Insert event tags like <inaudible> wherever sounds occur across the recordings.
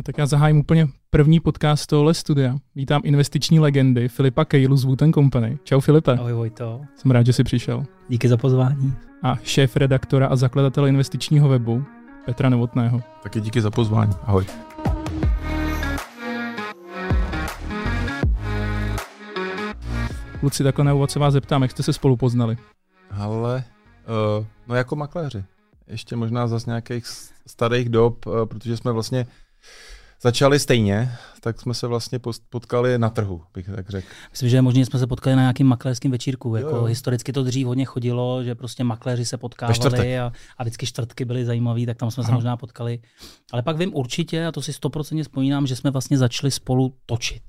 No tak já zahájím úplně první podcast tohle studia. Vítám investiční legendy Filipa Kejlu z Wooten Company. Čau Filipe. Ahoj Vojto. Jsem rád, že jsi přišel. Díky za pozvání. A šéf redaktora a zakladatel investičního webu Petra Novotného. Taky díky za pozvání. Ahoj. Kluci, takhle na úvod se vás zeptám, jak jste se spolu poznali? Ale, uh, no jako makléři. Ještě možná zase nějakých starých dob, uh, protože jsme vlastně začali stejně, tak jsme se vlastně potkali na trhu, bych tak řekl. Myslím, že možná jsme se potkali na nějakým makléřském večírku. Jako jo, jo. Historicky to dřív hodně chodilo, že prostě makléři se potkávali a, a vždycky čtvrtky byly zajímavé, tak tam jsme Aha. se možná potkali. Ale pak vím určitě, a to si stoprocentně vzpomínám, že jsme vlastně začali spolu točit.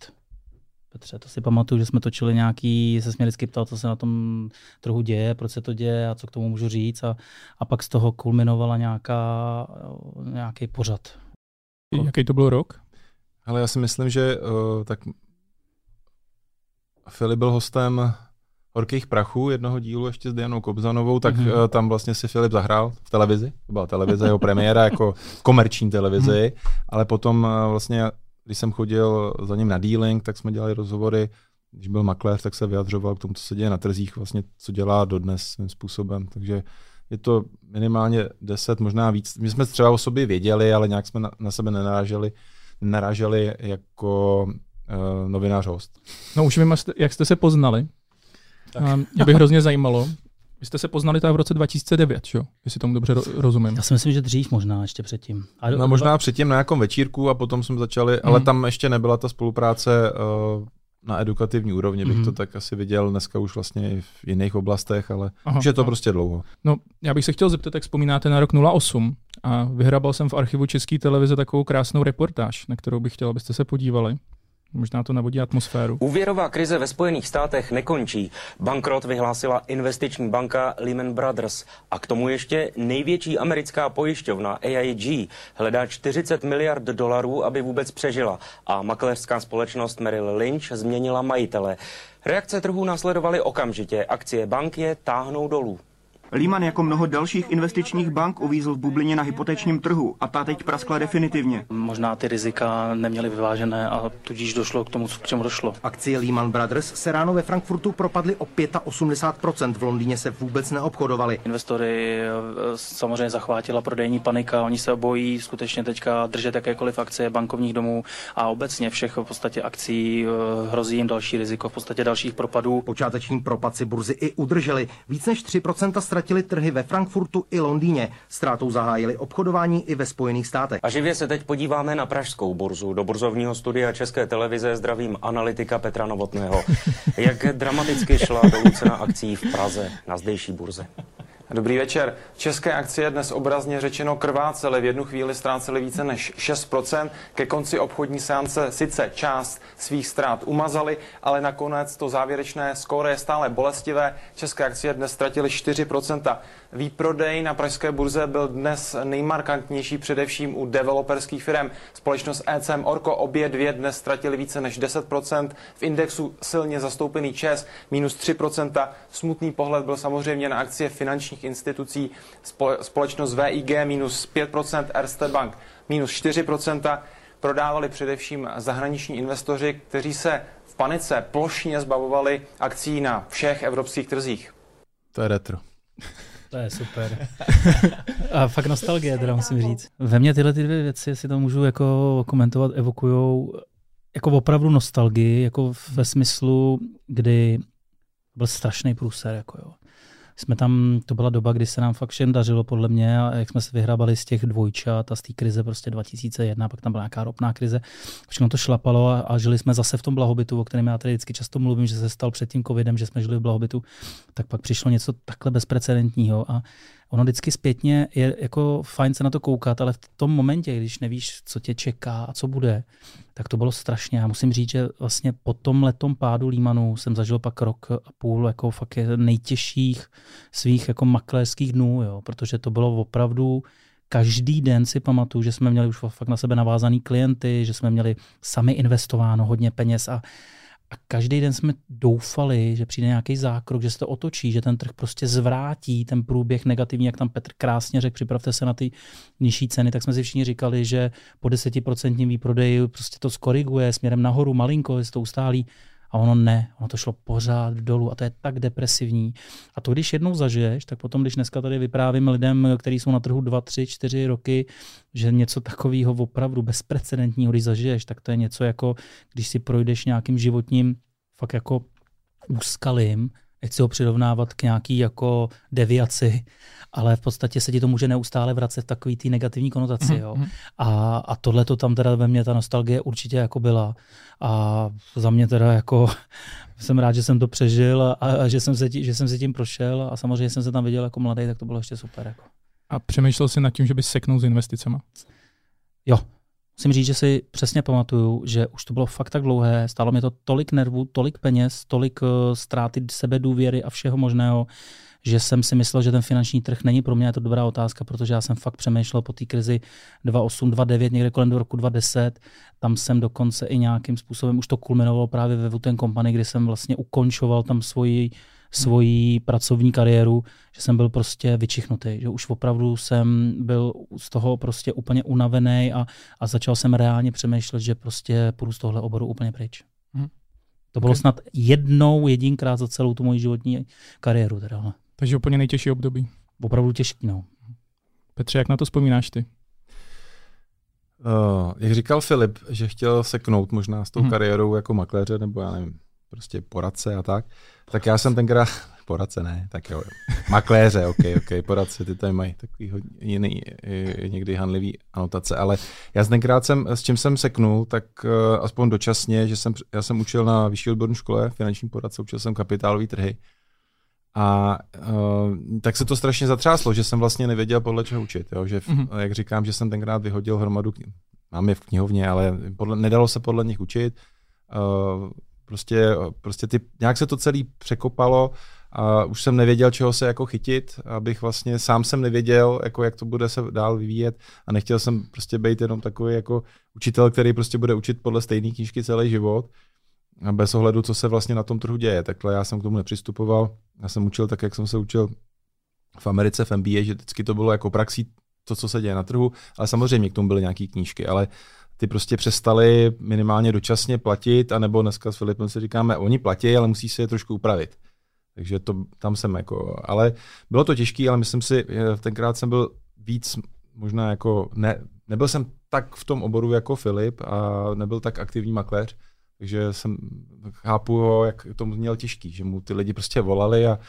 Petře, to si pamatuju, že jsme točili nějaký, se mě vždycky ptal, co se na tom trhu děje, proč se to děje a co k tomu můžu říct a, a pak z toho kulminovala nějaká, nějaký pořad. Jaký to byl rok? Ale já si myslím, že uh, tak Filip byl hostem Horkých prachů, jednoho dílu ještě s Dianou Kobzanovou, tak mm-hmm. uh, tam vlastně si Filip zahrál v televizi. To byla televize, jeho premiéra jako <laughs> komerční televizi, mm-hmm. ale potom uh, vlastně když jsem chodil za ním na dealing, tak jsme dělali rozhovory. Když byl makléř, tak se vyjadřoval k tomu, co se děje na trzích, vlastně co dělá dodnes svým způsobem. Takže je to minimálně 10, možná víc. My jsme třeba o sobě věděli, ale nějak jsme na, na sebe nenaráželi, nenaráželi jako uh, novinář host. No už vím, jak jste se poznali. Tak. mě by hrozně zajímalo, vy jste se poznali tak v roce 2009, jo? jestli tomu dobře rozumím. Já si myslím, že dřív možná ještě předtím. A no možná předtím na nějakém večírku a potom jsme začali, mm. ale mhm. tam ještě nebyla ta spolupráce uh, na edukativní úrovni, bych mm. to tak asi viděl dneska už vlastně i v jiných oblastech, ale aha, už je to aha. prostě dlouho. No, já bych se chtěl zeptat, jak vzpomínáte na rok 08 a vyhrabal jsem v archivu České televize takovou krásnou reportáž, na kterou bych chtěl, abyste se podívali. Možná to navodí atmosféru. Úvěrová krize ve Spojených státech nekončí. Bankrot vyhlásila investiční banka Lehman Brothers. A k tomu ještě největší americká pojišťovna AIG hledá 40 miliard dolarů, aby vůbec přežila. A makléřská společnost Merrill Lynch změnila majitele. Reakce trhů následovaly okamžitě. Akcie banky táhnou dolů. Lehman jako mnoho dalších investičních bank uvízl v bublině na hypotečním trhu a ta teď praskla definitivně. Možná ty rizika neměly vyvážené a tudíž došlo k tomu, k čemu došlo. Akcie Lehman Brothers se ráno ve Frankfurtu propadly o 85%, v Londýně se vůbec neobchodovaly. Investory eh, samozřejmě zachvátila prodejní panika, oni se bojí skutečně teďka držet jakékoliv akcie bankovních domů a obecně všech v podstatě akcí eh, hrozí jim další riziko, v podstatě dalších propadů. Počáteční propad si burzy i udrželi. Víc než 3% ztratili trhy ve Frankfurtu i Londýně. Ztrátou zahájili obchodování i ve Spojených státech. A živě se teď podíváme na pražskou burzu. Do burzovního studia České televize zdravím analytika Petra Novotného. Jak dramaticky šla dolů cena akcí v Praze na zdejší burze? Dobrý večer. České akcie dnes obrazně řečeno krvácely. V jednu chvíli ztrácely více než 6%. Ke konci obchodní seance sice část svých ztrát umazaly, ale nakonec to závěrečné skóre je stále bolestivé. České akcie dnes ztratily 4%. Výprodej na pražské burze byl dnes nejmarkantnější především u developerských firm. Společnost ECM Orko obě dvě dnes ztratili více než 10%. V indexu silně zastoupený ČES minus 3%. Smutný pohled byl samozřejmě na akcie finančních institucí. Společnost VIG minus 5%, Erste Bank minus 4%. Prodávali především zahraniční investoři, kteří se v panice plošně zbavovali akcí na všech evropských trzích. To je retro. To je super. A fakt nostalgie, teda musím říct. Ve mně tyhle ty dvě věci, si to můžu jako komentovat, evokujou jako opravdu nostalgii, jako ve smyslu, kdy byl strašný průser, jako jo jsme tam, to byla doba, kdy se nám fakt všem dařilo podle mě a jak jsme se vyhrabali z těch dvojčat a z té krize prostě 2001, pak tam byla nějaká ropná krize, všechno to šlapalo a, a žili jsme zase v tom blahobytu, o kterém já tady vždycky často mluvím, že se stal před tím covidem, že jsme žili v blahobytu, tak pak přišlo něco takhle bezprecedentního a ono vždycky zpětně je jako fajn se na to koukat, ale v tom momentě, když nevíš, co tě čeká a co bude, tak to bylo strašně. Já musím říct, že vlastně po tom letom pádu Límanu jsem zažil pak rok a půl jako fakt nejtěžších svých jako makléřských dnů, jo, protože to bylo opravdu každý den si pamatuju, že jsme měli už fakt na sebe navázaný klienty, že jsme měli sami investováno hodně peněz a A každý den jsme doufali, že přijde nějaký zákrok, že se to otočí, že ten trh prostě zvrátí ten průběh negativní, jak tam Petr krásně řekl, připravte se na ty nižší ceny, tak jsme si všichni říkali, že po 10% výprodeji prostě to skoriguje směrem nahoru malinko, je to ustálí. A ono ne, ono to šlo pořád dolů a to je tak depresivní. A to, když jednou zažiješ, tak potom, když dneska tady vyprávím lidem, kteří jsou na trhu 2, 3, 4 roky, že něco takového opravdu bezprecedentního, když zažiješ, tak to je něco jako, když si projdeš nějakým životním fakt jako úskalím, nechci ho přirovnávat k nějaký jako deviaci, ale v podstatě se ti to může neustále vracet v takový té negativní konotaci. Jo. Mhm. A, a tohle to tam teda ve mně, ta nostalgie určitě jako byla. A za mě teda jako <laughs> jsem rád, že jsem to přežil a, a že, jsem se tí, že jsem si tím prošel a samozřejmě jsem se tam viděl jako mladý, tak to bylo ještě super. Jako. A přemýšlel jsi nad tím, že bys seknul s investicemi? Jo, musím říct, že si přesně pamatuju, že už to bylo fakt tak dlouhé, stálo mě to tolik nervů, tolik peněz, tolik uh, ztráty sebe důvěry a všeho možného, že jsem si myslel, že ten finanční trh není pro mě je to dobrá otázka, protože já jsem fakt přemýšlel po té krizi 2008, 2009, někde kolem do roku 2010. Tam jsem dokonce i nějakým způsobem, už to kulminovalo právě ve Wooten Company, kdy jsem vlastně ukončoval tam svoji svoji pracovní kariéru, že jsem byl prostě vyčichnutý, že už opravdu jsem byl z toho prostě úplně unavený a, a začal jsem reálně přemýšlet, že prostě půjdu z tohle oboru úplně pryč. Hmm. To bylo okay. snad jednou, jedinkrát za celou tu moji životní kariéru. Teda. Takže úplně nejtěžší období. Opravdu těžký, no. Petře, jak na to vzpomínáš ty? Uh, jak říkal Filip, že chtěl seknout možná s tou hmm. kariérou jako makléře, nebo já nevím, prostě poradce a tak, tak já jsem tenkrát, <laughs> poradce ne, tak jo, makléře, ok, ok, poradce, ty tady mají takový jiný, někdy hanlivý anotace, ale já tenkrát jsem, s čím jsem seknul, tak uh, aspoň dočasně, že jsem, já jsem učil na vyšší odborné škole finanční poradce, učil jsem kapitálové trhy, a uh, tak se to strašně zatřáslo, že jsem vlastně nevěděl, podle čeho učit. Jo? Že, mm-hmm. jak říkám, že jsem tenkrát vyhodil hromadu, mám je v knihovně, ale podle, nedalo se podle nich učit. Uh, prostě, prostě ty, nějak se to celý překopalo a už jsem nevěděl, čeho se jako chytit, abych vlastně sám jsem nevěděl, jako jak to bude se dál vyvíjet a nechtěl jsem prostě být jenom takový jako učitel, který prostě bude učit podle stejné knížky celý život a bez ohledu, co se vlastně na tom trhu děje. Takhle já jsem k tomu nepřistupoval. Já jsem učil tak, jak jsem se učil v Americe v MBA, že vždycky to bylo jako praxí to, co se děje na trhu, ale samozřejmě k tomu byly nějaké knížky, ale ty prostě přestali minimálně dočasně platit, anebo dneska s Filipem si říkáme, oni platí, ale musí se je trošku upravit. Takže to, tam jsem jako, ale bylo to těžké, ale myslím si, tenkrát jsem byl víc možná jako, ne, nebyl jsem tak v tom oboru jako Filip a nebyl tak aktivní makléř, takže jsem chápu ho, jak to měl těžký, že mu ty lidi prostě volali a,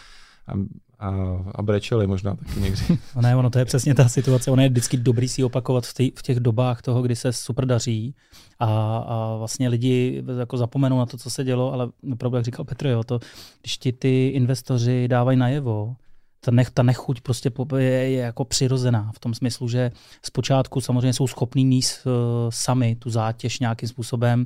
a, a, a brečeli možná taky někdy. <laughs> No ne, ono to je přesně ta situace. Ono je vždycky dobrý si opakovat v, tý, v těch dobách toho, kdy se super daří a, a vlastně lidi jako zapomenou na to, co se dělo, ale opravdu, jak říkal Petr, jo, to, když ti ty investoři dávají najevo, ta, nech, ta nechuť prostě je, je jako přirozená v tom smyslu, že zpočátku samozřejmě jsou schopní níst uh, sami tu zátěž nějakým způsobem,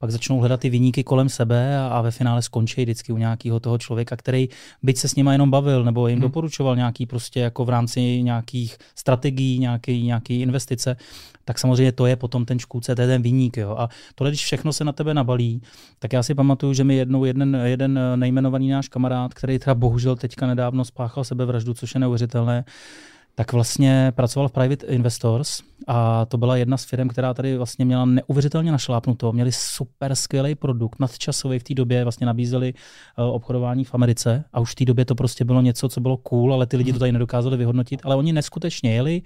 pak začnou hledat ty vyníky kolem sebe a, a ve finále skončí vždycky u nějakého toho člověka, který byť se s nima jenom bavil nebo jim hmm. doporučoval nějaký prostě jako v rámci nějakých strategií, nějaký, nějaký investice, tak samozřejmě to je potom ten škůdce, to je ten vyník. Jo. A tohle, když všechno se na tebe nabalí, tak já si pamatuju, že mi jednou jeden, jeden nejmenovaný náš kamarád, který třeba bohužel teďka nedávno spáchal sebevraždu, což je neuvěřitelné, tak vlastně pracoval v Private Investors a to byla jedna z firm, která tady vlastně měla neuvěřitelně našlápnuto. Měli super skvělý produkt, nadčasový v té době, vlastně nabízeli uh, obchodování v Americe a už v té době to prostě bylo něco, co bylo cool, ale ty lidi to tady nedokázali vyhodnotit, ale oni neskutečně jeli,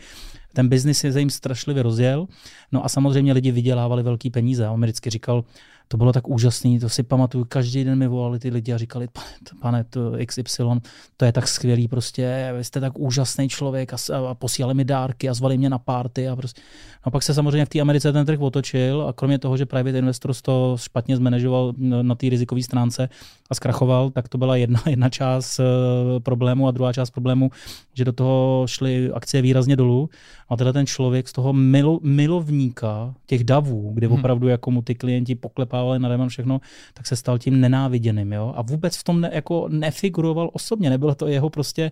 ten biznis se jim strašlivě rozjel, no a samozřejmě lidi vydělávali velký peníze. On mi vždycky říkal, to bylo tak úžasné, to si pamatuju, každý den mi volali ty lidi a říkali, pane, pane to XY, to je tak skvělý, prostě, vy jste tak úžasný člověk a, a posílali mi dárky a zvali mě na párty a prostě. No pak se samozřejmě v té Americe ten trh otočil a kromě toho, že Private Investors to špatně zmanežoval na té rizikové stránce a zkrachoval, tak to byla jedna, jedna část eh, problému a druhá část problému, že do toho šly akcie výrazně dolů A tenhle ten člověk z toho milo, milovníka těch davů, kde hmm. opravdu jako mu ty klienti poklepávali na remen všechno, tak se stal tím nenáviděným. Jo? A vůbec v tom ne, jako nefiguroval osobně, nebylo to jeho prostě,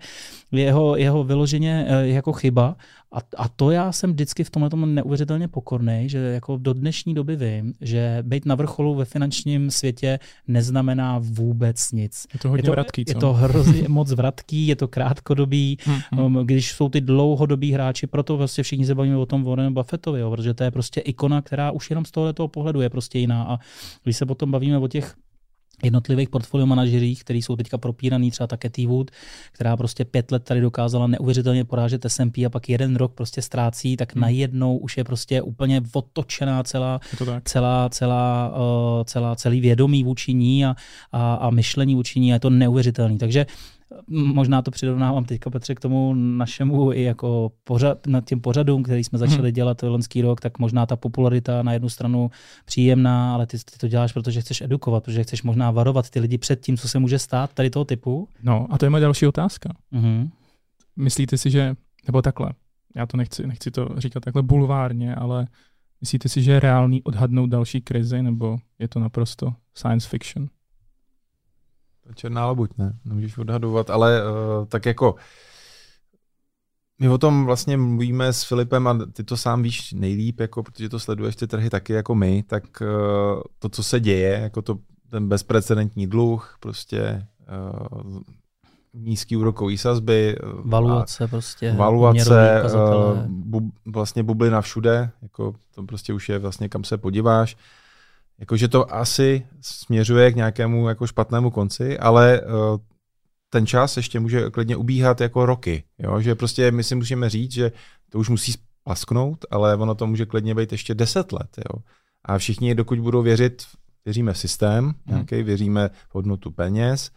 jeho, jeho vyloženě eh, jako chyba. A, a to já jsem vždycky v tomhle tomu neuvěřitelně pokorný, že jako do dnešní doby vím, že být na vrcholu ve finančním světě neznamená vůbec nic. Je to hodně je to, vratký, co? Je to hrozně <laughs> moc vratký, je to krátkodobý, Hmm, hmm. um, když jsou ty dlouhodobí hráči, proto vlastně všichni se bavíme o tom Warren Buffettovi, jo, protože to je prostě ikona, která už jenom z tohoto pohledu je prostě jiná. A když se potom bavíme o těch jednotlivých portfolio manažerích, kteří jsou teďka propíraný, třeba ta Cathy Wood, která prostě pět let tady dokázala neuvěřitelně porážet S&P a pak jeden rok prostě ztrácí, tak Hmm. najednou už je prostě úplně otočená celá, celá, celá, uh, celá, celý vědomí vůči ní a, a, a myšlení vůči ní a je to neuvěřitelný. Takže možná to přirovnávám teďka Petře k tomu našemu i jako pořad, nad těm pořadům, který jsme začali Hmm. dělat loňský rok, tak možná ta popularita na jednu stranu příjemná, ale ty, ty to děláš, protože chceš edukovat, protože chceš možná varovat ty lidi před tím, co se může stát tady toho typu. No a to je moje další otázka. Mhm. Myslíte si, že, nebo takhle, já to nechci, nechci to říkat takhle bulvárně, ale myslíte si, že je reálný odhadnout další krizi, nebo je to naprosto science fiction? To je černá labuť, ne? Nemůžeš odhadovat, ale uh, tak jako my o tom vlastně mluvíme s Filipem a ty to sám víš nejlíp, jako, protože to sleduješ ty trhy taky jako my, tak uh, to, co se děje, jako to, ten bezprecedentní dluh, prostě uh, nízký úrokový sazby, Valuace prostě. valuace, uh, bu, vlastně bublina všude, jako to prostě už je vlastně kam se podíváš. Jakože to asi směřuje k nějakému jako špatnému konci, ale uh, ten čas ještě může klidně ubíhat jako roky. Jo? Že prostě my si musíme říct, že to už musí plasknout, ale ono to může klidně být ještě 10 let. Jo? A všichni, dokud budou věřit, věříme v systém, nějaký, věříme v hodnotu peněz,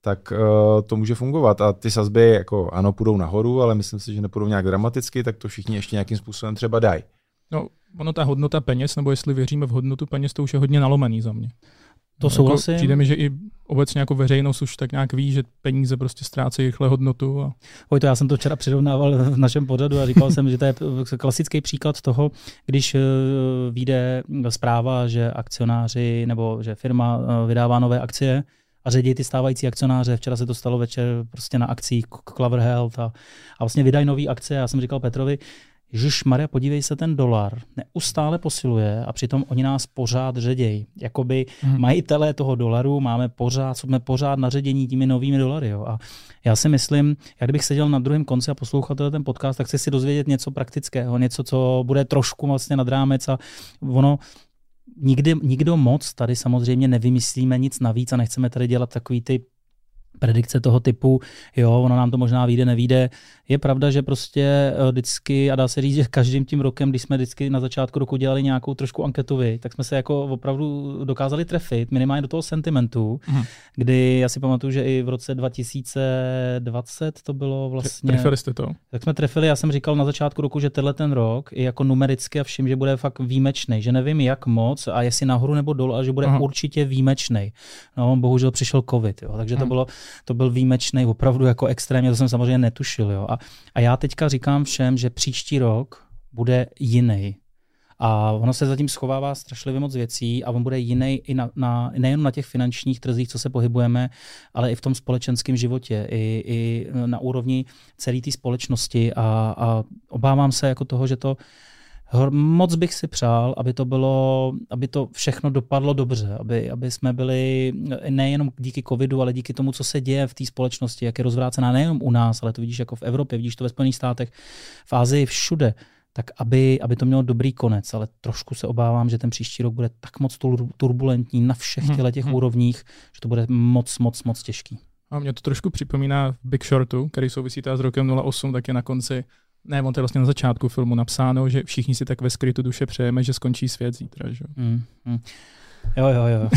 tak uh, to může fungovat. A ty sazby jako ano, půjdou nahoru, ale myslím si, že nepůjdou nějak dramaticky, tak to všichni ještě nějakým způsobem třeba dají. No, ono ta hodnota peněz, nebo jestli věříme v hodnotu peněz, to už je hodně nalomený za mě. To No, souhlasím. Jako, přijde mi, že i obecně jako veřejnost už tak nějak ví, že peníze prostě ztrácejí rychle hodnotu. A... Oj, to já jsem to včera přirovnával v našem pořadu a říkal jsem, že to je klasický příklad toho, když eh, vyjde zpráva, že akcionáři nebo že firma eh, vydává nové akcie a ředí ty stávající akcionáře. Včera se to stalo večer prostě na akcích Clover Health a, a vlastně vydají nové akcie. Já jsem říkal Petrovi, Ježíš Maria, podívej se, ten dolar neustále posiluje a přitom oni nás pořád ředějí. Jakoby Mhm. majitelé toho dolaru máme pořád, jsme pořád naředění těmi novými dolary. Jo. A já si myslím, jak kdybych seděl na druhém konci a poslouchal ten podcast, tak chci si dozvědět něco praktického, něco, co bude trošku vlastně nad rámec a ono nikdy, nikdo moc tady samozřejmě nevymyslíme nic navíc a nechceme tady dělat takový ty predikce toho typu, jo, ono nám to možná vyjde, nevíde. Je pravda, že prostě eh, vždycky, a dá se říct, že každým tím rokem, když jsme vždycky na začátku roku dělali nějakou trošku anketu vy, tak jsme se jako opravdu dokázali trefit, minimálně do toho sentimentu, Mhm. kdy já si pamatuju, že i v roce 2020 to bylo vlastně... Trefili jste to? Tak jsme trefili, já jsem říkal na začátku roku, že tenhle ten rok i jako numericky a všim, že bude fakt výjimečný, že nevím jak moc a jestli nahoru nebo dolů, ale že bude Aha. Aha. určitě výjimečný. No, bohužel přišel covid, jo, takže to, Hmm. bylo, to byl výjimečný, opravdu jako extrémně, to jsem samozřejmě netušil. Jo. A, a já teďka říkám všem, že příští rok bude jiný. A ono se zatím schovává strašlivě moc věcí a on bude jiný i na, na, nejen na těch finančních trzích, co se pohybujeme, ale i v tom společenském životě, i, i na úrovni celé té společnosti a, a obávám se jako toho, že to Moc bych si přál, aby to bylo, aby to všechno dopadlo dobře, aby, aby jsme byli nejenom díky covidu, ale díky tomu, co se děje v té společnosti, jak je rozvrácená nejenom u nás, ale to vidíš jako v Evropě, vidíš to ve Spojených státech, v Ázii, všude, tak aby, aby to mělo dobrý konec, ale trošku se obávám, že ten příští rok bude tak moc tur- turbulentní na všech Hmm, těchto těch hmm. úrovních, že to bude moc, moc, moc těžký. A mě to trošku připomíná v Big Shortu, který souvisí teda s rokem 08, tak je na konci, ne, on to je vlastně na začátku filmu napsáno, že všichni si tak ve skrytu duše přejeme, že skončí svět zítra. Že? Mm, mm. Jo, jo, jo.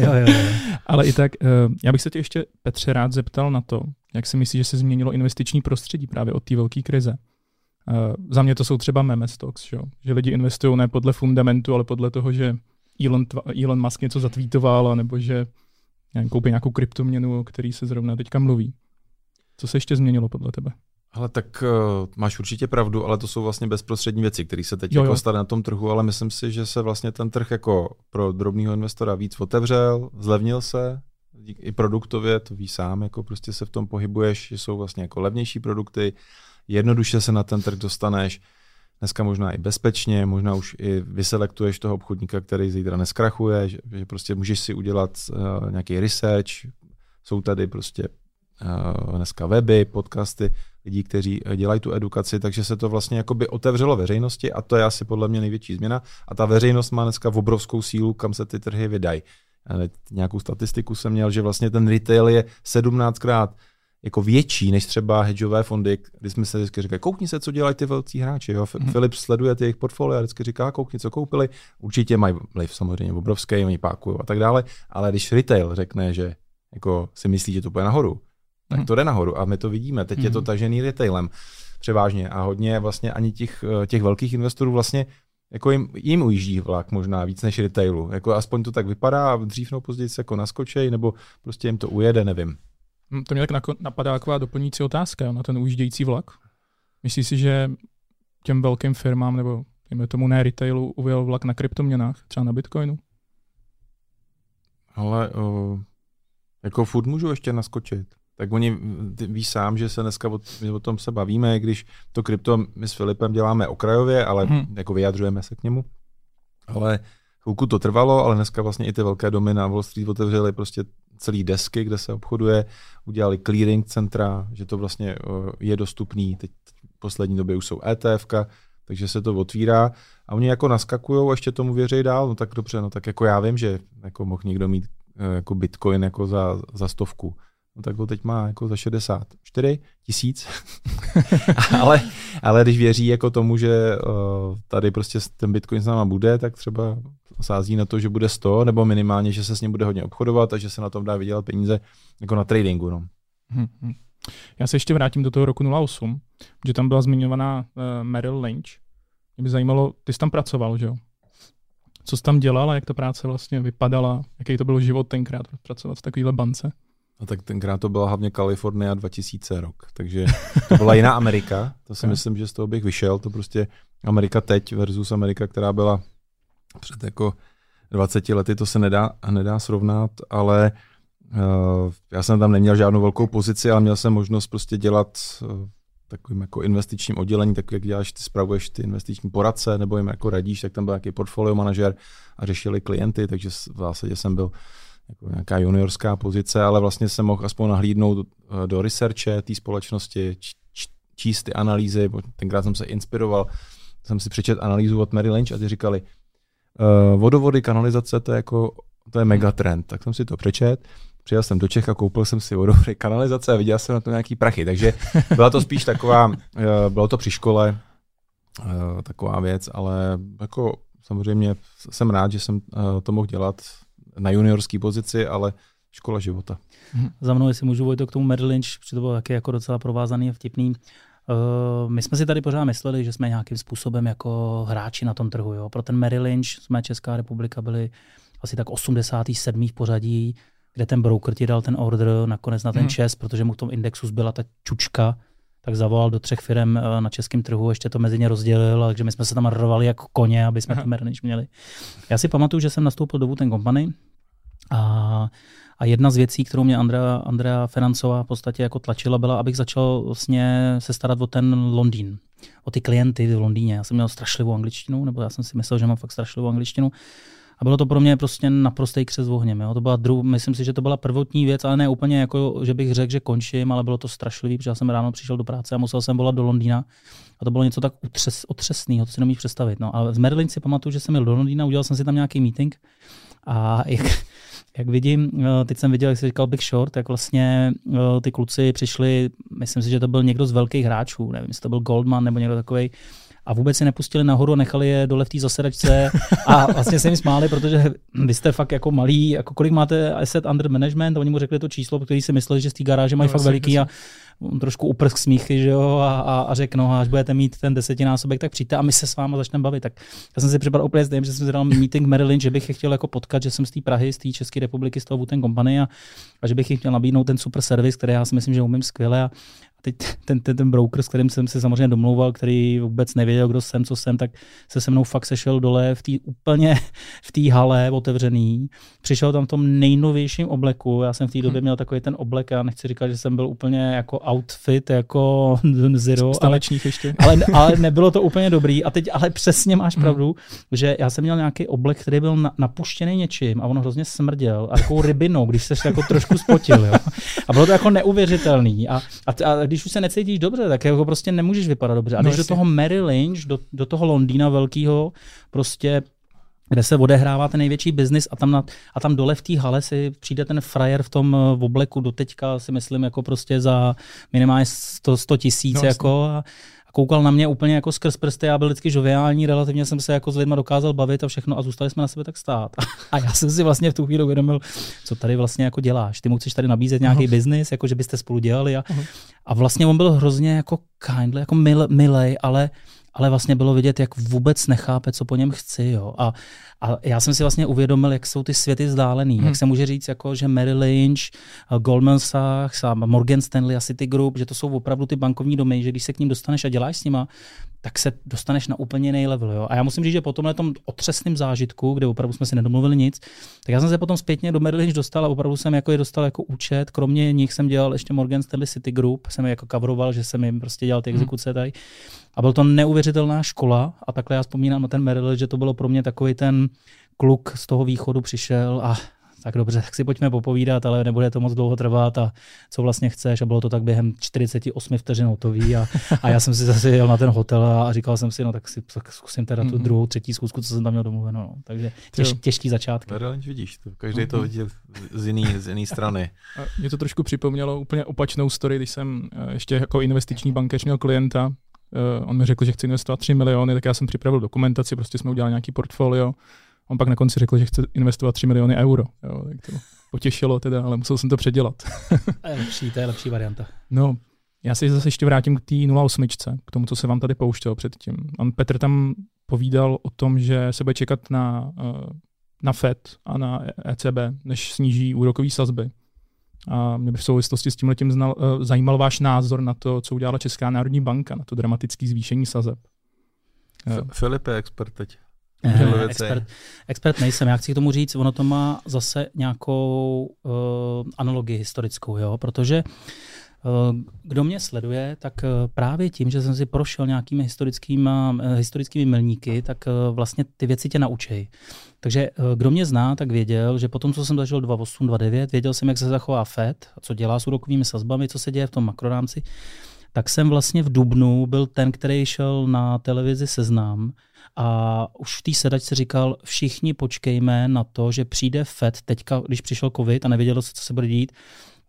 jo, jo, jo. <laughs> Ale i tak, eh, já bych se tě ještě, Petře, rád zeptal na to, jak si myslíš, že se změnilo investiční prostředí právě od té velké krize. Uh, za mě to jsou třeba meme stocks, že, že lidi investují ne podle fundamentu, ale podle toho, že Elon, Elon Musk něco zatvítoval, nebo že nevím, koupí nějakou kryptoměnu, o který se zrovna teďka mluví. Co se ještě změnilo podle tebe? Ale tak uh, máš určitě pravdu, ale to jsou vlastně bezprostřední věci, které se teď Jo, jako jo. staly na tom trhu, ale myslím si, že se vlastně ten trh jako pro drobného investora víc otevřel, zlevnil se, i produktově, to víš sám, jako prostě se v tom pohybuješ, že jsou vlastně jako levnější produkty, jednoduše se na ten trh dostaneš, dneska možná i bezpečně, možná už i vyselektuješ toho obchodníka, který zítra neskrachuje, že, že prostě můžeš si udělat uh, nějaký research, jsou tady prostě uh, dneska weby, podcasty, lidí, kteří eh, dělají tu edukaci, takže se to vlastně jakoby otevřelo veřejnosti a to je asi podle mě největší změna. A ta veřejnost má dneska obrovskou sílu, kam se ty trhy vydají. Nějakou statistiku jsem měl, že vlastně ten retail je 17krát jako větší než třeba hedžové fondy, kdy jsme se vždycky říkali, koukni se, co dělají ty velcí hráči. Jo? Mhm. Mm. Filip sleduje ty jejich portfolia a vždycky říká, koukni, co koupili. Určitě mají vliv samozřejmě obrovský, oni pákují a tak dále, ale když retail řekne, že jako si myslí, že to půjde nahoru, tak Mhm. to jde nahoru a my to vidíme. Teď je to Mhm. tažený retailem převážně a hodně vlastně ani těch, eh, těch velkých investorů vlastně jako jim, jim ujíždí vlak možná víc než retailu. Jako aspoň to tak vypadá a dřív nebo později se jako naskočej nebo prostě jim to ujede, nevím. Hm, To mě tak napadá taková doplňující otázka na ten ujíždějící vlak. Myslíš si, že těm velkým firmám nebo dejme tomu ne retailu ujel vlak na kryptoměnách, třeba na Bitcoinu? Ale o, jako furt můžu ještě naskočit. Tak oni, víš sám, že se dneska o, my o tom se bavíme, když to krypto my s Filipem děláme okrajově, ale hmm. jako vyjadřujeme se k němu. Ale chvilku to trvalo, ale dneska vlastně i ty velké domy na Wall Street otevřely prostě celý desky, kde se obchoduje, udělali clearing centra, že to vlastně o, je dostupný. Teď v poslední době už jsou ETF, takže se to otvírá a oni jako naskakují a ještě tomu věří dál, no tak dobře, no tak jako já vím, že jako mohl někdo mít eh, jako bitcoin jako za, za stovku. No tak ho teď má jako za 64 tisíc. <laughs> ale, ale když věří jako tomu, že uh, tady prostě ten bitcoin s náma bude, tak třeba sází na to, že bude 100, nebo minimálně, že se s ním bude hodně obchodovat a že se na tom dá vydělat peníze jako na tradingu. No. Hm, hm. Já se ještě vrátím do toho roku 08, že tam byla zmiňovaná uh, Merrill Lynch. Mě by zajímalo, ty jsi tam pracoval, že jo? Co jsi tam dělal a jak ta práce vlastně vypadala, jaký to byl život tenkrát pracovat v takovéhle bance? A tak tenkrát to byla hlavně Kalifornia 2000 rok, takže to byla jiná <laughs> Amerika, to si myslím, že z toho bych vyšel, to prostě Amerika teď versus Amerika, která byla před jako 20 lety, to se nedá, nedá srovnat, ale uh, já jsem tam neměl žádnou velkou pozici, ale měl jsem možnost prostě dělat uh, takovým jako investičním oddělení, tak jak děláš, ty spravuješ ty investiční poradce, nebo jim jako radíš, tak tam byl nějaký portfolio manažer a řešili klienty, takže v zásadě jsem byl jako nějaká juniorská pozice, ale vlastně jsem mohl aspoň nahlídnout eh, do researche té společnosti, číst ty analýzy, tenkrát jsem se inspiroval, jsem si přečet analýzu od Mary Lynch a ty říkali, uh, vodovody, kanalizace, to je jako, to je megatrend, tak jsem si to přečet, přijel jsem do Čech a koupil jsem si vodovody, kanalizace a viděl jsem na to nějaký prachy, takže byla to spíš taková, eh, bylo to při škole, taková věc, ale jako samozřejmě jsem rád, že jsem to mohl dělat na juniorské pozici, ale škola života. Za mnou, jestli můžu Vojto k tomu Merrill Lynch, protože to bylo taky jako docela provázaný a vtipný. Uh, my jsme si tady pořád mysleli, že jsme nějakým způsobem jako hráči na tom trhu. Jo. Pro ten Merrill Lynch jsme Česká republika byli asi tak 87. v pořadí, kde ten broker ti dal ten order nakonec na ten Mhm. čes, protože mu v tom indexu zbyla ta čučka, tak zavolal do třech firm na českém trhu, ještě to mezi ně rozdělil, takže my jsme se tam rovali jako koně, aby jsme Aha. ten měli. Já si pamatuju, že jsem nastoupil do Wooten Company a a jedna z věcí, kterou mě Andrea, Andrea Financová v podstatě jako tlačila, byla, abych začal vlastně se starat o ten Londýn, o ty klienty v Londýně. Já jsem měl strašlivou angličtinu, nebo já jsem si myslel, že mám fakt strašlivou angličtinu. A bylo to pro mě prostě naprostý křes ohněm. Jo. To byla dru, myslím si, že to byla prvotní věc, ale ne úplně jako, že bych řekl, že končím, ale bylo to strašlivý, protože já jsem ráno přišel do práce a musel jsem volat do Londýna. A to bylo něco tak utřes, otřesného, to si nemůžu představit. No. Ale z Merlin si pamatuju, že jsem jel do Londýna, udělal jsem si tam nějaký meeting a jak, jak vidím, eh, teď jsem viděl, jak jsi říkal Big Short, tak vlastně eh, ty kluci přišli, myslím si, že to byl někdo z velkých hráčů, nevím, jestli to byl Goldman nebo někdo takový, a vůbec si nepustili nahoru a nechali je dole v té zasedačce a vlastně se jim smáli, protože vy jste fakt jako malí, jako kolik máte asset under management a oni mu řekli to číslo, který si mysleli, že z té garáže mají No, fakt veliký a, on trošku uprsk smíchy, že jo, a, a, a řekl, no, až budete mít ten desetinásobek, tak přijďte a my se s váma začneme bavit. Tak já jsem si připadal úplně stejně, že jsem dal meeting Maryland, že bych je chtěl jako potkat, že jsem z té Prahy, z té České republiky, z toho Wooten Company a, a, že bych jim chtěl nabídnout ten super servis, který já si myslím, že umím skvěle. A, teď ten, ten, ten broker, s kterým jsem se samozřejmě domlouval, který vůbec nevěděl, kdo jsem, co jsem, tak se se mnou fakt sešel dole v té úplně v té hale otevřený. Přišel tam v tom nejnovějším obleku. Já jsem v té době měl takový ten oblek, já nechci říkat, že jsem byl úplně jako outfit, jako <laughs> zero. Ale, ještě. Ale, ale, nebylo to úplně dobrý. A teď ale přesně máš pravdu, hmm. že já jsem měl nějaký oblek, který byl na, napuštěný něčím a on hrozně smrděl a takovou rybinou, když se jako trošku spotil. Jo. A bylo to jako neuvěřitelný. A, a, a když už se necítíš dobře, tak jako prostě nemůžeš vypadat dobře. A no když no, do toho Mary Lynch, do, do toho Londýna velkého, prostě kde se odehrává ten největší biznis a tam, na, a tam dole v té hale si přijde ten frajer v tom v obleku do teďka si myslím jako prostě za minimálně 100, 100 tisíc no, jako a, koukal na mě úplně jako skrz prsty, já byl vždycky žoviální, relativně jsem se jako s lidmi dokázal bavit a všechno a zůstali jsme na sebe tak stát. <laughs> A já jsem si vlastně v tu chvíli uvědomil, co tady vlastně jako děláš. Ty mu chceš tady nabízet nějaký uh-huh. biznis, jako že byste spolu dělali a, uh-huh. a vlastně on byl hrozně jako kindly, jako mil, milej, ale ale vlastně bylo vidět, jak vůbec nechápe, co po něm chci. Jo. A, a já jsem si vlastně uvědomil, jak jsou ty světy vzdálený. Hmm. Jak se může říct, jako, že Mary Lynch, Goldman Sachs a Morgan Stanley a Citigroup, že to jsou opravdu ty bankovní domy, že když se k ním dostaneš a děláš s nima, tak se dostaneš na úplně jiný level. Jo. A já musím říct, že po tomhle tom otřesném zážitku, kde opravdu jsme si nedomluvili nic, tak já jsem se potom zpětně do Mary Lynch dostal a opravdu jsem jako je dostal jako účet. Kromě nich jsem dělal ještě Morgan Stanley Citigroup, jsem je jako kavroval, že jsem jim prostě dělal ty hmm. exekuce tady. A byl to neuvěřitelná škola a takhle já vzpomínám na ten Merrill, že to bylo pro mě takový ten kluk z toho východu přišel a tak dobře, tak si pojďme popovídat, ale nebude to moc dlouho trvat a co vlastně chceš. A bylo to tak během 48 vteřin hotový a, a já jsem si zase jel na ten hotel a, říkal jsem si, no tak si tak zkusím teda tu mm-hmm. druhou, třetí zkusku, co jsem tam měl domluveno. No. Takže těž, těžký začátky. Merrill vidíš, to, každý to vidí z jiné z jiný strany. A mě to trošku připomnělo úplně opačnou story, když jsem eh, ještě jako investiční bankéř měl klienta, Uh, on mi řekl, že chce investovat 3 miliony, tak já jsem připravil dokumentaci, prostě jsme udělali nějaký portfolio. On pak na konci řekl, že chce investovat 3 miliony euro. Jo, tak to potěšilo teda, ale musel jsem to předělat. <laughs> to je lepší, to je lepší varianta. No, já se zase ještě vrátím k té 08, k tomu, co se vám tady pouštěl předtím. On Petr tam povídal o tom, že se bude čekat na, eh, na FED a na ECB, než sníží úrokové sazby. A mě by v souvislosti s tím letím znal, uh, zajímal váš názor na to, co udělala Česká národní banka, na to dramatické zvýšení sazeb. Uh. Filip je expert teď. Ne, expert, expert nejsem. Já chci k tomu říct, ono to má zase nějakou uh, analogii historickou, jo? protože uh, kdo mě sleduje, tak uh, právě tím, že jsem si prošel nějakými historickými, uh, historickými milníky, tak vlastně ty věci tě naučí. Takže kdo mě zná, tak věděl, že potom, co jsem zažil 2.8, 2.9, věděl jsem, jak se zachová FED, co dělá s úrokovými sazbami, co se děje v tom makrorámci, tak jsem vlastně v Dubnu byl ten, který šel na televizi Seznam a už v té sedačce říkal, všichni počkejme na to, že přijde FED teďka, když přišel covid a nevědělo se, co se bude dít,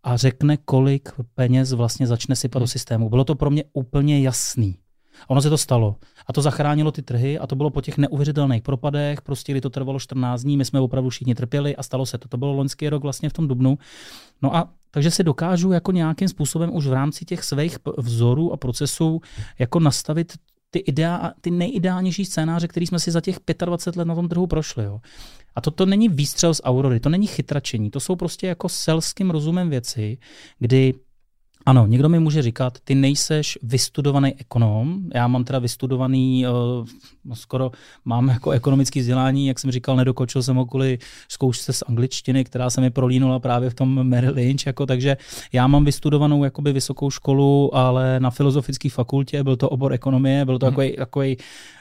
a řekne, kolik peněz vlastně začne sypat hmm. do systému. Bylo to pro mě úplně jasný. A ono se to stalo. A to zachránilo ty trhy a to bylo po těch neuvěřitelných propadech, prostě kdy to trvalo 14 dní, my jsme opravdu všichni trpěli a stalo se to. To bylo loňský rok vlastně v tom dubnu. No a takže si dokážu jako nějakým způsobem už v rámci těch svých vzorů a procesů jako nastavit ty, ideá, ty nejideálnější scénáře, který jsme si za těch 25 let na tom trhu prošli. Jo. A to, to není výstřel z aurory, to není chytračení, to jsou prostě jako selským rozumem věci, kdy ano, někdo mi může říkat, ty nejseš vystudovaný ekonom, já mám teda vystudovaný, uh, skoro mám jako ekonomické vzdělání, jak jsem říkal, nedokočil jsem ho kvůli zkoušce z angličtiny, která se mi prolínula právě v tom Merrill Lynch, jako, takže já mám vystudovanou jakoby vysokou školu, ale na filozofické fakultě, byl to obor ekonomie, byl to hmm. takový, takový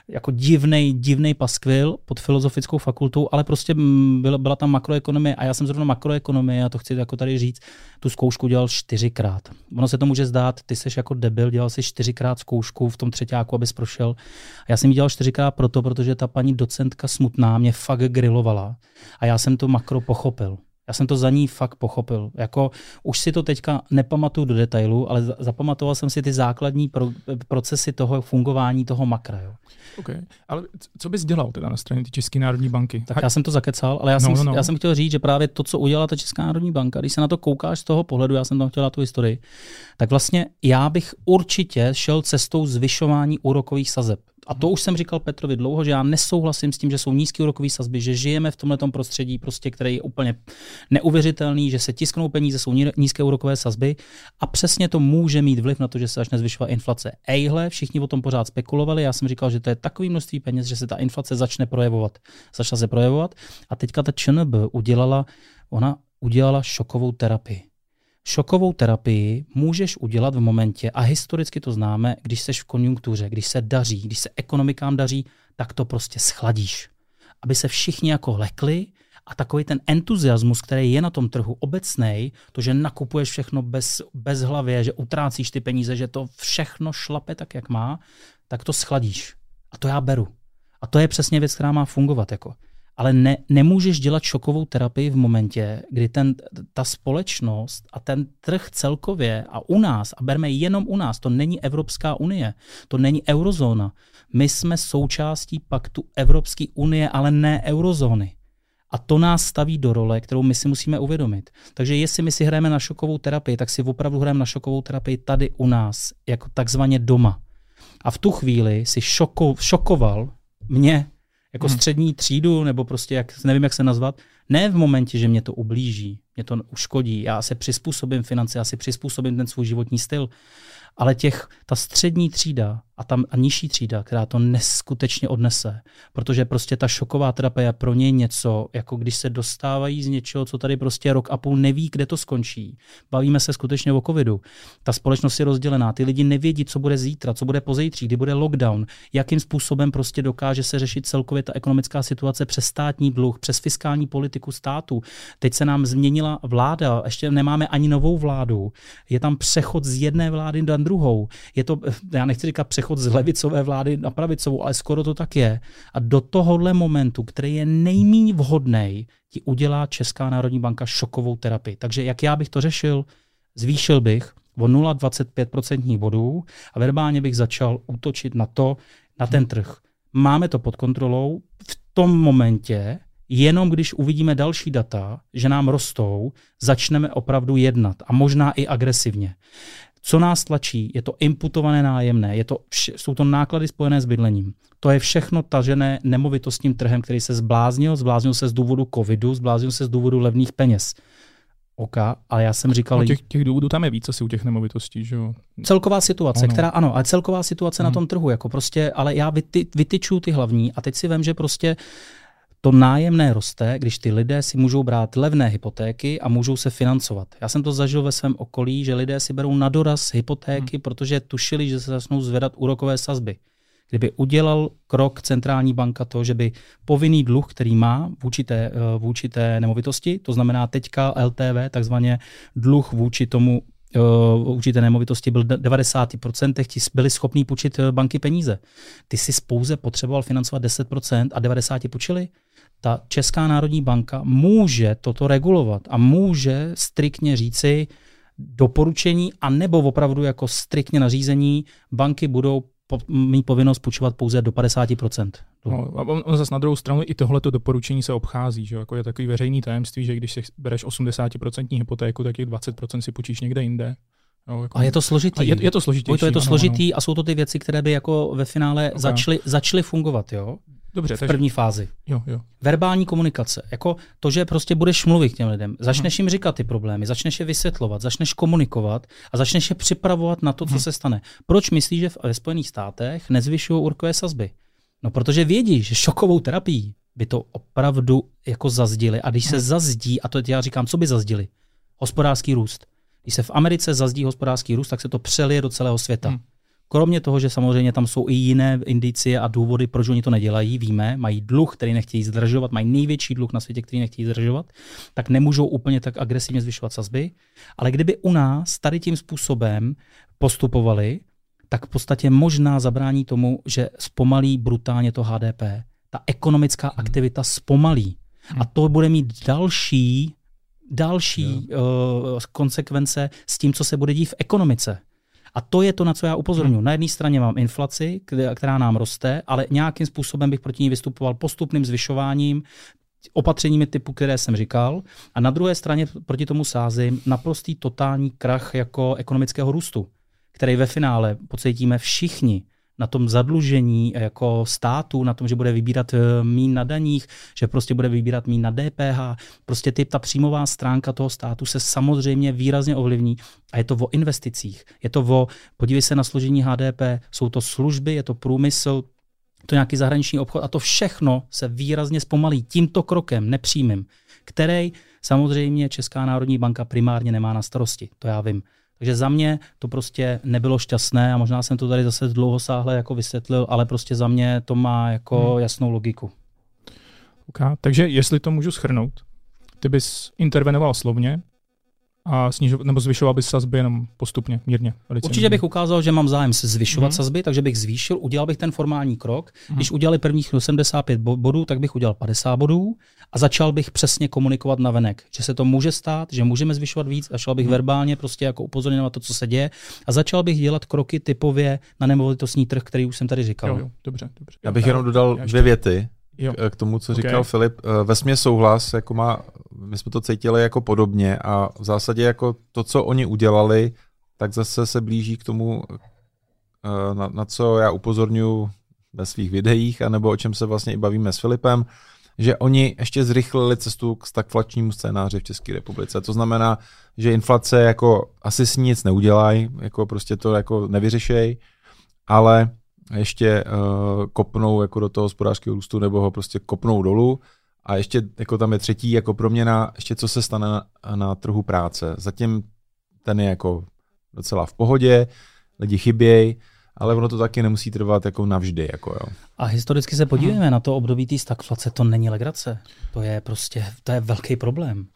jako divný, divný paskvil pod filozofickou fakultou, ale prostě byla, byla tam makroekonomie a já jsem zrovna makroekonomie a to chci jako tady říct, tu zkoušku dělal čtyřikrát. Ono se to může zdát, ty seš jako debil, dělal si čtyřikrát zkoušku v tom třetíku, abys prošel. A já jsem ji dělal čtyřikrát proto, protože ta paní docentka smutná mě fakt grilovala a já jsem to makro pochopil. Já jsem to za ní fakt pochopil. Jako, už si to teďka nepamatuju do detailu, ale zapamatoval jsem si ty základní pro, procesy toho fungování toho makra. Jo. Okay. Ale co bys dělal teda na straně České národní banky? Tak já jsem to zakecal, ale já, no, jsem, no, no. já jsem chtěl říct, že právě to, co udělala ta Česká národní banka, když se na to koukáš z toho pohledu, já jsem tam chtěla tu historii, tak vlastně já bych určitě šel cestou zvyšování úrokových sazeb. A to už jsem říkal Petrovi dlouho, že já nesouhlasím s tím, že jsou nízké úrokové sazby, že žijeme v tomto prostředí, prostě, který je úplně neuvěřitelný, že se tisknou peníze, jsou nízké úrokové sazby a přesně to může mít vliv na to, že se začne zvyšovat inflace. Ejhle, všichni o tom pořád spekulovali, já jsem říkal, že to je takové množství peněz, že se ta inflace začne projevovat. Začala se projevovat a teďka ta ČNB udělala, ona udělala šokovou terapii. Šokovou terapii můžeš udělat v momentě, a historicky to známe, když seš v konjunktuře, když se daří, když se ekonomikám daří, tak to prostě schladíš. Aby se všichni jako lekli a takový ten entuziasmus, který je na tom trhu obecný, to, že nakupuješ všechno bez, bez hlavě, že utrácíš ty peníze, že to všechno šlape tak, jak má, tak to schladíš. A to já beru. A to je přesně věc, která má fungovat. Jako ale ne, nemůžeš dělat šokovou terapii v momentě, kdy ten, ta společnost a ten trh celkově a u nás, a berme jenom u nás, to není Evropská unie, to není eurozóna. My jsme součástí paktu Evropské unie, ale ne eurozóny. A to nás staví do role, kterou my si musíme uvědomit. Takže jestli my si hrajeme na šokovou terapii, tak si opravdu hrajeme na šokovou terapii tady u nás, jako takzvaně doma. A v tu chvíli si šoko, šokoval mě jako hmm. střední třídu, nebo prostě jak, nevím, jak se nazvat, ne v momentě, že mě to ublíží, mě to uškodí, já se přizpůsobím finance, já si přizpůsobím ten svůj životní styl, ale těch, ta střední třída a tam a nižší třída, která to neskutečně odnese, protože prostě ta šoková terapie je pro ně něco, jako když se dostávají z něčeho, co tady prostě rok a půl neví, kde to skončí. Bavíme se skutečně o covidu. Ta společnost je rozdělená, ty lidi nevědí, co bude zítra, co bude pozítří, kdy bude lockdown, jakým způsobem prostě dokáže se řešit celkově ta ekonomická situace přes státní dluh, přes fiskální politiku státu. Teď se nám změnila vláda, ještě nemáme ani novou vládu. Je tam přechod z jedné vlády na druhou. Je to, já nechci říkat přechod přechod z levicové vlády na pravicovou, ale skoro to tak je. A do tohohle momentu, který je nejméně vhodný, ti udělá Česká národní banka šokovou terapii. Takže jak já bych to řešil, zvýšil bych o 0,25% bodů a verbálně bych začal útočit na to, na ten trh. Máme to pod kontrolou v tom momentě, jenom když uvidíme další data, že nám rostou, začneme opravdu jednat a možná i agresivně. Co nás tlačí? Je to imputované nájemné, je to, jsou to náklady spojené s bydlením. To je všechno tažené nemovitostním trhem, který se zbláznil, zbláznil se z důvodu covidu, zbláznil se z důvodu levných peněz. OK, ale já jsem říkal... No těch, těch důvodů tam je víc asi u těch nemovitostí, že jo? Celková situace, ano. která ano, ale celková situace hmm. na mhm. tom trhu, jako prostě, ale já vyty, vytyču ty hlavní a teď si vím, že prostě to nájemné roste, když ty lidé si můžou brát levné hypotéky a můžou se financovat. Já jsem to zažil ve svém okolí, že lidé si berou na doraz hypotéky, hmm. protože tušili, že se začnou zvedat úrokové sazby. Kdyby udělal krok centrální banka to, že by povinný dluh, který má vůči té, eh, vůči té nemovitosti, to znamená teďka LTV, takzvaně dluh vůči tomu eh, vůči té nemovitosti byl 90%, ti byli schopní půjčit eh, banky peníze. Ty si pouze potřeboval financovat 10% a 90% půjčili ta Česká národní banka může toto regulovat a může striktně říci doporučení a nebo opravdu jako striktně nařízení banky budou po, mít povinnost půjčovat pouze do 50%. No, a on, on zase na druhou stranu i tohleto doporučení se obchází, že jako je takový veřejný tajemství, že když si bereš 80% hypotéku, tak těch 20% si půjčíš někde jinde. No, jako... A je to složitý. Je, je to složitý. To je to složitý ano. a jsou to ty věci, které by jako ve finále okay. začaly, začaly fungovat. Jo? Dobře, v takže... první fázi. Jo, jo. Verbální komunikace. Jako to, že prostě budeš mluvit k těm lidem, začneš jim říkat ty problémy, začneš je vysvětlovat, začneš komunikovat a začneš je připravovat na to, co hmm. se stane. Proč myslíš, že ve Spojených státech nezvyšují úrokové sazby? No, protože vědí, že šokovou terapii by to opravdu jako zazdili. A když se zazdí, a to já říkám, co by zazdili? Hospodářský růst. Když se v Americe zazdí hospodářský růst, tak se to přelije do celého světa. Hmm. Kromě toho, že samozřejmě tam jsou i jiné indicie a důvody, proč oni to nedělají, víme, mají dluh, který nechtějí zdržovat, mají největší dluh na světě, který nechtějí zdržovat, tak nemůžou úplně tak agresivně zvyšovat sazby. Ale kdyby u nás tady tím způsobem postupovali, tak v podstatě možná zabrání tomu, že zpomalí brutálně to HDP. Ta ekonomická aktivita zpomalí. A to bude mít další další uh, konsekvence s tím, co se bude dít v ekonomice. A to je to, na co já upozorňuji. Na jedné straně mám inflaci, která nám roste, ale nějakým způsobem bych proti ní vystupoval postupným zvyšováním, opatřeními typu, které jsem říkal. A na druhé straně proti tomu sázím naprostý totální krach jako ekonomického růstu, který ve finále pocítíme všichni na tom zadlužení jako státu, na tom, že bude vybírat eh, mín na daních, že prostě bude vybírat mín na DPH. Prostě ty, ta příjmová stránka toho státu se samozřejmě výrazně ovlivní a je to o investicích. Je to o, podívej se na složení HDP, jsou to služby, je to průmysl, to nějaký zahraniční obchod a to všechno se výrazně zpomalí tímto krokem nepřímým, který samozřejmě Česká národní banka primárně nemá na starosti, to já vím. Takže za mě to prostě nebylo šťastné a možná jsem to tady zase dlouhosáhle jako vysvětlil, ale prostě za mě to má jako hmm. jasnou logiku. Okay. Takže jestli to můžu schrnout, ty bys intervenoval slovně, a snižo, nebo zvyšoval bys sazby jenom postupně, mírně. Určitě mírně. bych ukázal, že mám zájem se zvyšovat mm-hmm. sazby, takže bych zvýšil, udělal bych ten formální krok. Mm-hmm. Když udělali prvních 75 bodů, tak bych udělal 50 bodů a začal bych přesně komunikovat na venek, že se to může stát, že můžeme zvyšovat víc a šel bych mm-hmm. verbálně prostě jako upozornit na to, co se děje a začal bych dělat kroky typově na nemovitostní trh, který už jsem tady říkal. Jo, jo, dobře, dobře. Já bych jenom dodal dvě věty jo. k tomu, co okay. říkal Filip. Eh, Vesmě souhlas, jako má, my jsme to cítili jako podobně a v zásadě jako to, co oni udělali, tak zase se blíží k tomu, eh, na, na co já upozorňuji ve svých videích, anebo o čem se vlastně i bavíme s Filipem, že oni ještě zrychlili cestu k stagflačnímu scénáři v České republice. To znamená, že inflace jako asi s ní nic neudělají, jako prostě to jako nevyřešej, ale ještě uh, kopnou jako do toho hospodářského růstu nebo ho prostě kopnou dolů. A ještě jako tam je třetí jako proměna, ještě co se stane na, na trhu práce. Zatím ten je jako docela v pohodě, lidi chybějí, ale ono to taky nemusí trvat jako navždy. Jako jo. A historicky se podívejme hmm. na to období té stagflace, to není legrace. To je prostě, to je velký problém.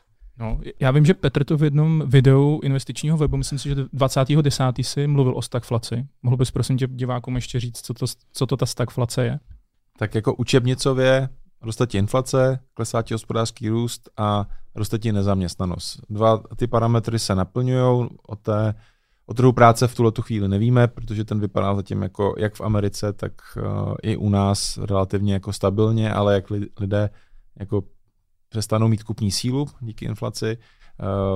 No, já vím, že Petr to v jednom videu investičního webu, myslím si, že 20.10. si mluvil o stagflaci. Mohl bys prosím tě divákům ještě říct, co to, co to ta stagflace je? Tak jako učebnicově roste ti inflace, klesá ti hospodářský růst a roste ti nezaměstnanost. Dva ty parametry se naplňují, o té o trhu práce v tuhle chvíli nevíme, protože ten vypadá zatím jako jak v Americe, tak uh, i u nás relativně jako stabilně, ale jak lidé jako přestanou mít kupní sílu díky inflaci.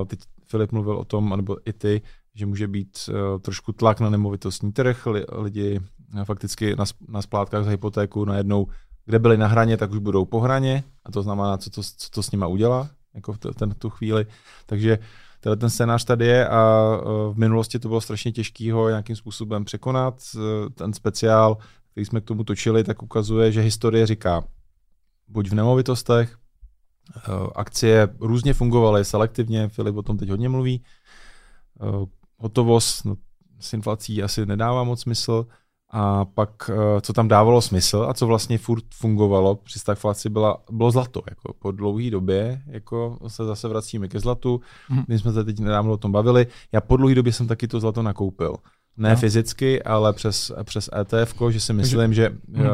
Uh, teď Filip mluvil o tom, nebo i ty, že může být uh, trošku tlak na nemovitostní trh, lidi fakticky na, na splátkách za hypotéku najednou, kde byli na hraně, tak už budou po hraně a to znamená, co to, co to s nima udělá jako v, ten, v tu chvíli. Takže tenhle ten scénář tady je a v minulosti to bylo strašně těžké ho nějakým způsobem překonat. Ten speciál, který jsme k tomu točili, tak ukazuje, že historie říká, buď v nemovitostech, akcie různě fungovaly selektivně, Filip o tom teď hodně mluví, hotovost no, s inflací asi nedává moc smysl, a pak, co tam dávalo smysl a co vlastně furt fungovalo při stagflaci, byla, bylo zlato. Jako po dlouhé době jako se zase vracíme ke zlatu. Mm. My jsme se teď nedávno o tom bavili. Já po dlouhé době jsem taky to zlato nakoupil. Ne no. fyzicky, ale přes, přes ETF, že si myslím, že mm. uh,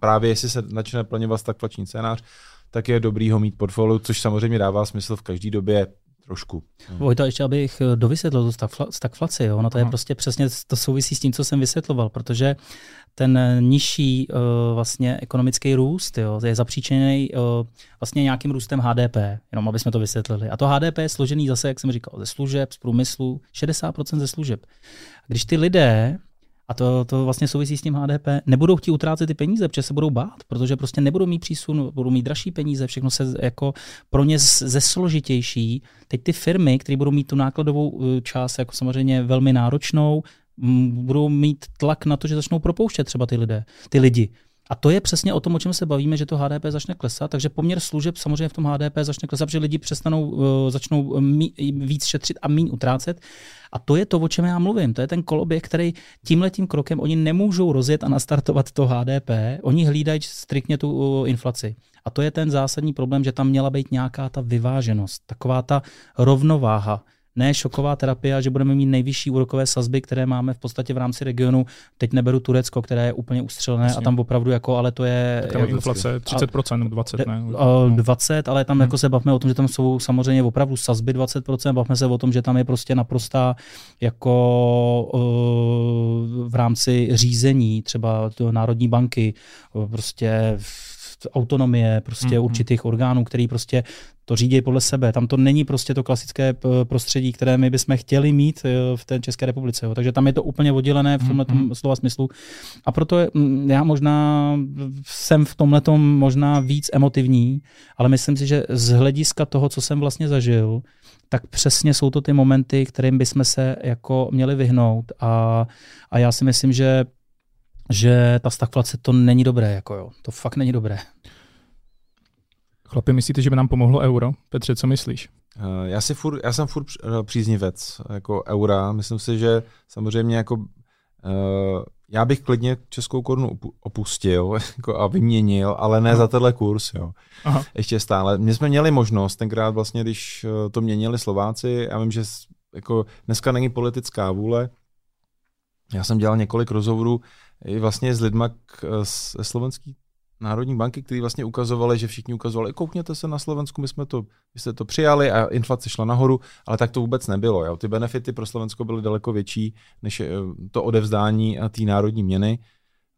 právě jestli se začne plňovat stagflační scénář, tak je dobrý ho mít portfolio, což samozřejmě dává smysl v každé době trošku. Hmm. Vojto, ještě abych eh, dovysvětlil tu stagflaci, jo? no to Aha. je prostě přesně, to souvisí s tím, co jsem vysvětloval, protože ten eh, nižší uh, vlastně ekonomický růst jo, je zapříčený uh, vlastně nějakým růstem HDP, jenom aby jsme to vysvětlili. A to HDP je složený zase, jak jsem říkal, ze služeb, z průmyslu, 60% ze služeb. Když ty lidé a to, to vlastně souvisí s tím HDP, nebudou chtít utrácet ty peníze, protože se budou bát, protože prostě nebudou mít přísun, budou mít dražší peníze, všechno se jako pro ně zesložitější. Teď ty firmy, které budou mít tu nákladovou eh, část jako samozřejmě velmi náročnou, budou mít tlak na to, že začnou propouštět třeba ty lidé, ty lidi. A to je přesně o tom, o čem se bavíme, že to HDP začne klesat, takže poměr služeb samozřejmě v tom HDP začne klesat, protože lidi přestanou, uh, začnou mí, víc šetřit a méně utrácet. A to je to, o čem já mluvím. To je ten koloběh, který tímhletím krokem oni nemůžou rozjet a nastartovat to HDP. Oni hlídají striktně tu uh, inflaci. A to je ten zásadní problém, že tam měla být nějaká ta vyváženost, taková ta rovnováha ne šoková terapie, že budeme mít nejvyšší úrokové sazby, které máme v podstatě v rámci regionu. Teď neberu Turecko, které je úplně ustřelené Jasně. a tam opravdu jako, ale to je... Tam je inflace 30%, 20, ne? 20, ale tam hmm. jako se bavíme o tom, že tam jsou samozřejmě opravdu sazby 20%, bavíme se o tom, že tam je prostě naprostá jako v rámci řízení třeba Národní banky, prostě autonomie prostě mm-hmm. určitých orgánů, který prostě to řídí podle sebe. Tam to není prostě to klasické prostředí, které my bychom chtěli mít e, v té České republice. Jo. Takže tam je to úplně oddělené v tomhle mm-hmm. slova smyslu. A proto já možná jsem v tomhle možná víc emotivní, ale myslím si, že z hlediska toho, co jsem vlastně zažil, tak přesně jsou to ty momenty, kterým bychom se jako měli vyhnout. A, a já si myslím, že že ta stagflace to není dobré, jako jo. To fakt není dobré. Chlapi, myslíte, že by nám pomohlo euro? Petře, co myslíš? Uh, já, si furt, já jsem furt eh, příznivec jako eura. Myslím si, že samozřejmě jako uh, já bych klidně českou korunu opustil <laughs> jako a vyměnil, ale ne Aha. za tenhle kurz. Jo. Aha. Ještě stále. My jsme měli možnost tenkrát vlastně, když to měnili Slováci, já vím, že jako dneska není politická vůle. Já jsem dělal několik rozhovorů i vlastně s lidma ze slovenské národní banky, kteří vlastně ukazovali, že všichni ukazovali, koukněte se na Slovensku, my jsme to, my jste to přijali a inflace šla nahoru, ale tak to vůbec nebylo. Jo. Ty benefity pro Slovensko byly daleko větší než eh, to odevzdání té národní měny.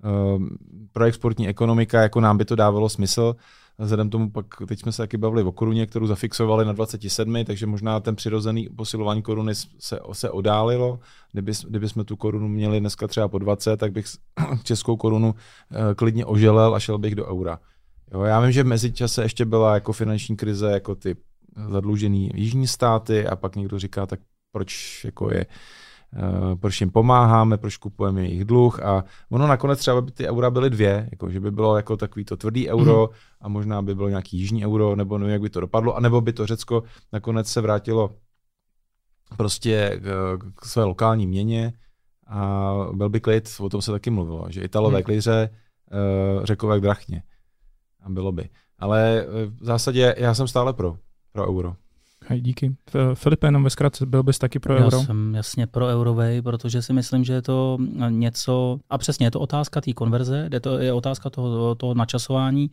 Ehm, pro exportní ekonomika, jako nám by to dávalo smysl, Vzhledem tomu pak, teď jsme se taky bavili o koruně, kterou zafixovali na 27, takže možná ten přirozený posilování koruny se, se odálilo. Kdyby, kdyby jsme tu korunu měli dneska třeba po 20, tak bych <clears throat> českou korunu uh, klidně oželel a šel bych do eura. Jo, já vím, že v mezičase ještě byla jako finanční krize, jako ty zadlužený jižní státy a pak někdo říká, tak proč jako je Eh, proč jim pomáháme, proč kupujeme jejich dluh a ono nakonec třeba by ty eura byly dvě, jako že by bylo jako takový to tvrdý euro mm. a možná by bylo nějaký jižní euro, nebo nevím, jak by to dopadlo, anebo by to Řecko nakonec se vrátilo prostě k, k své lokální měně a byl by klid, o tom se taky mluvilo, že Italové mm. kliře, uh, Řekové k drachně. A bylo by. Ale eh, v zásadě já jsem stále pro, pro euro. Hej, díky. Filipe, jenom ve zkratce, byl bys taky pro euro? Já jsem jasně pro eurovej, protože si myslím, že je to něco, a přesně je to otázka té konverze, je to je otázka toho, toho načasování,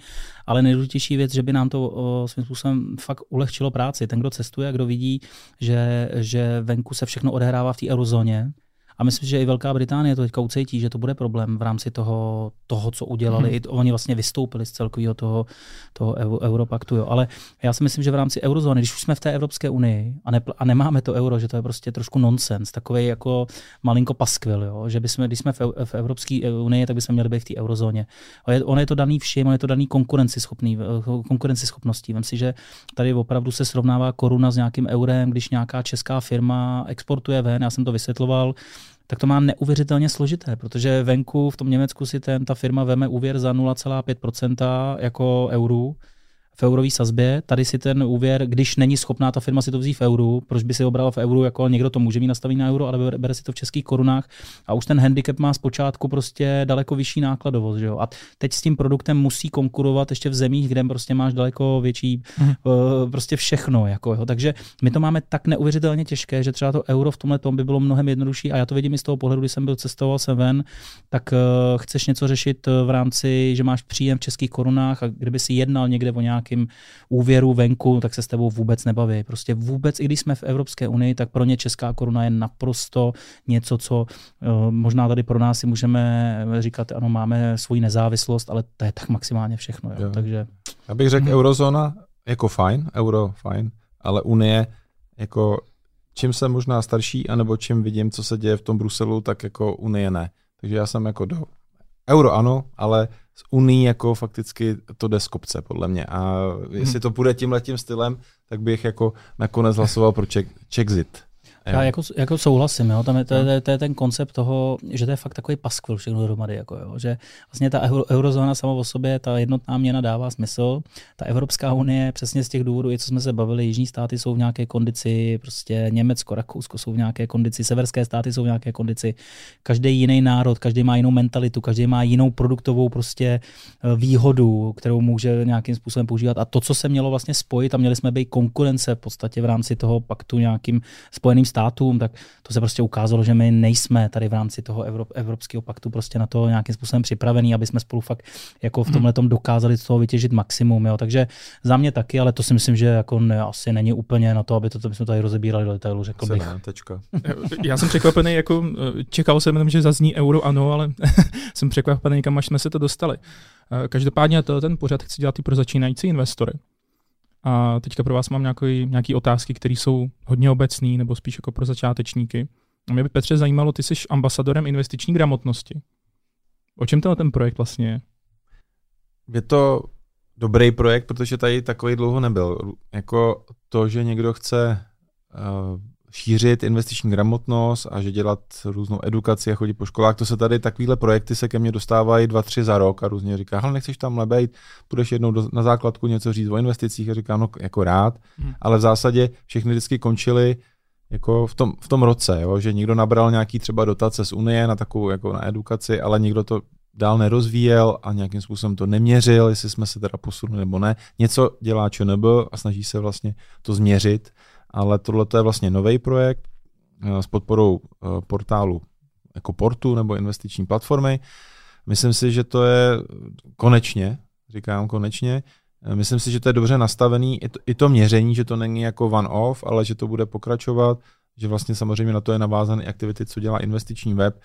ale nejdůležitější věc, že by nám to o, svým způsobem fakt ulehčilo práci. Ten, kdo cestuje a kdo vidí, že, že venku se všechno odehrává v té eurozóně, a myslím, že i Velká Británie to teďka ucítí, že to bude problém v rámci toho, toho co udělali. Hmm. I oni vlastně vystoupili z celkového toho, toho Europaktu. Jo. Ale já si myslím, že v rámci eurozóny, když už jsme v té Evropské unii a, ne, a nemáme to euro, že to je prostě trošku nonsens, takový jako malinko paskvil, jo. že bychom, když jsme v, v Evropské unii, tak bychom měli být v té eurozóně. ono je to daný všem, ono je to daný konkurenceschopný, konkurenceschopností. Vem si, že tady opravdu se srovnává koruna s nějakým eurem, když nějaká česká firma exportuje ven, já jsem to vysvětloval, tak to má neuvěřitelně složité, protože venku v tom Německu si ten, ta firma veme úvěr za 0,5% jako euru, v eurové sazbě. Tady si ten úvěr, když není schopná ta firma si to vzít v euru, proč by si ho brala v euru, jako někdo to může mít nastavený na euro, ale bere si to v českých korunách a už ten handicap má zpočátku prostě daleko vyšší nákladovost. Že jo? A teď s tím produktem musí konkurovat ještě v zemích, kde prostě máš daleko větší mm. uh, prostě všechno. Jako, jo? Takže my to máme tak neuvěřitelně těžké, že třeba to euro v tomhle tom by bylo mnohem jednodušší a já to vidím i z toho pohledu, když jsem byl cestoval jsem ven, tak uh, chceš něco řešit v rámci, že máš příjem v českých korunách a kdyby si jednal někde o nějak nějakým úvěru venku, tak se s tebou vůbec nebaví. Prostě vůbec, i když jsme v Evropské unii, tak pro ně česká koruna je naprosto něco, co eh, možná tady pro nás si můžeme říkat, ano, máme svoji nezávislost, ale to je tak maximálně všechno. Jo. Jo. Takže... Já bych řekl, hmm. eurozóna jako fajn, euro fajn, ale Unie jako čím jsem možná starší, anebo čím vidím, co se děje v tom Bruselu, tak jako Unie ne. Takže já jsem jako do euro ano, ale z Unii jako fakticky to jde z kopce, podle mě. A jestli to půjde tím letím stylem, tak bych jako nakonec hlasoval pro Czech, Czechzit. Já jako, jako souhlasím, jo. Tam je, to, je, to je ten koncept toho, že to je fakt takový paskvil všechno dohromady, jako jo. že vlastně ta euro, eurozóna sama o sobě, ta jednotná měna dává smysl, ta Evropská unie přesně z těch důvodů, i co jsme se bavili, jižní státy jsou v nějaké kondici, prostě Německo, Rakousko jsou v nějaké kondici, severské státy jsou v nějaké kondici, každý jiný národ, každý má jinou mentalitu, každý má jinou produktovou prostě eh, výhodu, kterou může nějakým způsobem používat. A to, co se mělo vlastně spojit a měli jsme být konkurence v podstatě v rámci toho paktu nějakým spojeným státům, tak to se prostě ukázalo, že my nejsme tady v rámci toho Evrop, Evropského paktu prostě na to nějakým způsobem připravení, aby jsme spolu fakt jako v tomhle tom dokázali z toho vytěžit maximum. Jo. Takže za mě taky, ale to si myslím, že jako ne, asi není úplně na to, aby to, to bychom tady rozebírali do detailu, řekl bych. Ne, tečka. <laughs> Já jsem překvapený, jako čekal jsem, že zazní euro, ano, ale <laughs> jsem překvapený, kam až jsme se to dostali. Každopádně to, ten pořad chci dělat i pro začínající investory. A teďka pro vás mám nějaký, nějaký otázky, které jsou hodně obecné, nebo spíš jako pro začátečníky. A mě by Petře zajímalo, ty jsi ambasadorem investiční gramotnosti. O čem tenhle ten projekt vlastně je? Je to dobrý projekt, protože tady takový dlouho nebyl. Jako to, že někdo chce uh, šířit investiční gramotnost a že dělat různou edukaci a chodit po školách. To se tady, takovýhle projekty se ke mně dostávají dva, tři za rok a různě říká, hele, nechceš tam lebejt, půjdeš jednou do, na základku něco říct o investicích a říkám, no jako rád, hmm. ale v zásadě všechny vždycky končily jako v tom, v tom roce, jo, že někdo nabral nějaký třeba dotace z Unie na takovou jako na edukaci, ale někdo to dál nerozvíjel a nějakým způsobem to neměřil, jestli jsme se teda posunuli nebo ne. Něco dělá ČNB a snaží se vlastně to změřit ale tohle je vlastně nový projekt eh, s podporou eh, portálu jako portu nebo investiční platformy. Myslím si, že to je konečně, říkám konečně, eh, myslím si, že to je dobře nastavený, i to, i to měření, že to není jako one-off, ale že to bude pokračovat, že vlastně samozřejmě na to je navázané aktivity, co dělá investiční web,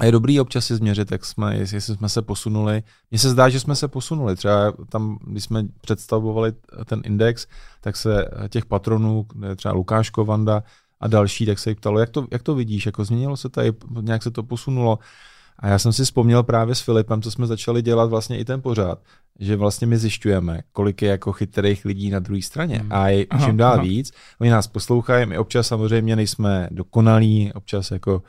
a je dobrý občas si změřit, jak jsme, jestli jsme se posunuli. Mně se zdá, že jsme se posunuli. Třeba tam, když jsme představovali ten index, tak se těch patronů, třeba Lukáš Kovanda a další, tak se jich ptalo, jak to, jak to vidíš, jako změnilo se tady, nějak se to posunulo. A já jsem si vzpomněl právě s Filipem, co jsme začali dělat vlastně i ten pořád, že vlastně my zjišťujeme, kolik je jako chytrých lidí na druhé straně. Hmm. A je čím dál aha. víc. Oni nás poslouchají, my občas samozřejmě nejsme dokonalí, občas jako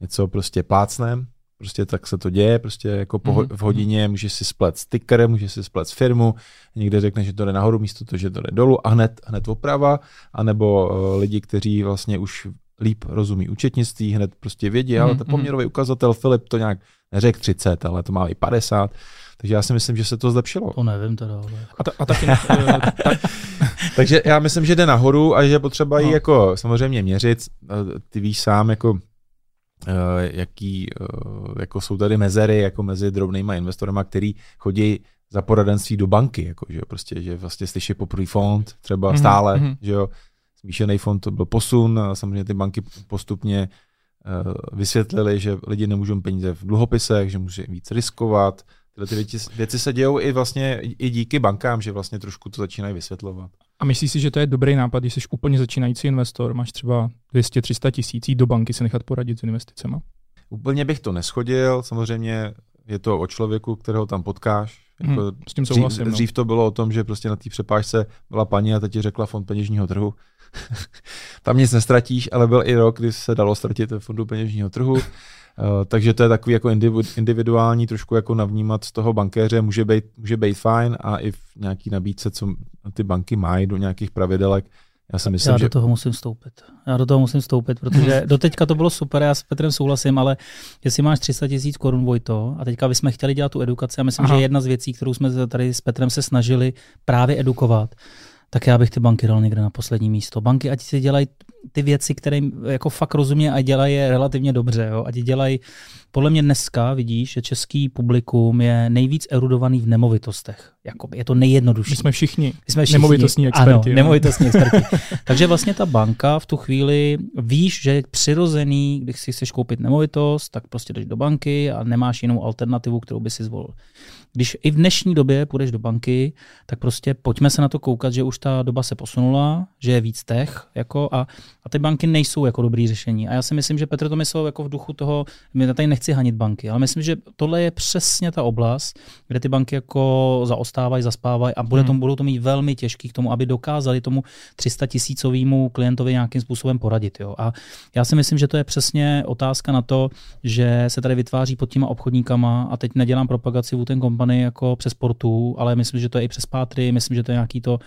něco prostě plácnem, prostě tak se to děje, prostě jako po, mm-hmm. v hodině můžeš si splet sticker, můžeš si splet firmu, někde řekne, že to jde nahoru místo toho, že to jde dolů a hned, hned oprava, anebo uh, lidi, kteří vlastně už líp rozumí účetnictví, hned prostě vědí, mm-hmm. ale to mhm. poměrový ukazatel Filip to nějak neřekl 30, ale to má i 50, takže já si myslím, že se to zlepšilo. To nevím teda. Ale... A, ta, a taky, <laughs> eh, tak... Takže já myslím, že jde nahoru a že potřeba no. jako samozřejmě měřit. Ty víš sám, jako Eh, jaký eh, jako jsou tady mezery jako mezi drobnýma investorama, který chodí za poradenství do banky, jako, že prostě, že vlastně slyší poprvé fond, třeba mm-hmm. stále, mm-hmm. že jo, smíšený fond to byl posun, a samozřejmě ty banky postupně uh, vysvětlili, že lidi nemůžou peníze v dluhopisech, že musí víc riskovat, tyhle ty věci, věci se dějou i vlastně i díky bankám, že vlastně trošku to začínají vysvětlovat. A myslíš si, že to je dobrý nápad, když jsi úplně začínající investor, máš třeba 200-300 tisící do banky se nechat poradit s investicemi? Úplně bych to neschodil, samozřejmě je to o člověku, kterého tam potkáš. Hmm, jako hmm, s tím souhlasím. Dřív, no. dřív to bylo o tom, že prostě na té přepážce byla paní a teď ti řekla fond peněžního trhu. <laughs> tam nic nestratíš, ale byl i rok, kdy se dalo ztratit ve fondu peněžního trhu. Uh, takže to je takový jako individuální, trošku jako navnímat z toho bankéře, může být, může být fajn a i v nějaký nabídce, co ty banky mají do nějakých pravidelek, já si myslím, já do že... toho musím vstoupit. Já do toho musím vstoupit, protože <laughs> do teďka to bylo super, já s Petrem souhlasím, ale jestli máš 300 tisíc korun, Vojto, a teďka bychom chtěli dělat tu edukaci, a myslím, Aha. že jedna z věcí, kterou jsme tady s Petrem se snažili právě edukovat, tak já bych ty banky dal někde na poslední místo. Banky, ať si dělají ty věci, které jako fakt rozumí a dělají je relativně dobře. Jo? Ať dělají, podle mě dneska vidíš, že český publikum je nejvíc erudovaný v nemovitostech. Jakoby, je to nejjednodušší. My jsme všichni, My jsme všichni nemovitostní experti. Ano, jo. nemovitostní experti. <laughs> Takže vlastně ta banka v tu chvíli víš, že je přirozený, když si chceš koupit nemovitost, tak prostě jdeš do banky a nemáš jinou alternativu, kterou by si zvolil. Když i v dnešní době půjdeš do banky, tak prostě pojďme se na to koukat, že už ta doba se posunula, že je víc tech jako a, a ty banky nejsou jako dobrý řešení. A já si myslím, že Petr to myslel jako v duchu toho, my tady nechci hanit banky, ale myslím, že tohle je přesně ta oblast, kde ty banky jako zaostávají zaspávají a bude Hmm. tomu, budou to mít velmi těžký k tomu, aby dokázali tomu 300 tisícovému klientovi nějakým způsobem poradit. Jo. A já si myslím, že to je přesně otázka na to, že se tady vytváří pod těma obchodníkama a teď nedělám propagaci Wooten Company jako přes portu, ale myslím, že to je i přes Pátry, myslím, že to je nějaký to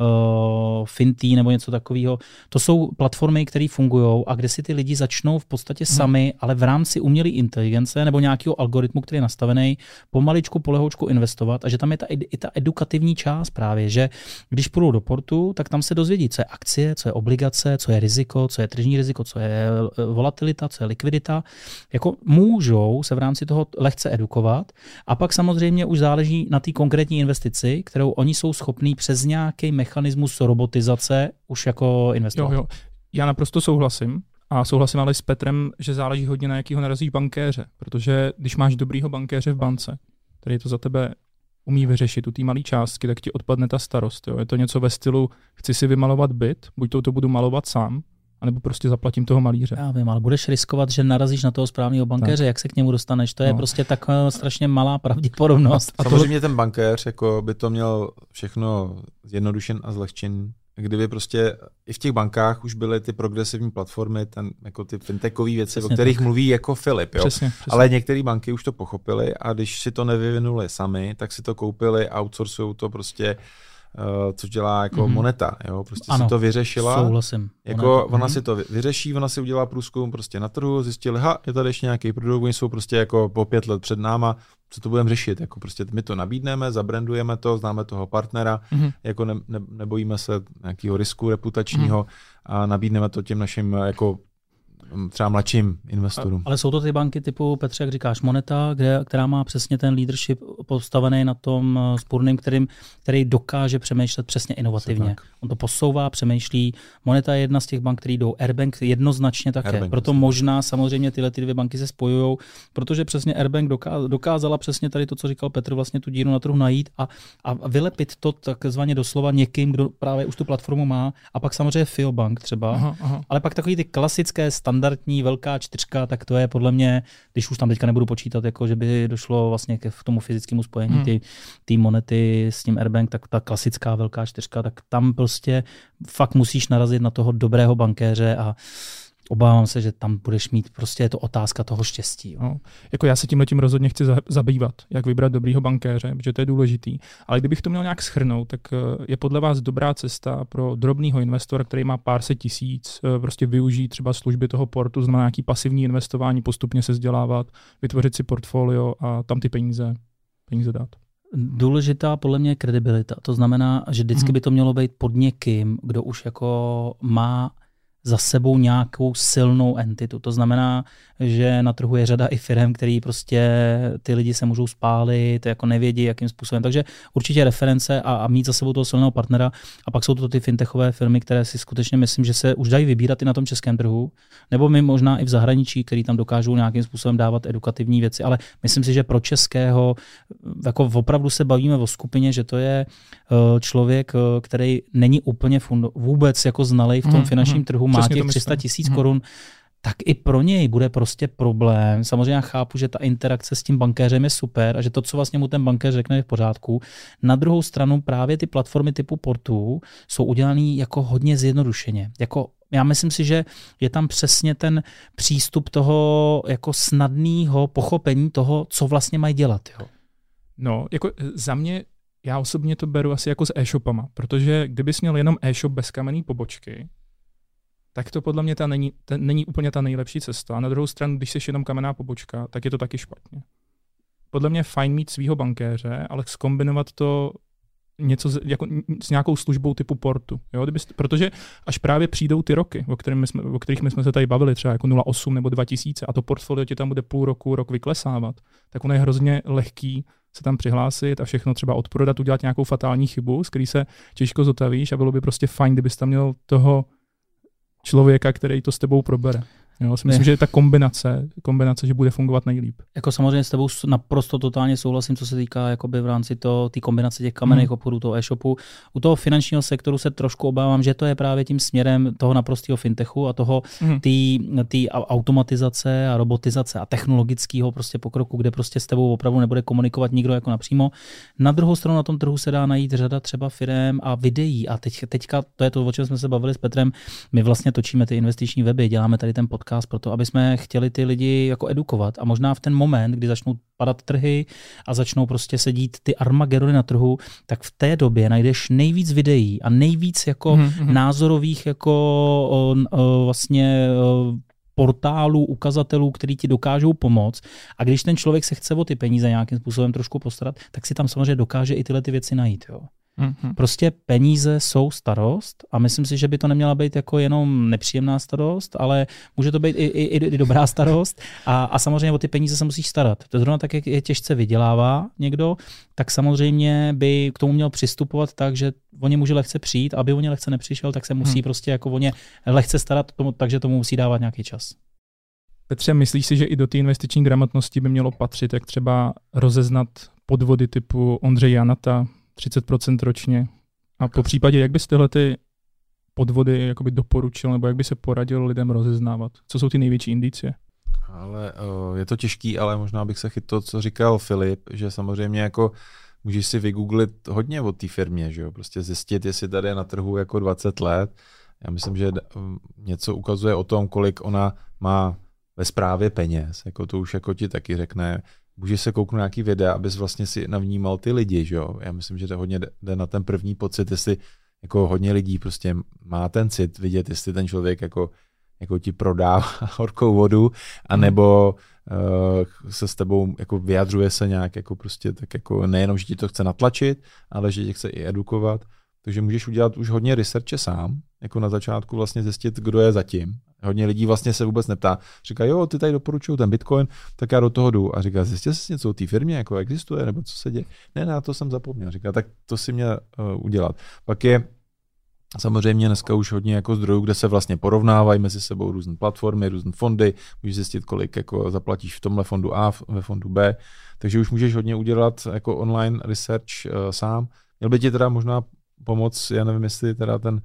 uh, Fintý nebo něco takového. To jsou platformy, které fungují a kde si ty lidi začnou v podstatě Hmm. sami, ale v rámci umělé inteligence nebo nějakého algoritmu, který je nastavený, pomaličku, polehoučku investovat a že tam je ta, i ta edukativní část právě, že když půjdou do portu, tak tam se dozvědí, co je akcie, co je obligace, co je riziko, co je tržní riziko, co je eh, volatilita, co je likvidita. Jako můžou se v rámci toho lehce edukovat a pak samozřejmě už záleží na té konkrétní investici, kterou oni jsou schopní přes nějaký mechanismus robotizace už jako investovat. Jo, jo. Já naprosto souhlasím. A souhlasím ale s Petrem, že záleží hodně na jakýho narazíš bankéře. Protože když máš dobrýho bankéře v bance, který to za tebe umí vyřešit u té malé částky, tak ti odpadne ta starost. Jo. Je to něco ve stylu, chci si vymalovat byt, buď to, to budu malovat sám, anebo prostě zaplatím toho malíře. Já vím, ale budeš riskovat, že narazíš na toho správného bankéře, jak se k němu dostaneš. To je No. prostě tak strašně malá pravděpodobnost. A Samozřejmě ten bankéř jako by to měl všechno zjednodušen a zlehčen. Kdyby prostě i v těch bankách už byly ty progresivní platformy, ten, jako ty fintechové věci, Přesně o kterých tak. mluví jako Filip. Jo? Přesně, přesně. Ale některé banky už to pochopily a když si to nevyvinuli sami, tak si to koupili, outsourcují to prostě, což dělá jako Mhm. mm-hmm. Moneta. Jo? Prostě Ano, si to vyřešila. Souhlasím. Jako ona mhm. si to vy- vyřeší, ona si udělá průzkum prostě na trhu, zjistili, ha, je tady ještě nějaký produkt, oni jsou prostě jako po pět let před náma, co to budeme řešit, jako prostě my to nabídneme, zabrandujeme to, známe toho partnera, Mhm. jako ne, ne, nebojíme se nějakého risku reputačního Mhm. a nabídneme to těm našim jako třeba mladším investorům. Ale jsou to ty banky typu, Petře, jak říkáš, Moneta, kde, která má přesně ten leadership postavený na tom eh, spurným, kterým, který dokáže přemýšlet přesně inovativně. On to posouvá, přemýšlí. Moneta je jedna z těch bank, který jdou. Airbank jednoznačně také. Airbank, Proto jasně. možná samozřejmě tyhle ty dvě banky se spojují, protože přesně Airbank doká- dokázala přesně tady to, co říkal Petr, vlastně tu díru na trhu najít a, a vylepit to takzvaně doslova někým, kdo právě už tu platformu má. A pak samozřejmě Fiobank třeba. Aha, aha. Ale pak takový ty klasické, standardní velká čtyřka, tak to je podle mě, když už tam teďka nebudu počítat, jako že by došlo vlastně k tomu fyzickému spojení Hmm. ty, ty monety s tím Airbank, tak ta klasická velká čtyřka, tak tam prostě fakt musíš narazit na toho dobrého bankéře a obávám se, že tam budeš mít, prostě je to otázka toho štěstí. Jo. No, jako já se tímhle tím rozhodně chci za- zabývat, jak vybrat dobrýho bankéře, protože to je důležitý. Ale kdybych to měl nějak schrnout, tak eh, je podle vás dobrá cesta pro drobného investora, který má pár set tisíc, eh, prostě využít třeba služby toho portu, znamená nějaký pasivní investování, postupně se vzdělávat, vytvořit si portfolio a tam ty peníze, peníze dát. Důležitá podle mě je kredibilita. To znamená, že vždycky Mhm. by to mělo být pod někým, kdo už jako má za sebou nějakou silnou entitu. To znamená, že na trhu je řada i firm, který prostě ty lidi se můžou spálit, jako nevědí, jakým způsobem. Takže určitě reference a, a mít za sebou toho silného partnera. A pak jsou to ty fintechové firmy, které si skutečně myslím, že se už dají vybírat i na tom českém trhu, nebo my možná i v zahraničí, který tam dokážou nějakým způsobem dávat edukativní věci. Ale myslím si, že pro českého, jako opravdu se bavíme o skupině, že to je eh, člověk, eh, který není úplně fundo, vůbec jako znalej v tom Mhm, finančním mhm. trhu, má těch myslím. 300 tisíc Mhm. korun, tak i pro něj bude prostě problém. Samozřejmě já chápu, že ta interakce s tím bankéřem je super a že to, co vlastně mu ten bankéř řekne, je v pořádku. Na druhou stranu právě ty platformy typu portu jsou udělané jako hodně zjednodušeně. Jako já myslím si, že je tam přesně ten přístup toho jako snadného pochopení toho, co vlastně mají dělat. Jo. No, jako eh, za mě, já osobně to beru asi jako s e-shopama, protože kdybys měl jenom e-shop bez kamenný pobočky, tak to podle mě ta není, ta není úplně ta nejlepší cesta. A na druhou stranu, když jsi jenom kamenná pobočka, tak je to taky špatně. Podle mě je fajn mít svého bankéře, ale skombinovat to něco z, jako, s nějakou službou typu portu. Jo? Kdyby, protože až právě přijdou ty roky, o, kterým my jsme, o kterých my jsme se tady bavili, třeba jako 0,8 nebo 2000 a to portfolio ti tam bude půl roku, rok vyklesávat, tak ono je hrozně lehký se tam přihlásit a všechno třeba odprodat, udělat nějakou fatální chybu, z který se těžko zotavíš a bylo by prostě fajn, kdybys tam měl toho člověka, který to s tebou probere. Jo, si myslím, Ne. že je ta kombinace, kombinace, že bude fungovat nejlíp. Jako samozřejmě s tebou naprosto totálně souhlasím, co se týká jakoby v rámci to, té kombinace těch kamenných Hmm. obchodů, toho e-shopu. U toho finančního sektoru se trošku obávám, že to je právě tím směrem toho naprostého fintechu a toho Mhm. té automatizace a robotizace a technologického prostě pokroku, kde prostě s tebou opravdu nebude komunikovat nikdo jako napřímo. Na druhou stranu na tom trhu se dá najít řada třeba firm a videí a teď, teďka, to je to, o čem jsme se bavili s Petrem, my vlastně točíme ty investiční weby, děláme tady ten podcast proto, aby jsme chtěli ty lidi jako edukovat a možná v ten moment, kdy začnou padat trhy a začnou prostě sedít ty armagedony na trhu, tak v té době najdeš nejvíc videí a nejvíc jako Mhm, mhm. názorových jako o, o, vlastně o, portálů, ukazatelů, který ti dokážou pomoct. A když ten člověk se chce o ty peníze nějakým způsobem trošku postarat, tak si tam samozřejmě dokáže i tyhle ty věci najít. Jo. Mhm. Prostě peníze jsou starost a myslím si, že by to neměla být jako jenom nepříjemná starost, ale může to být i, i, i, dobrá <laughs> starost a, a samozřejmě o ty peníze se musíš starat. To zrovna tak, jak je těžce vydělává někdo, tak samozřejmě by k tomu měl přistupovat tak, že o ně může lehce přijít, aby o ně lehce nepřišel, tak se musí Hmm. prostě jako o ně lehce starat, tomu, takže tomu musí dávat nějaký čas. Petře, myslíš si, že i do té investiční gramotnosti by mělo patřit, jak třeba rozeznat podvody typu Ondřej Janata, 30% ročně? A po případě, jak bys tyhle ty podvody jakoby doporučil, nebo jak by se poradil lidem rozeznávat? Co jsou ty největší indicie? Ale uh, je to těžký, ale možná bych se chytil, co říkal Filip, že samozřejmě jako můžeš si vygooglit hodně o té firmě, že jo? prostě zjistit, jestli tady je na trhu jako 20 let. Já myslím, že um, něco ukazuje o tom, kolik ona má ve správě peněz, jako to už jako ti taky řekne. Můžeš se kouknout nějaký videa, abys vlastně si navnímal ty lidi, že jo? Já myslím, že to hodně jde- jde na ten první pocit, jestli jako hodně lidí prostě má ten cit vidět, jestli ten člověk jako, jako ti prodává <laughs> horkou vodu, anebo uh, se s tebou jako vyjadřuje se nějak jako prostě tak jako nejenom, že ti to chce natlačit, ale že tě chce i edukovat. Takže můžeš udělat už hodně researche sám, jako na začátku vlastně zjistit, kdo je zatím. Hodně lidí vlastně se vůbec neptá. Říká, jo, ty tady doporučují ten Bitcoin, tak já do toho jdu. A říká, zjistil jsi něco o té firmě, jako existuje, nebo co se děje? Ne, na to jsem zapomněl. Říká, tak to si měl uh, udělat. Pak je Samozřejmě dneska už hodně jako zdrojů, kde se vlastně porovnávají mezi sebou různé platformy, různé fondy, můžeš zjistit, kolik jako zaplatíš v tomhle fondu A, ve fondu B, takže už můžeš hodně udělat jako online research uh, sám. Měl by ti teda možná pomoct, já nevím, jestli teda ten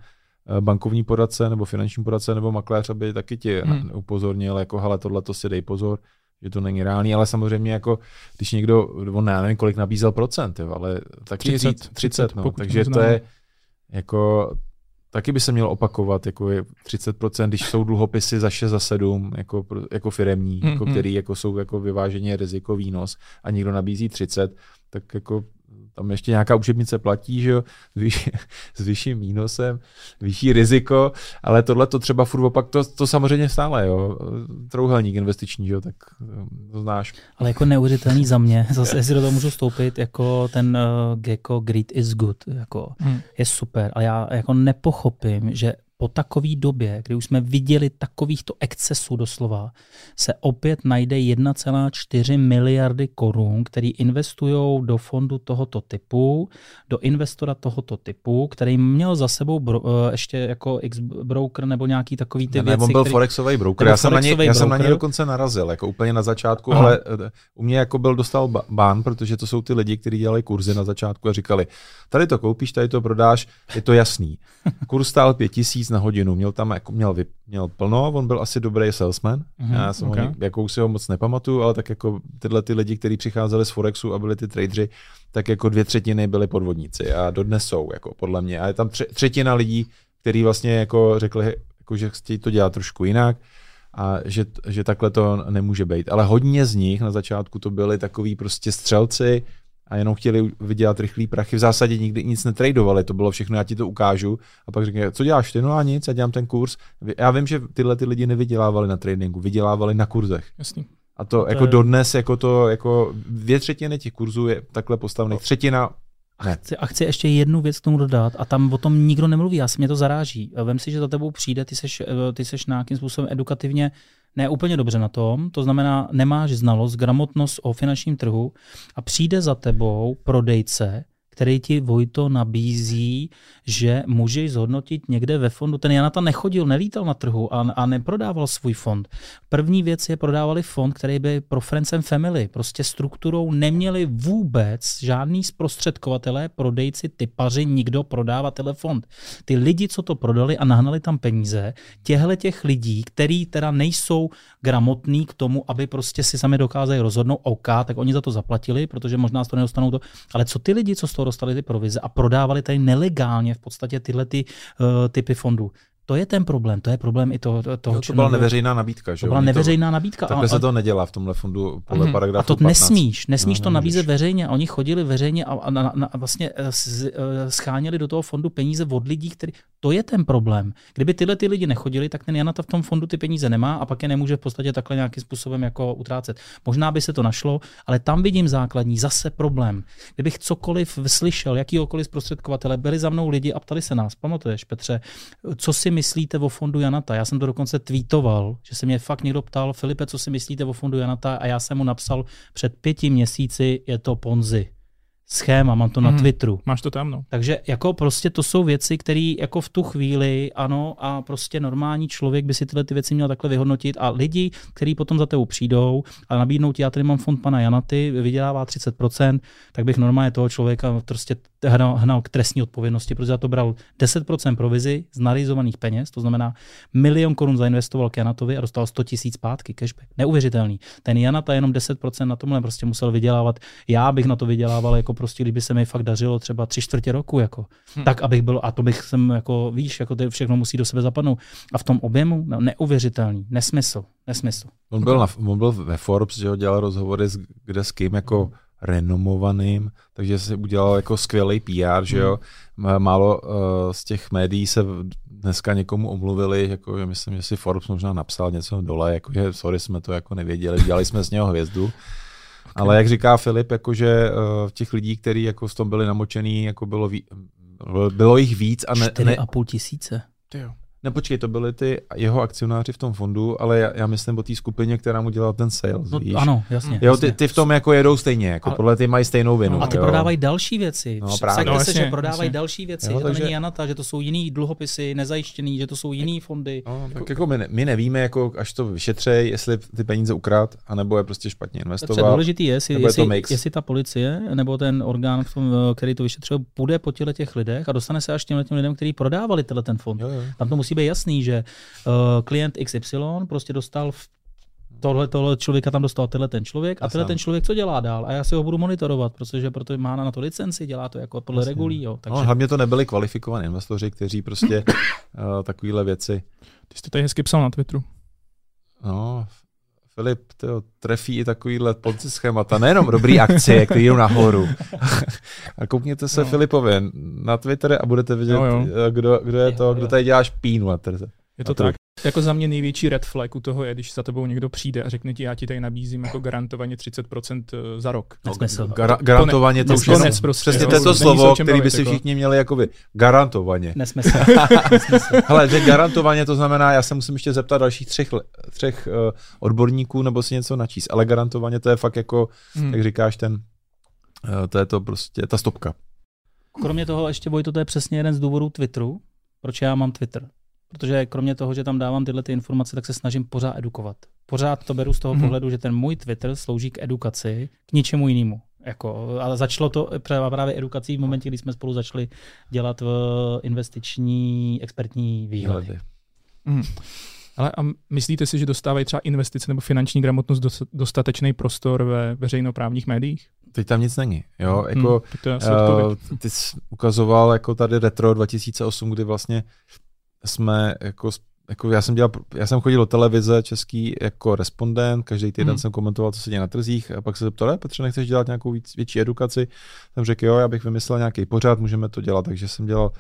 bankovní poradce nebo finanční poradce nebo makléř, aby taky ti Hmm. hmm. upozornil, jako hele, tohle to si dej pozor, že to není reálný, ale samozřejmě jako, když někdo, on já nevím, kolik nabízel procent, jo, ale taky 30, 30, 30, 30 no, takže to je jako taky by se mělo opakovat, jako je 30%, když jsou dluhopisy za 6, za 7, jako, jako firemní, Mm, jako, mm. který jako jsou jako vyváženě riziko výnos a někdo nabízí 30, tak jako tam ještě nějaká učebnice platí, že jo, s, vyšší, <laughs> s vyšším výnosem, vyšší riziko, ale tohle to třeba furt opak, to, to samozřejmě stále, jo, trouhelník investiční, že jo, tak eh, to znáš. Ale jako neuvěřitelný za mě, <laughs> zase jestli do toho můžu stoupit, jako ten uh, Gecko Greed is good, jako Hmm. je super, ale já jako nepochopím, že po takové době, kdy už jsme viděli takovýchto excesů doslova, se opět najde 1,4 miliardy korun, který investují do fondu tohoto typu, do investora tohoto typu, který měl za sebou bro, uh, ještě jako X-broker nebo nějaký takový ty ne, věci. ne, on byl který- forexový broker. Já jsem, na něj, já jsem na něj dokonce narazil, jako úplně na začátku, Aha. ale eh, u mě jako byl dostal bán, protože to jsou ty lidi, kteří dělali kurzy na začátku a říkali, tady to koupíš, tady to prodáš, je to jasný. Kurs stál pět tisíc na hodinu, měl tam jako měl, vy- měl plno, on byl asi dobrý salesman. Mhm, Já jsem okay. ho, jakou si ho moc nepamatuju, ale tak jako tyhle ty lidi, kteří přicházeli z Forexu a byli ty tradeři, tak jako dvě třetiny byli podvodníci a dodnes jsou, jako podle mě. A je tam tře- třetina lidí, kteří vlastně jako řekli, jako, že chtějí to dělat trošku jinak a že, že takhle to nemůže být. Ale hodně z nich na začátku to byli takový prostě střelci a jenom chtěli vydělat rychlý prachy. V zásadě nikdy nic netradovali, to bylo všechno, já ti to ukážu. A pak řekne, co děláš ty? No a nic, já dělám ten kurz. Já vím, že tyhle ty lidi nevydělávali na tradingu, vydělávali na kurzech. Jasný. A to, to jako je- dodnes, jako to, jako dvě třetiny těch kurzů je takhle postavených. Třetina ne. Chci, a chci ještě jednu věc k tomu dodat a tam o tom nikdo nemluví, já si mě to zaráží. Vem si, že za tebou přijde, ty seš, eh, ty seš nějakým způsobem edukativně ne úplně dobře na tom, to znamená, nemáš znalost, gramotnost o finančním trhu a přijde za tebou prodejce, který ti Vojto nabízí, že můžeš zhodnotit někde ve fondu. Ten Janata nechodil, nelítal na trhu a, a neprodával svůj fond. První věc je, prodávali fond, který by pro Friends and Family, prostě strukturou neměli vůbec žádný zprostředkovatelé, prodejci, typaři, nikdo prodávat fond. Ty lidi, co to prodali a nahnali tam peníze, těhle těch lidí, který teda nejsou gramotní k tomu, aby prostě si sami dokázali rozhodnout, OK, tak oni za to zaplatili, protože možná z toho nedostanou to. Ale co ty lidi, co z toho dostali ty provize a prodávali tady nelegálně v podstatě tyhle ty, uh, typy fondů, to je ten problém, to je problém i toho. toho no, to byla neveřejná nabídka, že? To byla neveřejná to, nabídka. Takhle a, se to nedělá v tomhle fondu podle uh, paragrafu A to 15. nesmíš, nesmíš no, to nabízet veřejně. A oni chodili veřejně a, a, a, a vlastně eh, eh, scháněli do toho fondu peníze od lidí, který. To je ten problém. Kdyby tyhle ty lidi nechodili, tak ten Janata v tom fondu ty peníze nemá a pak je nemůže v podstatě takhle nějakým způsobem jako utrácet. Možná by se to našlo, ale tam vidím základní zase problém. Kdybych cokoliv slyšel, jakýkoliv zprostředkovatele, byli za mnou lidi a ptali se nás, pamatuješ, Petře, co si myslíte o fondu Janata. Já jsem to dokonce tweetoval, že se mě fakt někdo ptal, Filipe, co si myslíte o fondu Janata a já jsem mu napsal před pěti měsíci, je to Ponzi schéma, mám to na mm, Twitteru. Máš to tam, no. Takže jako prostě to jsou věci, které jako v tu chvíli, ano, a prostě normální člověk by si tyhle ty věci měl takhle vyhodnotit a lidi, kteří potom za tebou přijdou a nabídnou ti, já tady mám fond pana Janaty, vydělává 30%, tak bych normálně toho člověka prostě hnal, hnal k trestní odpovědnosti, protože za to bral 10% provizi z narizovaných peněz, to znamená milion korun zainvestoval k Janatovi a dostal 100 tisíc zpátky cashback. Neuvěřitelný. Ten Janata jenom 10% na tomhle prostě musel vydělávat. Já bych na to vydělával jako prostě, kdyby se mi fakt dařilo třeba tři čtvrtě roku, jako, hmm. tak abych byl, a to bych jsem jako, víš, jako to všechno musí do sebe zapadnout. A v tom objemu, no, neuvěřitelný, nesmysl, nesmysl. On byl, na, on byl ve Forbes, že ho dělal rozhovory s, kde s kým, jako renomovaným, takže si udělal jako skvělý PR, že jo. Hmm. Málo uh, z těch médií se dneska někomu omluvili, jako že myslím, že si Forbes možná napsal něco dole, jako že sorry, jsme to jako nevěděli, dělali jsme z něho hvězdu. Okay. Ale jak říká Filip, jakože uh, těch lidí, kteří jako v tom byli namočený, jako bylo, ví, bylo jich víc. A ne, 4,5 tisíce. Tyjo. Ne, počkej, to byly ty jeho akcionáři v tom fondu, ale já, já myslím o té skupině, která mu dělala ten sales. No, víš? Ano, jasně. Jo, ty, ty v tom jako jedou stejně, jako ale, podle ty mají stejnou vinu. No, a ty jo. prodávají další věci. No, právě. No, jasně, se, že prodávají jasně. další věci. Jo, že to takže- není Janata, že to jsou jiný dluhopisy, nezajištěný, že to jsou jiný fondy. No, tak jako my, ne, my nevíme, jako až to vyšetřej, jestli ty peníze ukrát, anebo je prostě špatně Co investoval. důležitý je, jestli, nebo je to jestli, jestli ta policie nebo ten orgán, v tom, eh, který to vyšetřuje, půjde po těle těch lidech a dostane se až těm těm lidem, kteří prodávali tenhle ten fond. Jo, jo. Tam to musí být jasný, že uh, klient XY prostě dostal v tohle, tohle člověka tam dostal tenhle ten člověk a A tenhle ten člověk co dělá dál a já si ho budu monitorovat, protože proto má na to licenci, dělá to jako podle Jasně. regulí. Jo. Takže No, hlavně to nebyli kvalifikovaní investoři, kteří prostě uh, takovéhle věci. Ty jsi to tady hezky psal na Twitteru. No, Filip, tyjo, trefí i takovýhle ponci schémata, nejenom dobrý akcie, které jdou nahoru. a koukněte se No. no. Filipovi na Twitter a budete vidět, jo. eh, Kdo, kdo je to, kdo tady dělá špínu na trze. Je to- tak. Jako za mě největší red flag u toho je, když za tebou někdo přijde a řekne ti, já ti tady nabízím jako garantovaně 30% za rok. Nesmysl. Gara, garantovaně to už je Konec prostě, přesně jo. to je to slovo, který by si jako. všichni měli jako vy. Garantovaně. <laughs> Nesmysl. Hele, že garantovaně to znamená, já se musím ještě zeptat dalších třech, třech uh, odborníků nebo si něco načíst, ale garantovaně to je fakt jako, Hmm. jak říkáš, ten, uh, to je to prostě ta stopka. Kromě toho ještě Vojto, to je přesně jeden z důvodů Twitteru, proč já mám Twitter. Protože kromě toho, že tam dávám tyhle ty informace, tak se snažím pořád edukovat. Pořád to beru z toho Mhm. mm-hmm. pohledu, že ten můj Twitter slouží k edukaci, k ničemu jinému. Jako, ale začalo to právě edukací v momentě, kdy jsme spolu začali dělat v investiční expertní výhledy. Mhm. Ale a myslíte si, že dostávají třeba investice nebo finanční gramotnost dos- dostatečný prostor ve veřejnoprávních médiích? Teď tam nic není. Jo? Jako, Hmm, to uh, ty jsi ukazoval jako tady Retro 2008, kdy vlastně jsme jako, jako já jsem dělal, já jsem chodil do televize český jako respondent, každý týden Hmm. jsem komentoval, co se děje na trzích a pak se zeptal, "Eh, Petře, nechceš dělat nějakou víc, větší edukaci? Jsem řekl, jo, já bych vymyslel nějaký pořád, můžeme to dělat, takže jsem dělal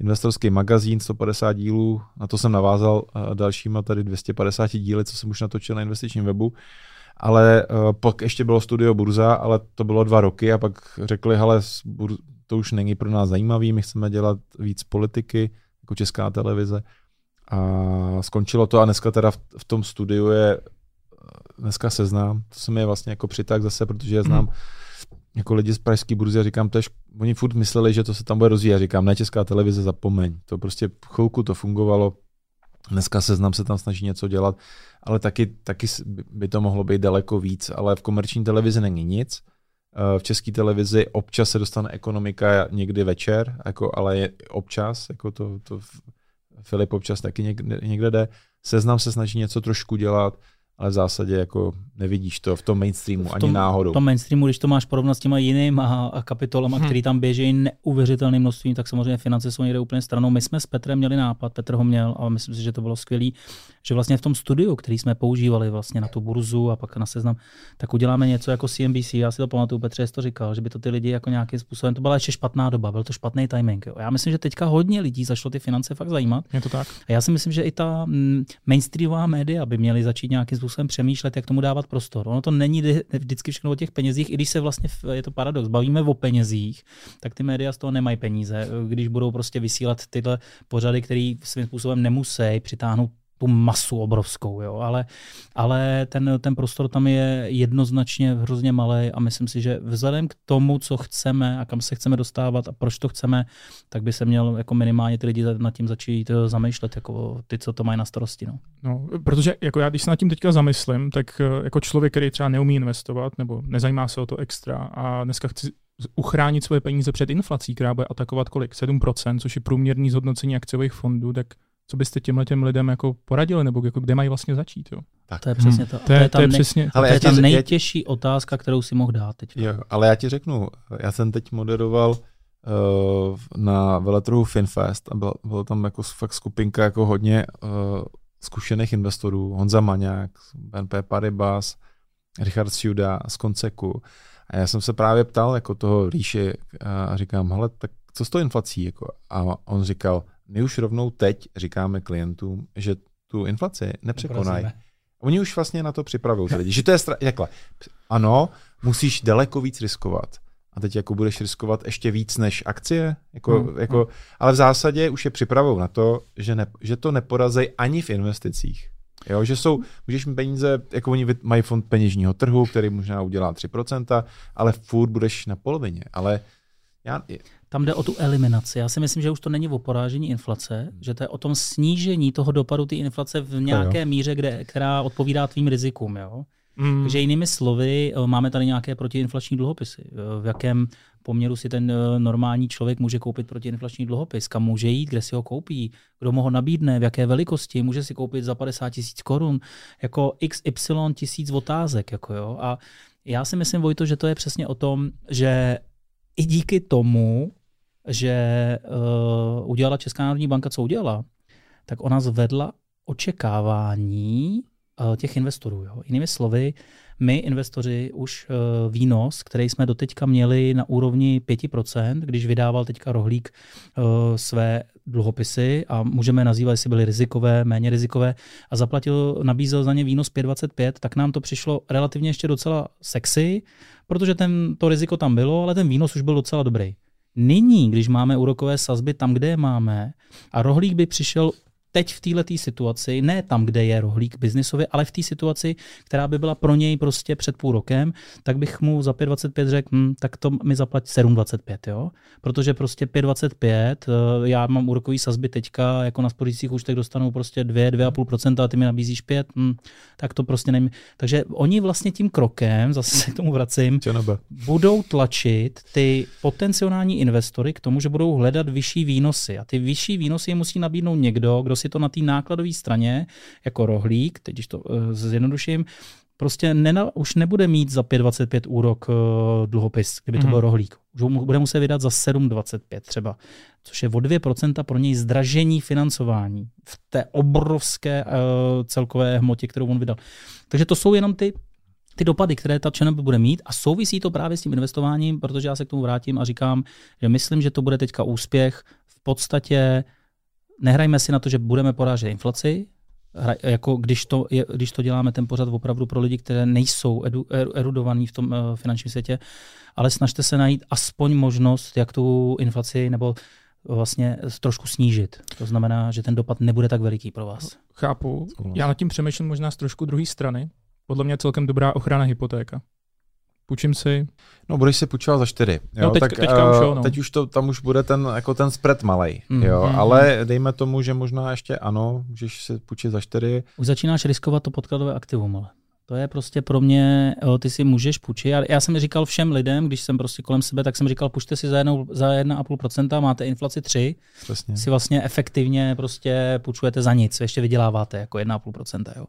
investorský magazín, 150 dílů, na to jsem navázal dalšíma tady 250 díly, co jsem už natočil na investičním webu. Ale uh, pak ještě bylo studio Burza, ale to bylo dva roky a pak řekli, hele, to už není pro nás zajímavý, my chceme dělat víc politiky, jako česká televize. A skončilo to a dneska teda v, v tom studiu je dneska seznám, to se mi vlastně jako přitak zase, protože je znám jako lidi z pražské burzy a říkám, to je, oni furt mysleli, že to se tam bude rozvíjet. Říkám, ne česká televize, zapomeň. To prostě chvilku to fungovalo. Dneska seznam se tam snaží něco dělat, ale taky, taky by to mohlo být daleko víc, ale v komerční televizi není nic. Eh, v české televizi občas se dostane ekonomika někdy večer, jako, ale je občas, jako to, to Filip občas taky někde, někde jde. Seznam se snaží něco trošku dělat, ale v zásadě jako nevidíš to v tom mainstreamu v tom, ani náhodou. V tom mainstreamu, když to máš porovnat s těma jinýma kapitolama, hmm. který tam běží neuvěřitelným množstvím, tak samozřejmě finance jsou někde úplně stranou. My jsme s Petrem měli nápad, Petr ho měl a myslím si, že to bylo skvělé, že vlastně v tom studiu, který jsme používali vlastně na tu burzu a pak na seznam, tak uděláme něco jako CNBC. Já si to pamatuju, Petře to říkal, že by to ty lidi jako nějakým způsobem, to byla ještě špatná doba, byl to špatný timing. Jo. Já myslím, že teďka hodně lidí zašlo ty finance fakt zajímat. Je to tak. A já si myslím, že i ta mm, mainstreamová média by měly začít nějakým způsobem přemýšlet, jak tomu dávat prostor. Ono to není vždycky všechno o těch penězích, i když se vlastně, je to paradox, bavíme o penězích, tak ty média z toho nemají peníze. Když budou prostě vysílat tyhle pořady, které svým způsobem nemusí přitáhnout tu masu obrovskou, jo. Ale, ale ten, ten prostor tam je jednoznačně hrozně malý a myslím si, že vzhledem k tomu, co chceme a kam se chceme dostávat a proč to chceme, tak by se měl jako minimálně ty lidi nad tím začít eh, zamýšlet, jako ty, co to mají na starosti. No. No, protože jako já, když se nad tím teďka zamyslím, tak eh, jako člověk, který třeba neumí investovat nebo nezajímá se o to extra a dneska chci uchránit svoje peníze před inflací, která bude atakovat kolik? 7%, což je průměrný zhodnocení akciových fondů, tak co byste těmhle těm lidem jako poradili, nebo jako kde mají vlastně začít? Jo? Tak. To je přesně to. Hmm. To je, to je, to je přesně. Ale to je ta nejtěžší já... otázka, kterou si mohl dát teď. Jo, ale já ti řeknu, já jsem teď moderoval uh, na veletrhu Finfest a byla, byla tam jako fakt skupinka jako hodně uh, zkušených investorů, Honza Maňák, BNP Paribas, Richard Siuda z Konceku. A já jsem se právě ptal jako toho Ríše a říkám, hele, tak co s tou inflací? Jako? A on říkal, my už rovnou teď říkáme klientům, že tu inflaci nepřekonají. Oni už vlastně na to připravují ty lidi. Že to je stra... Jakhle. Ano, musíš daleko víc riskovat. A teď jako budeš riskovat ještě víc než akcie, jako, hmm. jako, ale v zásadě už je připravou na to, že, ne, že to neporazej ani v investicích. Jo, že jsou, můžeš mít peníze, jako oni mají fond peněžního trhu, který možná udělá 3%, ale furt budeš na polovině. Ale já, tam jde o tu eliminaci. Já si myslím, že už to není o porážení inflace, že to je o tom snížení toho dopadu té inflace v nějaké míře, kde, která odpovídá tvým rizikům. Jo? Mm. Takže jinými slovy, eh, máme tady nějaké protiinflační dluhopisy. Eh, v jakém poměru si ten eh, normální člověk může koupit protiinflační dluhopis, kam může jít, kde si ho koupí, kdo mu ho nabídne, v jaké velikosti, může si koupit za 50 tisíc korun, jako XY tisíc otázek. Jako jo. A já si myslím, Vojto, že to je přesně o tom, že i díky tomu že uh, udělala Česká národní banka, co udělala, tak ona zvedla očekávání uh, těch investorů. Jo. Jinými slovy, my, investoři, už uh, výnos, který jsme doteďka měli na úrovni 5%, když vydával teďka rohlík uh, své dluhopisy a můžeme nazývat, jestli byly rizikové, méně rizikové a zaplatil, nabízel za ně výnos 5,25, tak nám to přišlo relativně ještě docela sexy, protože ten, to riziko tam bylo, ale ten výnos už byl docela dobrý. Nyní, když máme úrokové sazby tam, kde je máme, a rohlík by přišel teď v této situaci, ne tam, kde je rohlík biznisově, ale v té situaci, která by byla pro něj prostě před půl rokem, tak bych mu za 5,25 řekl, hm, tak to mi zaplať 7,25, jo? Protože prostě 5,25, eh, já mám úrokový sazby teďka, jako na spořících účtech dostanu prostě 2, 2,5% a ty mi nabízíš 5, hm, tak to prostě nevím. Takže oni vlastně tím krokem, <laughs> zase se k tomu vracím, budou tlačit ty potenciální investory k tomu, že budou hledat vyšší výnosy. A ty vyšší výnosy musí nabídnout někdo, kdo si to na té nákladové straně, jako rohlík, teď když to uh, zjednoduším, prostě nena, už nebude mít za 5,25 úrok uh, dluhopis, kdyby to mm. byl rohlík. Už ho bude muset vydat za 7,25 třeba, což je o 2% pro něj zdražení financování v té obrovské uh, celkové hmotě, kterou on vydal. Takže to jsou jenom ty ty dopady, které ta ČNB bude mít a souvisí to právě s tím investováním, protože já se k tomu vrátím a říkám, že myslím, že to bude teďka úspěch v podstatě nehrajme si na to, že budeme porážet inflaci, Hra, jako když to, je, když to děláme ten pořad opravdu pro lidi, které nejsou edu, erudovaní v tom uh, finančním světě, ale snažte se najít aspoň možnost, jak tu inflaci nebo vlastně trošku snížit. To znamená, že ten dopad nebude tak veliký pro vás. Chápu. Já nad tím přemýšlím možná z trošku druhé strany. Podle mě je celkem dobrá ochrana hypotéka. Půjčím si. No, budeš si půjčovat za čtyři. Jo? No, teď, tak, teďka už eh, jo, no. Teď už to, tam už bude ten, jako ten spread malej, Mm, jo, mm, ale dejme tomu, že možná ještě ano, můžeš si půjčit za čtyři. Už začínáš riskovat to podkladové aktivum, ale. To je prostě pro mě, jo, ty si můžeš půjčit. Já, já jsem říkal všem lidem, když jsem prostě kolem sebe, tak jsem říkal, pušte si za, jednou, za 1,5%, máte inflaci 3, Přesně. si vlastně efektivně prostě půjčujete za nic, ještě vyděláváte jako 1,5%. Jo.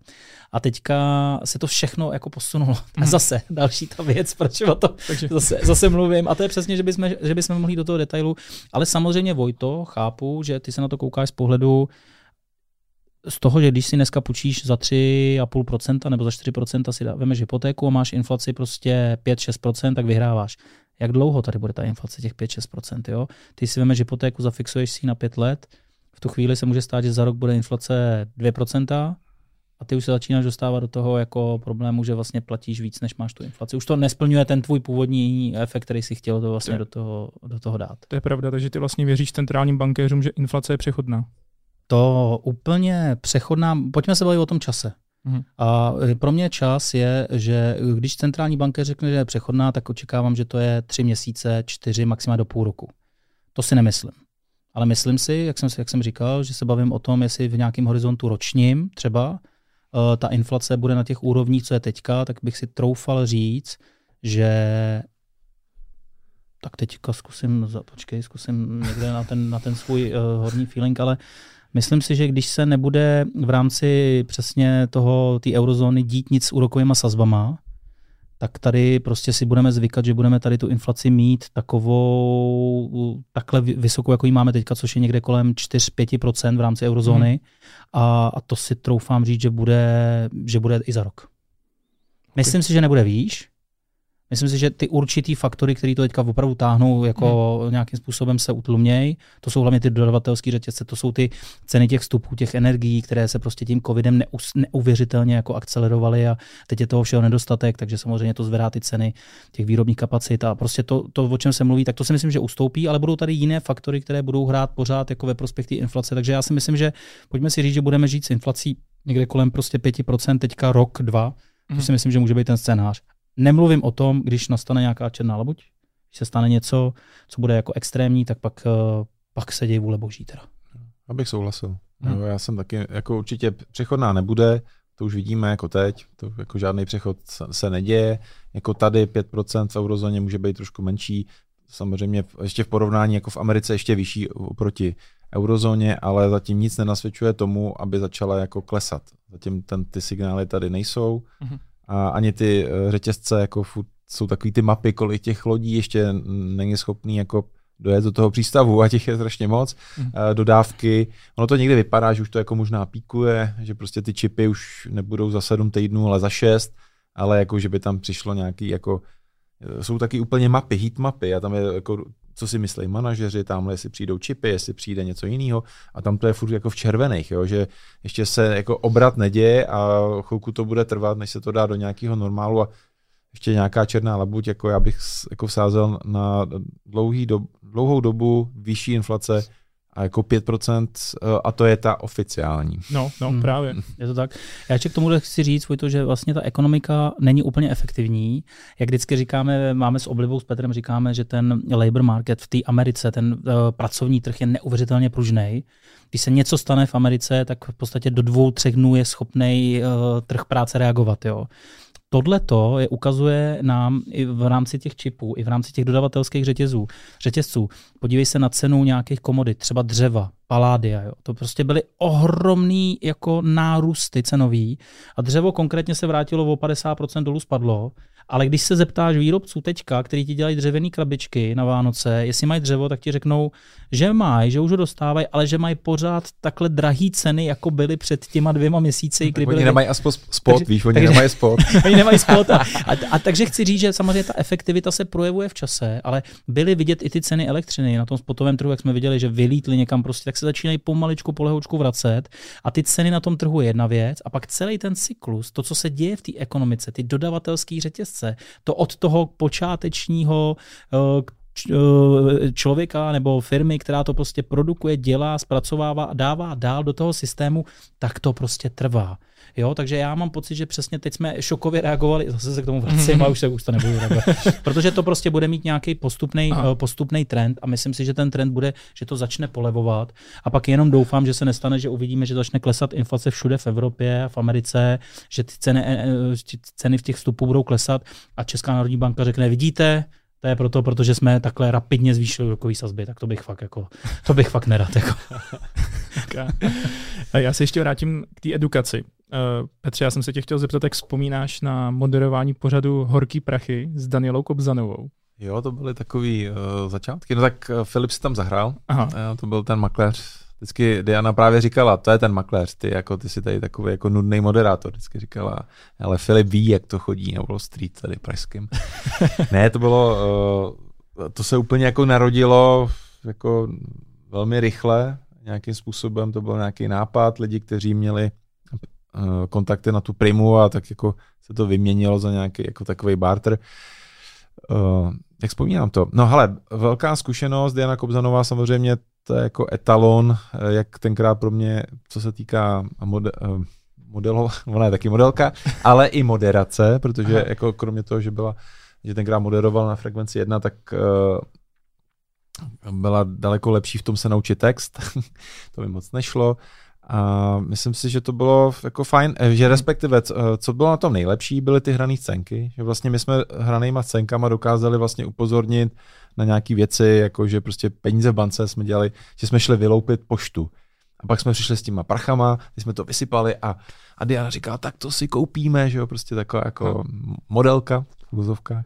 A teďka se to všechno jako posunulo. <laughs> A zase další ta věc, proč o to Takže zase, zase mluvím. A to je přesně, že bychom, že bychom mohli do toho detailu. Ale samozřejmě Vojto, chápu, že ty se na to koukáš z pohledu z toho, že když si dneska půjčíš za 3,5% nebo za 4% si vemeš hypotéku a máš inflaci prostě 5-6%, tak vyhráváš. Jak dlouho tady bude ta inflace těch 5-6%? Jo? Ty si vemeš hypotéku, zafixuješ si ji na 5 let, v tu chvíli se může stát, že za rok bude inflace 2%, a ty už se začínáš dostávat do toho jako problému, že vlastně platíš víc, než máš tu inflaci. Už to nesplňuje ten tvůj původní efekt, který si chtěl to vlastně To je- do toho, do toho dát. to je pravda, takže ty vlastně věříš centrálním bankéřům, že inflace je přechodná. To úplně přechodná, pojďme se bavit o tom čase. Mhm. A e, pro mě čas je, že když centrální banka řekne, že je přechodná, tak očekávám, že to je tři měsíce, čtyři, maximálně do půl roku. To si nemyslím. Ale myslím si, jak jsem, jak jsem říkal, že se bavím o tom, jestli v nějakém horizontu ročním třeba eh, ta inflace bude na těch úrovních, co je teďka, tak bych si troufal říct, že tak teďka zkusím, počkej, zkusím někde na ten, na ten svůj uh, horní feeling, ale myslím si, že když se nebude v rámci přesně toho, té eurozóny dít nic s úrokovými sazbama, tak tady prostě si budeme zvykat, že budeme tady tu inflaci mít takovou, takhle vy- vysokou, jako ji máme teďka, což je někde kolem 4-5% v rámci eurozóny. Mhm. A, a to si troufám říct, že bude, že bude i za rok. Myslím si, že nebude výš. Myslím si, že ty určitý faktory, které to teďka opravdu táhnou, jako Mhm. nějakým způsobem se utlumějí, to jsou hlavně ty dodavatelské řetězce, to jsou ty ceny těch vstupů, těch energií, které se prostě tím covidem neus, neuvěřitelně jako akcelerovaly a teď je toho všeho nedostatek, takže samozřejmě to zvedá ty ceny těch výrobních kapacit a prostě to, to, o čem se mluví, tak to si myslím, že ustoupí, ale budou tady jiné faktory, které budou hrát pořád jako ve prospěch té inflace. Takže já si myslím, že pojďme si říct, že budeme žít s inflací někde kolem prostě 5%, teďka rok, dva, to Mhm. si myslím, že může být ten scénář. Nemluvím o tom, když nastane nějaká černá labuť, když se stane něco, co bude jako extrémní, tak pak, eh, pak se dějí vůle boží teda. Abych souhlasil. Hmm. Jo, já jsem taky, jako určitě přechodná nebude, to už vidíme jako teď, to jako žádný přechod se, neděje, jako tady 5% v eurozóně může být trošku menší, samozřejmě ještě v porovnání jako v Americe ještě vyšší oproti eurozóně, ale zatím nic nenasvědčuje tomu, aby začala jako klesat. Zatím ten, ty signály tady nejsou Mhm. A ani ty eh, řetězce jako furt jsou takový ty mapy, kolik těch lodí ještě není schopný jako dojet do toho přístavu a těch je strašně moc, eh, dodávky. Ono to někdy vypadá, že už to jako možná píkuje, že prostě ty čipy už nebudou za sedm týdnů, ale za šest, ale jako, že by tam přišlo nějaký jako, eh, jsou taky úplně mapy, heat mapy a tam je jako, co si myslí manažeři, tamhle jestli přijdou čipy, jestli přijde něco jiného. A tam to je furt jako v červených, jo, že ještě se jako obrat neděje a chvilku to bude trvat, než se to dá do nějakého normálu a ještě nějaká černá labuť, jako já bych jako vsázel na dlouhý dob, dlouhou dobu vyšší inflace a jako 5% eh, a to je ta oficiální. No, no, Hmm. právě. Je to tak. Já ještě k tomu chci říct, to, že vlastně ta ekonomika není úplně efektivní. Jak vždycky říkáme, máme s oblibou s Petrem, říkáme, že ten labor market v té Americe, ten uh, pracovní trh je neuvěřitelně pružný. Když se něco stane v Americe, tak v podstatě do dvou, třech dnů je schopný uh, trh práce reagovat. Jo. Tohle to je ukazuje nám i v rámci těch čipů, i v rámci těch dodavatelských řetězů, řetězců. Podívej se na cenu nějakých komodit, třeba dřeva, paládia. Jo. To prostě byly ohromný jako nárůsty cenový a dřevo konkrétně se vrátilo o 50% dolů spadlo, ale když se zeptáš výrobců teďka, který ti dělají dřevěné krabičky na Vánoce, jestli mají dřevo, tak ti řeknou, že mají, že už ho dostávají, ale že mají pořád takhle drahý ceny, jako byly před těma dvěma měsíci, kdy Tak oni byly nemají aspoň spot, Takže- víš, oni takže- nemají spot. <laughs> Oni nemají spot. A, a, a, takže chci říct, že samozřejmě ta efektivita se projevuje v čase, ale byly vidět i ty ceny elektřiny na tom spotovém trhu, jak jsme viděli, že vylítly někam prostě, tak se začínají pomaličku, polehoučku vracet. A ty ceny na tom trhu je jedna věc, a pak celý ten cyklus, to, co se děje v té ekonomice, ty dodavatelské řetězce, to od toho počátečního eh, člověka nebo firmy, která to prostě produkuje, dělá, zpracovává a dává dál do toho systému, tak to prostě trvá. Jo, takže já mám pocit, že přesně teď jsme šokově reagovali, zase se k tomu vracím <laughs> a už se už to nebudu reagovat. Protože to prostě bude mít nějaký postupný, uh, postupný trend a myslím si, že ten trend bude, že to začne polevovat. A pak jenom doufám, že se nestane, že uvidíme, že začne klesat inflace všude v Evropě, v Americe, že ty ceny, eh, eh, ceny v těch vstupů budou klesat a Česká národní banka řekne, vidíte, to je proto, protože jsme takhle rapidně zvýšili rokový sazby, tak to bych fakt jako, to bych fakt nerad. Jako. <laughs> Já se ještě vrátím k té edukaci. Uh, Petře, já jsem se tě chtěl zeptat, jak vzpomínáš na moderování pořadu Horký prachy s Danielou Kobzanovou. Jo, to byly takový uh, začátky. No tak uh, Filip si tam zahrál, Aha. Uh, to byl ten makléř. Vždycky Diana právě říkala, to je ten makléř, ty, jako, ty jsi tady takový jako nudný moderátor. Vždycky říkala, ale Filip ví, jak to chodí na Wall Street tady pražským. <laughs> ne, to bylo, uh, to se úplně jako narodilo jako velmi rychle, nějakým způsobem to byl nějaký nápad, lidi, kteří měli Eh, kontakty na tu primu a tak jako se to vyměnilo za nějaký jako takový barter. Uh, jak vzpomínám to? No hele, velká zkušenost, Diana Kobzanová samozřejmě to je jako etalon, eh, jak tenkrát pro mě, co se týká mode, modelo, <laughs> ona je taky modelka, ale i moderace, protože Aha. jako kromě toho, že byla, že tenkrát moderovala na frekvenci 1, tak uh, byla daleko lepší v tom se naučit text, <laughs> to mi moc nešlo. A myslím si, že to bylo jako fajn, eh, že respektive, eh, co bylo na tom nejlepší, byly ty hrané scénky, že vlastně my jsme hranýma scénkama dokázali vlastně upozornit na nějaké věci, jako že prostě peníze v bance jsme dělali, že jsme šli vyloupit poštu. A pak jsme přišli s těma prachama, ty jsme to vysypali a, a Diana říkala, tak to si koupíme, že jo, prostě taková jako no. modelka v vozovkách.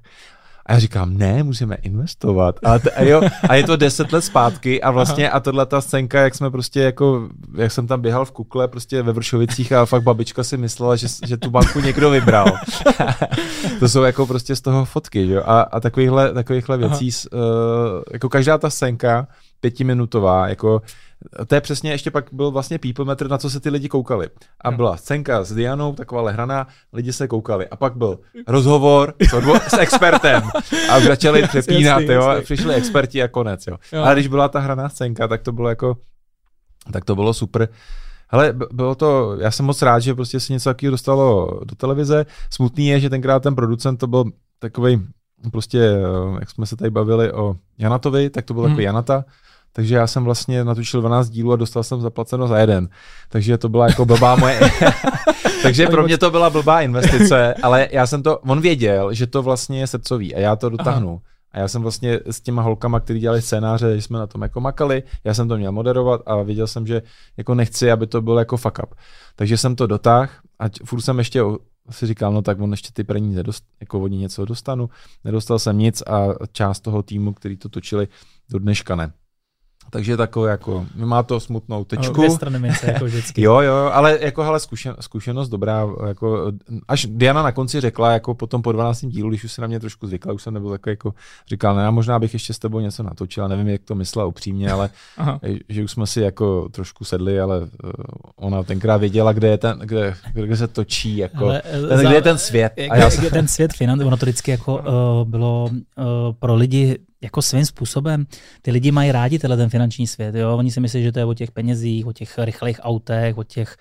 A já říkám, ne, musíme investovat. A, t- a, jo, a je to deset let zpátky a vlastně Aha. a tohle ta scénka, jak jsme prostě jako, jak jsem tam běhal v kukle prostě ve Vršovicích a fakt babička si myslela, že, že tu banku někdo vybral. <laughs> to jsou jako prostě z toho fotky, jo. A, a takovýchhle, takovýchhle věcí, uh, jako každá ta scénka pětiminutová, jako to je přesně, ještě pak byl vlastně people meter, na co se ty lidi koukali. A byla scénka s Dianou, taková lehraná, lidi se koukali. A pak byl rozhovor s, s expertem. A začali <laughs> přepínat, jasný, jo, jasný. přišli experti a konec, jo. jo. A když byla ta hraná scénka, tak to bylo jako, tak to bylo super. Hele, bylo to, já jsem moc rád, že prostě se něco takového dostalo do televize. Smutný je, že tenkrát ten producent to byl takový prostě, jak jsme se tady bavili o Janatovi, tak to byl hmm. takový Janata, takže já jsem vlastně natočil 12 dílů a dostal jsem zaplaceno za jeden. Takže to byla jako blbá moje... <laughs> Takže pro mě to byla blbá investice, ale já jsem to... On věděl, že to vlastně je srdcový a já to dotáhnu. Aha. A já jsem vlastně s těma holkama, kteří dělali scénáře, že jsme na tom jako makali, já jsem to měl moderovat a věděl jsem, že jako nechci, aby to bylo jako fuck up. Takže jsem to dotáhl a furt jsem ještě si říkal, no tak on ještě ty peníze, dost, jako od něco dostanu. Nedostal jsem nic a část toho týmu, který to točili, do dneška ne. Takže takové jako, má to smutnou tečku. Dvě strany mince, jako vždycky. <laughs> jo, jo, ale jako hele, zkušen, zkušenost dobrá, jako, až Diana na konci řekla, jako potom po 12. dílu, když už se na mě trošku zvykla, už jsem nebyl takový jako, říkal, ne, možná bych ještě s tebou něco natočil, nevím, jak to myslela upřímně, ale <laughs> Aha. že už jsme si jako trošku sedli, ale uh, ona tenkrát věděla, kde je ten, kde, kde se točí, jako, ale, ten, za, kde je ten svět. A já jsem... ten svět financí, ono to vždycky jako uh, bylo uh, pro lidi jako svým způsobem ty lidi mají rádi tenhle ten finanční svět. Jo? Oni si myslí, že to je o těch penězích, o těch rychlých autech, o těch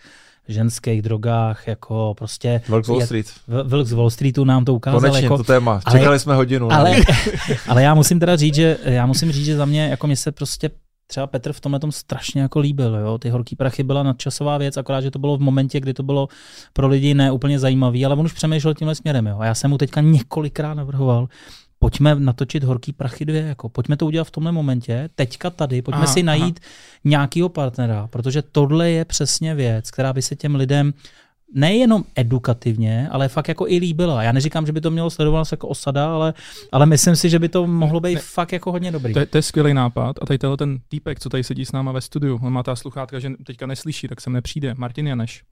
ženských drogách, jako prostě... Vlk z Wall Street. Vlk z Wall Streetu nám to ukázal. Konečně jako, to téma. Čekali ale, jsme hodinu. Ale, <laughs> ale já musím teda říct, že já musím říct, že za mě, jako mě se prostě třeba Petr v tomhle tom strašně jako líbil. Jo? Ty horký prachy byla nadčasová věc, akorát, že to bylo v momentě, kdy to bylo pro lidi neúplně zajímavý, ale on už přemýšlel tímhle směrem. Jo? A já jsem mu teďka několikrát navrhoval, pojďme natočit Horký prachy dvě, jako pojďme to udělat v tomhle momentě, teďka tady, pojďme aha, si najít aha. nějakýho partnera, protože tohle je přesně věc, která by se těm lidem nejenom edukativně, ale fakt jako i líbila. Já neříkám, že by to mělo sledovat jako osada, ale, ale myslím si, že by to mohlo být ne, fakt jako hodně dobrý. To je, to je skvělý nápad a tady tenhle ten týpek, co tady sedí s náma ve studiu, on má ta sluchátka, že teďka neslyší, tak sem nepřijde. Martin Janeš.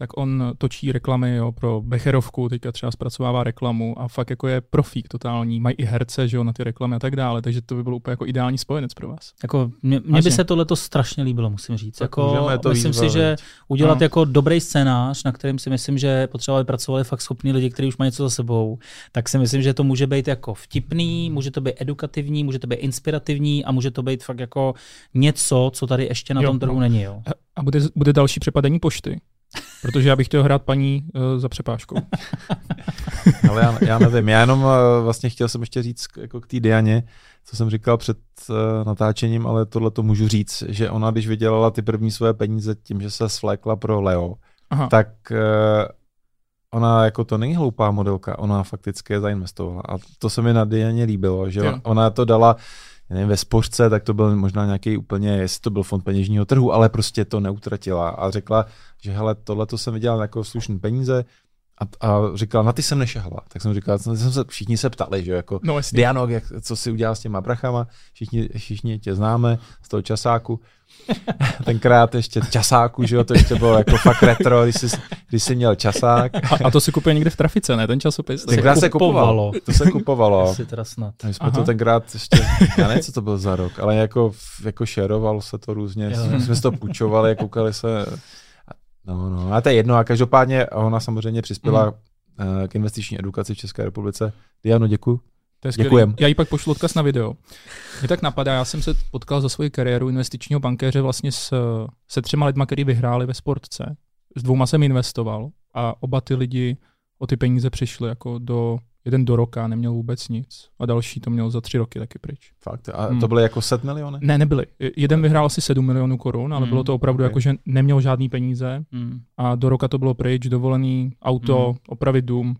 Tak on točí reklamy jo, pro Becherovku, teďka třeba zpracovává reklamu a fakt jako je profík totální. Mají i herce že jo, na ty reklamy a tak dále, takže to by byl úplně jako ideální spojenec pro vás. Jako, mě, mě by se tohle strašně líbilo, musím říct. Tak jako, to myslím si, výbavit. že udělat No. jako dobrý scénář, na kterým si myslím, že potřebovali pracovali fakt schopní lidi, kteří už mají něco za sebou, tak si myslím, že to může být jako vtipný, může to být edukativní, může to být inspirativní a může to být fakt jako něco, co tady ještě na Jo, tom trhu no. není. Jo. A- A bude, bude další přepadení pošty. Protože já bych chtěl hrát paní uh, za přepážkou. <laughs> Ale já, já nevím, já jenom eh, vlastně chtěl jsem ještě říct k- jako k té Dianě, co jsem říkal před uh, natáčením, ale tohle to můžu říct, že ona, když vydělala ty první své peníze tím, že se svlékla pro Leo, Aha. tak uh, ona jako to není hloupá modelka, ona fakticky je zainvestovala. A to se mi na Dianě líbilo, že Jo. on, ona to dala nevím, ve spořce, tak to byl možná nějaký úplně, jestli to byl fond peněžního trhu, ale prostě to neutratila a řekla, že hele, tohle to jsem vydělal jako slušný peníze a, a říkala, na ty jsem nešahla. Tak jsem říkal, jsem se, všichni se ptali, že jako No jasně. Diano, jak, co si udělal s těma prachama, všichni, všichni tě známe z toho časáku. <laughs> Tenkrát ještě časáku, že jo, to ještě bylo jako fakt retro, když jsi, když jsi měl časák. A, a to si kupuje někde v trafice, ne? Ten časopis. To se Tenkrát se kupovalo. kupovalo. To se kupovalo. <laughs> Asi teda snad. My jsme Aha. to tenkrát ještě, já nevím, co to byl za rok, ale jako, jako šerovalo se to různě, Jo. my jsme si to půjčovali, koukali se, no, no, a to je jedno, a každopádně ona samozřejmě přispěla eh, k investiční edukaci v České republice. Diano, děkuji. To je skvělý. Děkujem. Já jí pak pošlu odkaz na video. Mě tak napadá, já jsem se potkal za svoji kariéru investičního bankéře vlastně s, se třema lidma, kteří vyhráli ve sportce. S dvouma jsem investoval a oba ty lidi o ty peníze přišli jako do, jeden do roka, neměl vůbec nic a další to měl za tři roky taky pryč. Fakt, a Hmm. to byly jako set miliony? Ne, nebyli. Jeden vyhrál asi 7 milionů korun, ale Hmm, bylo to opravdu ok. jako, že neměl žádný peníze Hmm. a do roka to bylo pryč, dovolený, auto, Hmm. opravit dům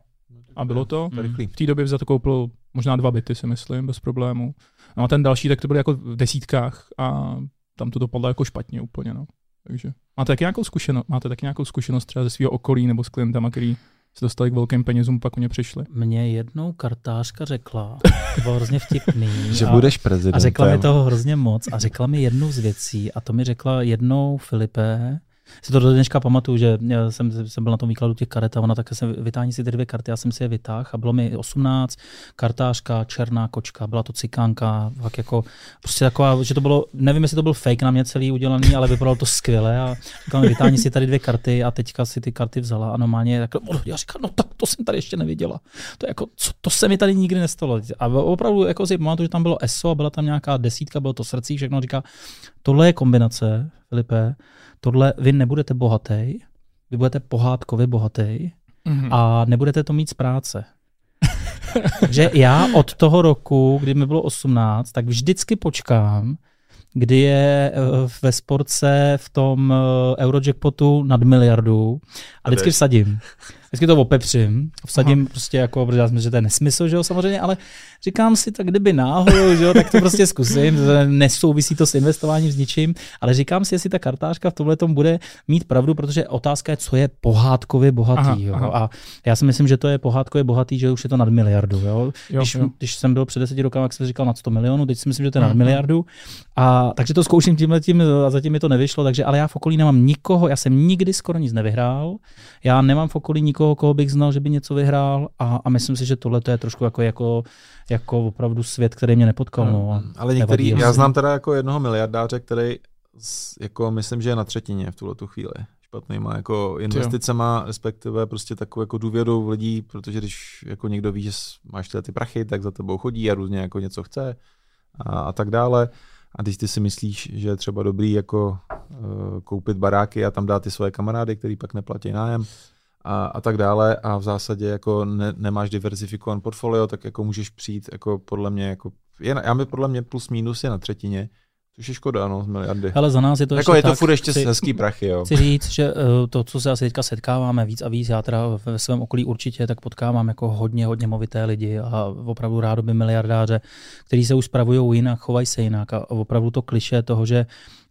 a bylo to. Rychlý. V té době za to koupil možná dva byty, si myslím, bez problému. No a ten další, tak to byl jako v desítkách a tam to dopadlo jako špatně úplně. No. Takže máte taky nějakou zkušenost, máte taky nějakou zkušenost třeba ze svého okolí nebo s klientama, který se dostali k velkým penězům, pak o ně přišli. Mě jednou kartářka řekla, <laughs> to bylo hrozně vtipný. Že a, budeš prezidentem. a řekla mi toho hrozně moc a řekla mi jednu z věcí a to mi řekla jednou Filipe, si to do dneška pamatuju, že já jsem, jsem byl na tom výkladu těch karet a ona také se vytáhní si ty dvě karty, já jsem si je vytáhl a bylo mi 18, kartářka, černá kočka, byla to cikánka, fakt jako prostě taková, že to bylo, nevím, jestli to byl fake na mě celý udělaný, ale vypadalo to skvěle a říkala mi, vytáhni si tady dvě karty a teďka si ty karty vzala a normálně tak, já říkám, no tak to jsem tady ještě neviděla. To, jako, co, to se mi tady nikdy nestalo. A opravdu jako si pamatuju, že tam bylo ESO a byla tam nějaká desítka, bylo to srdcí, všechno říká, tohle je kombinace, Filipe, tohle vy nebudete bohatý, vy budete pohádkově bohatý Mm-hmm. a nebudete to mít z práce. Takže já od toho roku, kdy mi bylo 18, tak vždycky počkám, kdy je eh, ve sportce v tom eh, Eurojackpotu nad miliardu a vždycky vsadím. Vždycky to opepřím, vsadím prostě jako, protože já si myslím, že to je nesmysl, že jo, samozřejmě, ale říkám si, tak kdyby náhodou, že jo, tak to prostě zkusím, nesouvisí to s investováním s ničím, ale říkám si, jestli ta kartářka v tomhle tom bude mít pravdu, protože otázka je, co je pohádkově bohatý, Aha, jo, aha. a já si myslím, že to je pohádkově bohatý, že už je to nad miliardu, jo. Jo, když, jo. když jsem byl před deseti rokama, jak jsem říkal nad 100 milionů, teď si myslím, že to je nad miliardu. A takže to zkouším tímhle tím a zatím mi to nevyšlo, takže ale já v okolí nemám nikoho, já jsem nikdy skoro nic nevyhrál. Já nemám v okolí nikoho, koho bych znal, že by něco vyhrál a, a myslím si, že tohle to je trošku jako, jako, jako opravdu svět, který mě nepotkal. No, a Ale některý, asi. já znám teda jako jednoho miliardáře, který jako myslím, že je na třetině v tuhle tu chvíli špatnýma jako investicema, respektive prostě takovou jako důvěru v lidí, protože když jako někdo ví, že máš tyhle ty prachy, tak za tebou chodí a různě jako něco chce a, a tak dále. A když ty si myslíš, že je třeba dobrý jako uh, koupit baráky a tam dát ty svoje kamarády, který pak neplatí nájem a, a tak dále a v zásadě jako ne, nemáš diversifikovaný portfolio, tak jako můžeš přijít jako podle mě jako je, na- já mi podle mě plus minus je na třetině, což je škoda, no, z miliardy. Ale za nás je to jako ještě je to tak, furt ještě chci- hezký prachy, jo. Chci říct, že eh, to, co se asi teďka setkáváme víc a víc, já teda ve svém okolí určitě, tak potkávám jako hodně, hodně movité lidi a opravdu rádoby miliardáře, kteří se už spravují jinak, chovají se jinak a opravdu to kliše toho, že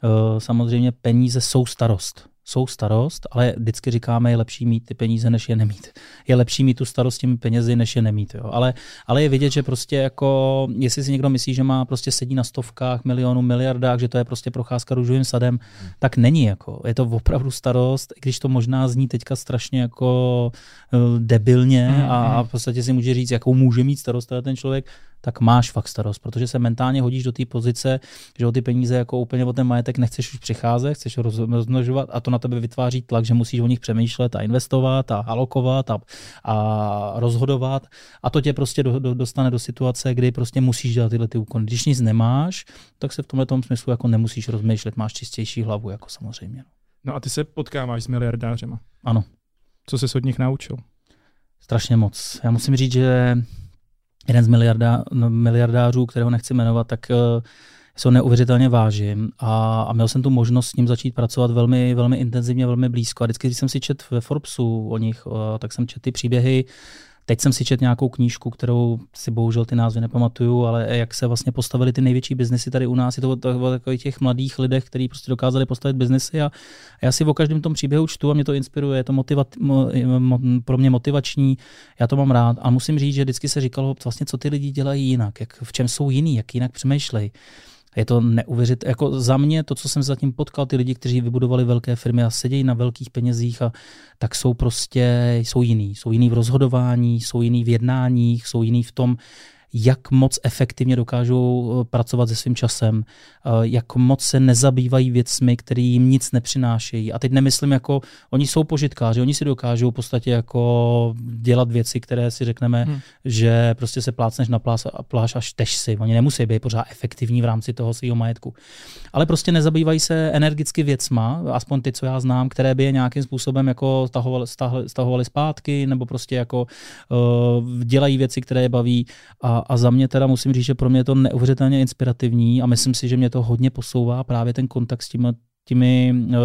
eh, samozřejmě peníze jsou starost. Jsou starost, ale vždycky říkáme, je lepší mít ty peníze, než je nemít. Je lepší mít tu starost těmi penězi, než je nemít. Jo. Ale, ale je vidět, že prostě jako, jestli si někdo myslí, že má prostě sedí na stovkách, milionů, miliardách, že to je prostě procházka růžovým sadem, tak není. Jako. Je to opravdu starost, i když to možná zní teďka strašně jako uh, debilně mm, a, a v podstatě si může říct, jakou může mít starost ten člověk, tak máš fakt starost, protože se mentálně hodíš do té pozice, že o ty peníze jako úplně o ten majetek nechceš už přicházet, chceš rozmnožovat a to na tebe vytváří tlak, že musíš o nich přemýšlet a investovat a alokovat a, a rozhodovat a to tě prostě do, do, dostane do situace, kdy prostě musíš dělat tyhle ty úkony. Když nic nemáš, tak se v tomhle tom smyslu jako nemusíš rozmýšlet, máš čistější hlavu, jako samozřejmě. No a ty se potkáváš s miliardářema. Ano. Co se od nich naučil? Strašně moc. Já musím říct, že jeden z miliardá, no, miliardářů, kterého nechci jmenovat, tak uh, se ho neuvěřitelně vážím a, a měl jsem tu možnost s ním začít pracovat velmi, velmi intenzivně, velmi blízko. A vždycky, když jsem si čet ve Forbesu o nich, uh, tak jsem čet ty příběhy Teď jsem si četl nějakou knížku, kterou si bohužel ty názvy nepamatuju, ale jak se vlastně postavili ty největší biznesy tady u nás. Je to o takových těch mladých lidech, kteří prostě dokázali postavit biznesy a, já si o každém tom příběhu čtu a mě to inspiruje, je to motivat, mo, mo, pro mě motivační, já to mám rád. A musím říct, že vždycky se říkalo, vlastně, co ty lidi dělají jinak, jak, v čem jsou jiný, jak jinak přemýšlejí. Je to neuvěřit, jako za mě to, co jsem zatím potkal, ty lidi, kteří vybudovali velké firmy a sedějí na velkých penězích, a, tak jsou prostě, jsou jiný. Jsou jiný v rozhodování, jsou jiný v jednáních, jsou jiný v tom, jak moc efektivně dokážou eh, pracovat se svým časem, eh, jak moc se nezabývají věcmi, které jim nic nepřinášejí. A teď nemyslím jako, oni jsou požitkáři, oni si dokážou v podstatě jako dělat věci, které si řekneme, hmm. že prostě se plácneš na pláž, pláž a šteš si. Oni nemusí být pořád efektivní v rámci toho svého majetku. Ale prostě nezabývají se energicky věcma, aspoň ty, co já znám, které by je nějakým způsobem jako stahovali, stahovali zpátky, nebo prostě jako uh, dělají věci, které je baví a a, za mě teda musím říct, že pro mě je to neuvěřitelně inspirativní a myslím si, že mě to hodně posouvá právě ten kontakt s těmi těmi uh,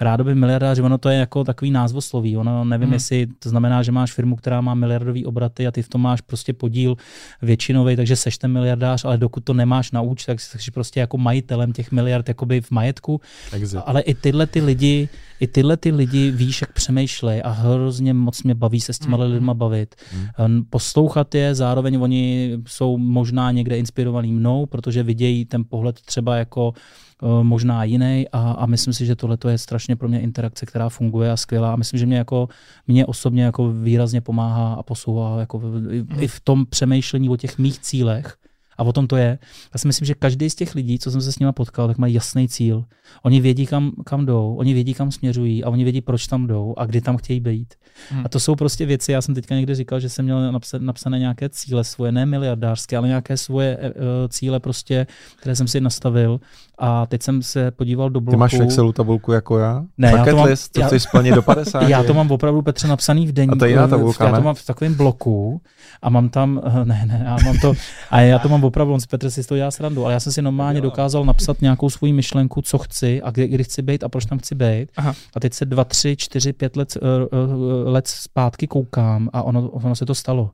rádoby miliardáři, ono to je jako takový názvosloví, ono nevím, hmm. jestli to znamená, že máš firmu, která má miliardový obraty a ty v tom máš prostě podíl většinový, takže seš ten miliardář, ale dokud to nemáš na účtu, tak jsi prostě jako majitelem těch miliard jakoby v majetku. Exit. Ale i tyhle ty lidi, i tyhle ty lidi víš, jak přemýšlej a hrozně moc mě baví se s těma hmm. lidma bavit. Hmm. Poslouchat je, zároveň oni jsou možná někde inspirovaní mnou, protože vidějí ten pohled třeba jako možná jiný a, a myslím si, že tohle je strašně pro mě interakce, která funguje a skvělá. A myslím, že mě jako mě osobně jako výrazně pomáhá a posouvá jako i, i v tom přemýšlení o těch mých cílech a o tom to je. Já si myslím, že každý z těch lidí, co jsem se s nimi potkal, tak mají jasný cíl. Oni vědí, kam, kam jdou, oni vědí, kam směřují a oni vědí, proč tam jdou a kdy tam chtějí být. Hmm. A to jsou prostě věci, já jsem teďka někde říkal, že jsem měl napsat, napsané nějaké cíle svoje, ne miliardářské, ale nějaké svoje uh, cíle prostě, které jsem si nastavil a teď jsem se podíval do bloku. Ty máš v Excelu tabulku jako já? Ne, Bucket já to mám, list, to chceš splnit do <laughs> 50? Já to mám opravdu, Petře, napsaný v denní. A to je jiná tabulka, Já to mám v takovém bloku a mám tam, <laughs> ne, ne, já mám to, a já to mám opravdu, on si Petr si to dělá srandu, ale já jsem si normálně dokázal napsat nějakou svoji myšlenku, co chci a kdy, kdy chci být a proč tam chci být. Aha. A teď se dva, tři, čtyři, pět let, uh, let zpátky koukám a ono, ono se to stalo.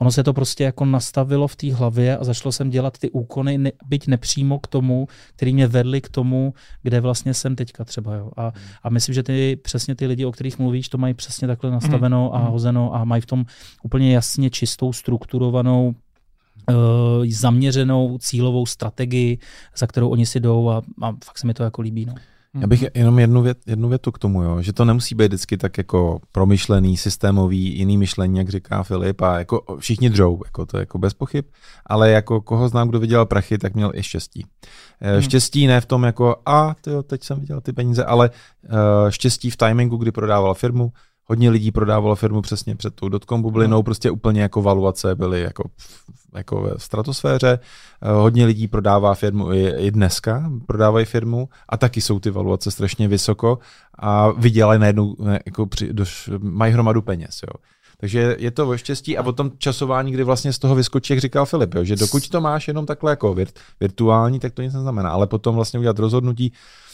Ono se to prostě jako nastavilo v té hlavě a začalo jsem dělat ty úkony, ne, byť nepřímo k tomu, který mě vedli k tomu, kde vlastně jsem teďka třeba. Jo. A, a myslím, že ty přesně ty lidi, o kterých mluvíš, to mají přesně takhle nastaveno a mhm. hozeno a mají v tom úplně jasně čistou, strukturovanou zaměřenou cílovou strategii, za kterou oni si jdou a, a fakt se mi to jako líbí. No. Já bych jenom jednu, vět, jednu větu k tomu, jo, že to nemusí být vždycky tak jako promyšlený, systémový, jiný myšlení, jak říká Filip, a jako všichni dřou, jako to je jako bez pochyb, ale jako koho znám, kdo vydělal prachy, tak měl i štěstí. Eh, hmm. Štěstí ne v tom jako, a tyjo, teď jsem viděl ty peníze, ale uh, štěstí v timingu, kdy prodával firmu, hodně lidí prodávalo firmu přesně před tou dotcom bublinou, no. prostě úplně jako valuace byly jako, jako v stratosféře. Eh, hodně lidí prodává firmu i, i dneska, prodávají firmu a taky jsou ty valuace strašně vysoko a vydělají najednou, jako při, doš, mají hromadu peněz. Jo. Takže je to o štěstí a potom časování, kdy vlastně z toho vyskočí, jak říkal Filip, jo, že dokud to máš jenom takhle jako virt, virtuální, tak to nic neznamená, ale potom vlastně udělat rozhodnutí,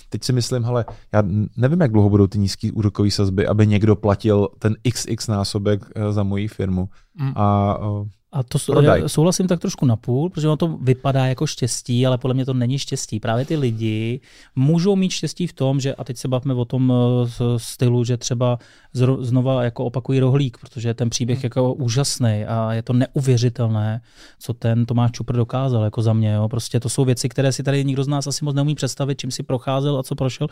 Teď si myslím, hele, já nevím, jak dlouho budou ty nízké úrokové sazby, aby někdo platil ten XX násobek eh, za moji firmu. Mm. A, A to Prodaj. já souhlasím tak trošku na půl, protože ono to vypadá jako štěstí, ale podle mě to není štěstí. Právě ty lidi můžou mít štěstí v tom, že, a teď se bavíme o tom eh, stylu, že třeba znova jako opakují rohlík, protože ten příběh je jako úžasný a je to neuvěřitelné, co ten Tomáš Čupr dokázal jako za mě. Jo. Prostě to jsou věci, které si tady nikdo z nás asi moc neumí představit, čím si procházel a co prošel.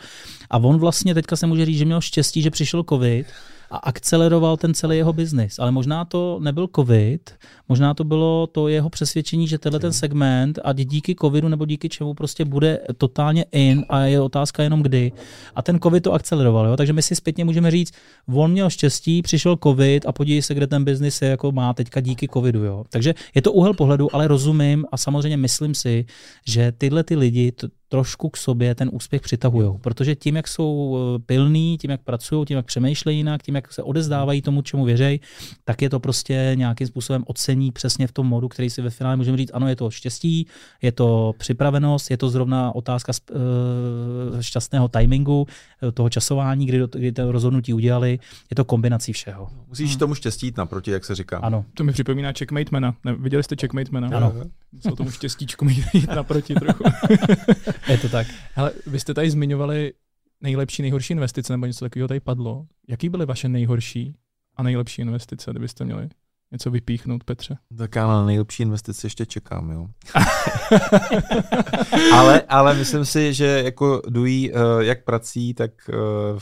A on vlastně teďka se může říct, že měl štěstí, že přišel covid a akceleroval ten celý jeho biznis. Ale možná to nebyl covid, možná to bylo to jeho přesvědčení, že tenhle ten segment, ať díky covidu nebo díky čemu prostě bude totálně in a je otázka jenom kdy. A ten covid to akceleroval. Jo? Takže my si zpětně můžeme říct, on měl štěstí, přišel covid a podívej se, kde ten biznis je jako má teďka díky covidu. Jo? Takže je to úhel pohledu, ale rozumím a samozřejmě myslím si, že tyhle ty lidi t- trošku k sobě ten úspěch přitahují, protože tím, jak jsou eh, pilní, tím, jak pracují, tím, jak přemýšlejí jinak, tím, jak se odezdávají tomu, čemu věří, tak je to prostě nějakým způsobem ocení přesně v tom modu, který si ve finále můžeme říct, ano, je to štěstí, je to připravenost, je to zrovna otázka eh, šťastného timingu, eh, toho časování, kdy, kdy to rozhodnutí udělali, je to kombinací všeho. Musíš tomu štěstí jít naproti, jak se říká. Ano. To mi připomíná Checkmate Mana. Ne, viděli jste Checkmate Mana? Ano. Jsou tomu štěstíčku mít jít naproti trochu. <laughs> <laughs> Je to tak. Hele, vy jste tady zmiňovali nejlepší, nejhorší investice, nebo něco takového tady padlo. Jaký byly vaše nejhorší a nejlepší investice, kdybyste měli něco vypíchnout, Petře? Tak já na nejlepší investici ještě čekám, jo. <laughs> ale, ale myslím si, že jako dují uh, jak prací, tak uh,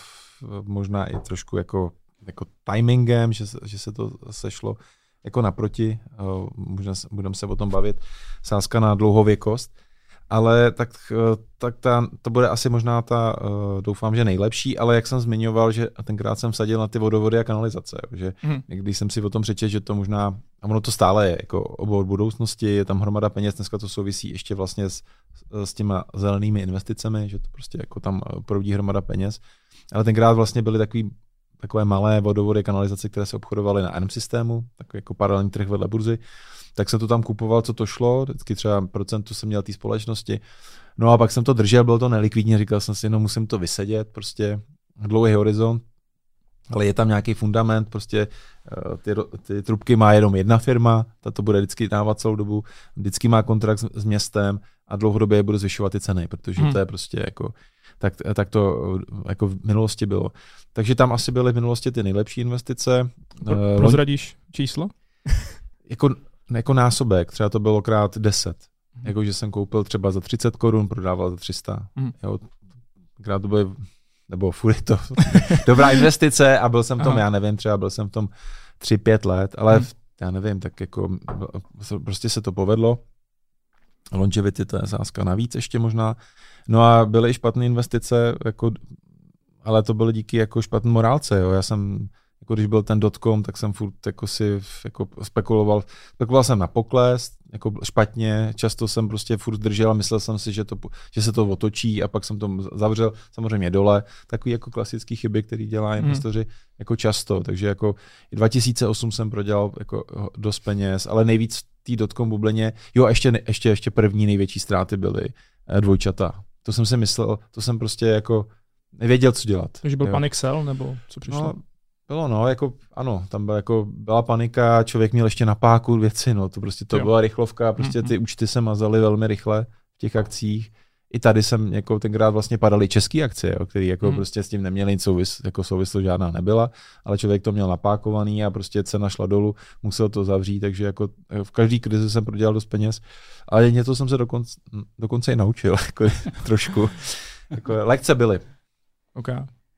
možná i trošku jako, jako timingem, že, se- že se to sešlo jako naproti, uh, možná se- budeme se o tom bavit, sázka na dlouhověkost, ale tak, uh, tak ta, to bude asi možná ta, uh, doufám, že nejlepší, ale jak jsem zmiňoval, že tenkrát jsem vsadil na ty vodovody a kanalizace, že Mhm. když jsem si o tom přečetl, že to možná, a ono to stále je, jako obor budoucnosti, je tam hromada peněz, dneska to souvisí ještě vlastně s, s těma zelenými investicemi, že to prostě jako tam eh, proudí hromada peněz, ale tenkrát vlastně byly takový, takové malé vodovody, kanalizace, které se obchodovaly na ARM systému, takový jako paralelní trh vedle burzy, tak jsem to tam kupoval, co to šlo, vždycky třeba procentu jsem měl té společnosti, no a pak jsem to držel, bylo to nelikvidní, říkal jsem si, no musím to vysedět, prostě dlouhý horizont, ale je tam nějaký fundament, prostě eh, ty, ty trubky má jenom jedna firma, ta to bude vždycky dávat celou dobu, vždycky má kontrakt s, s městem a dlouhodobě bude zvyšovat ty ceny, protože Hmm. to je prostě jako, tak, tak to eh, jako v minulosti bylo. Takže tam asi byly v minulosti ty nejlepší investice. Eh, Pro, loň- prozradíš číslo? jako, jako násobek, třeba to bylo krát 10. Mhm. Jako, že jsem koupil třeba za 30 korun, prodával za 300. Mhm. Jo, krát to bylo, nebo furt to <laughs> dobrá investice a byl jsem v tom, Aha. já nevím, třeba byl jsem v tom 3-5 let, ale Mhm. v, já nevím, tak jako prostě se to povedlo. Longevity to je sázka navíc ještě možná. No a byly i špatné investice, jako, ale to byly díky jako špatné morálce. Jo. Já jsem, jako když byl ten dotcom, tak jsem furt jako si jako spekuloval, spekuloval jsem na pokles, jako špatně, často jsem prostě furt držel a myslel jsem si, že, to, že se to otočí a pak jsem to zavřel samozřejmě dole. Takový jako klasický chyby, který dělá investoři jako často, takže jako i 2008 jsem prodělal jako dost peněz, ale nejvíc v té dotcom bublině, jo, ještě, ještě, ještě první největší ztráty byly eh, dvojčata. To jsem si myslel, to jsem prostě jako nevěděl, co dělat. Takže byl jo. pan Excel, nebo co přišlo? No, bylo no, jako ano, tam byla, jako, byla panika, člověk měl ještě na páku věci, no, to prostě to Jo. byla rychlovka, prostě ty účty se mazaly velmi rychle v těch akcích. I tady jsem jako tenkrát vlastně padaly české akcie, jo, které jako Mhm. prostě s tím neměly nic souvis, jako souvislost žádná nebyla, ale člověk to měl napákovaný a prostě cena šla dolů, musel to zavřít, takže jako v každý krizi jsem prodělal dost peněz, ale něco jsem se dokonce, dokonce i naučil, <laughs> jako trošku. Jako, lekce byly. OK.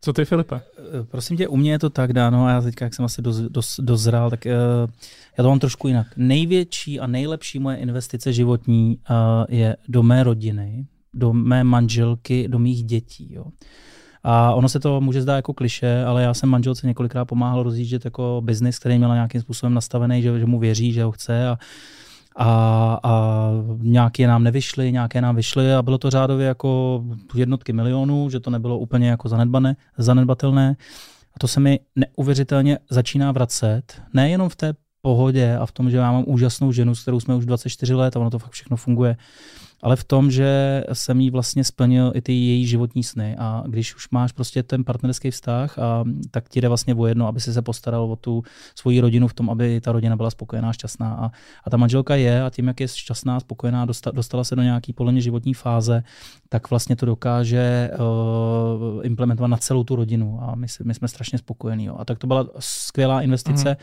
Co ty, Filipe? Eh, Prosím tě, u mě je to tak dáno, a já teďka, jak jsem asi doz, doz, dozrál, tak uh, já to mám trošku jinak. Největší a nejlepší moje investice životní uh, je do mé rodiny, do mé manželky, do mých dětí. Jo. A ono se to může zdát jako kliše, ale já jsem manželce několikrát pomáhal rozjíždět jako biznis, který měla nějakým způsobem nastavený, že, že mu věří, že ho chce a, a, a nějaké nám nevyšly, nějaké nám vyšly a bylo to řádově jako jednotky milionů, že to nebylo úplně jako zanedbané, zanedbatelné. A to se mi neuvěřitelně začíná vracet, nejenom v té pohodě a v tom, že já mám úžasnou ženu, s kterou jsme už 24 let a ono to fakt všechno funguje, ale v tom, že jsem jí vlastně splnil i ty její životní sny. A když už máš prostě ten partnerský vztah, a, tak ti jde vlastně o jedno, aby si se postaral o tu svoji rodinu v tom, aby ta rodina byla spokojená, šťastná. A, a ta manželka je a tím, jak je šťastná, spokojená, dostala se do nějaký podle životní fáze, tak vlastně to dokáže uh, implementovat na celou tu rodinu. A my, my jsme strašně spokojení. Jo. A tak to byla skvělá investice. Mm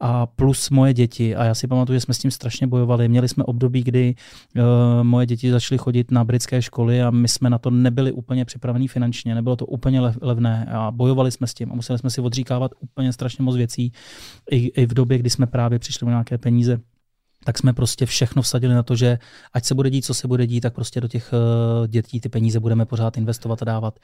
a plus moje děti. A já si pamatuju, že jsme s tím strašně bojovali. Měli jsme období, kdy uh, moje děti začaly chodit na britské školy a my jsme na to nebyli úplně připravení finančně, nebylo to úplně levné a bojovali jsme s tím a museli jsme si odříkávat úplně strašně moc věcí i, i v době, kdy jsme právě přišli o nějaké peníze tak jsme prostě všechno vsadili na to, že ať se bude dít, co se bude dít, tak prostě do těch uh, dětí ty peníze budeme pořád investovat a dávat.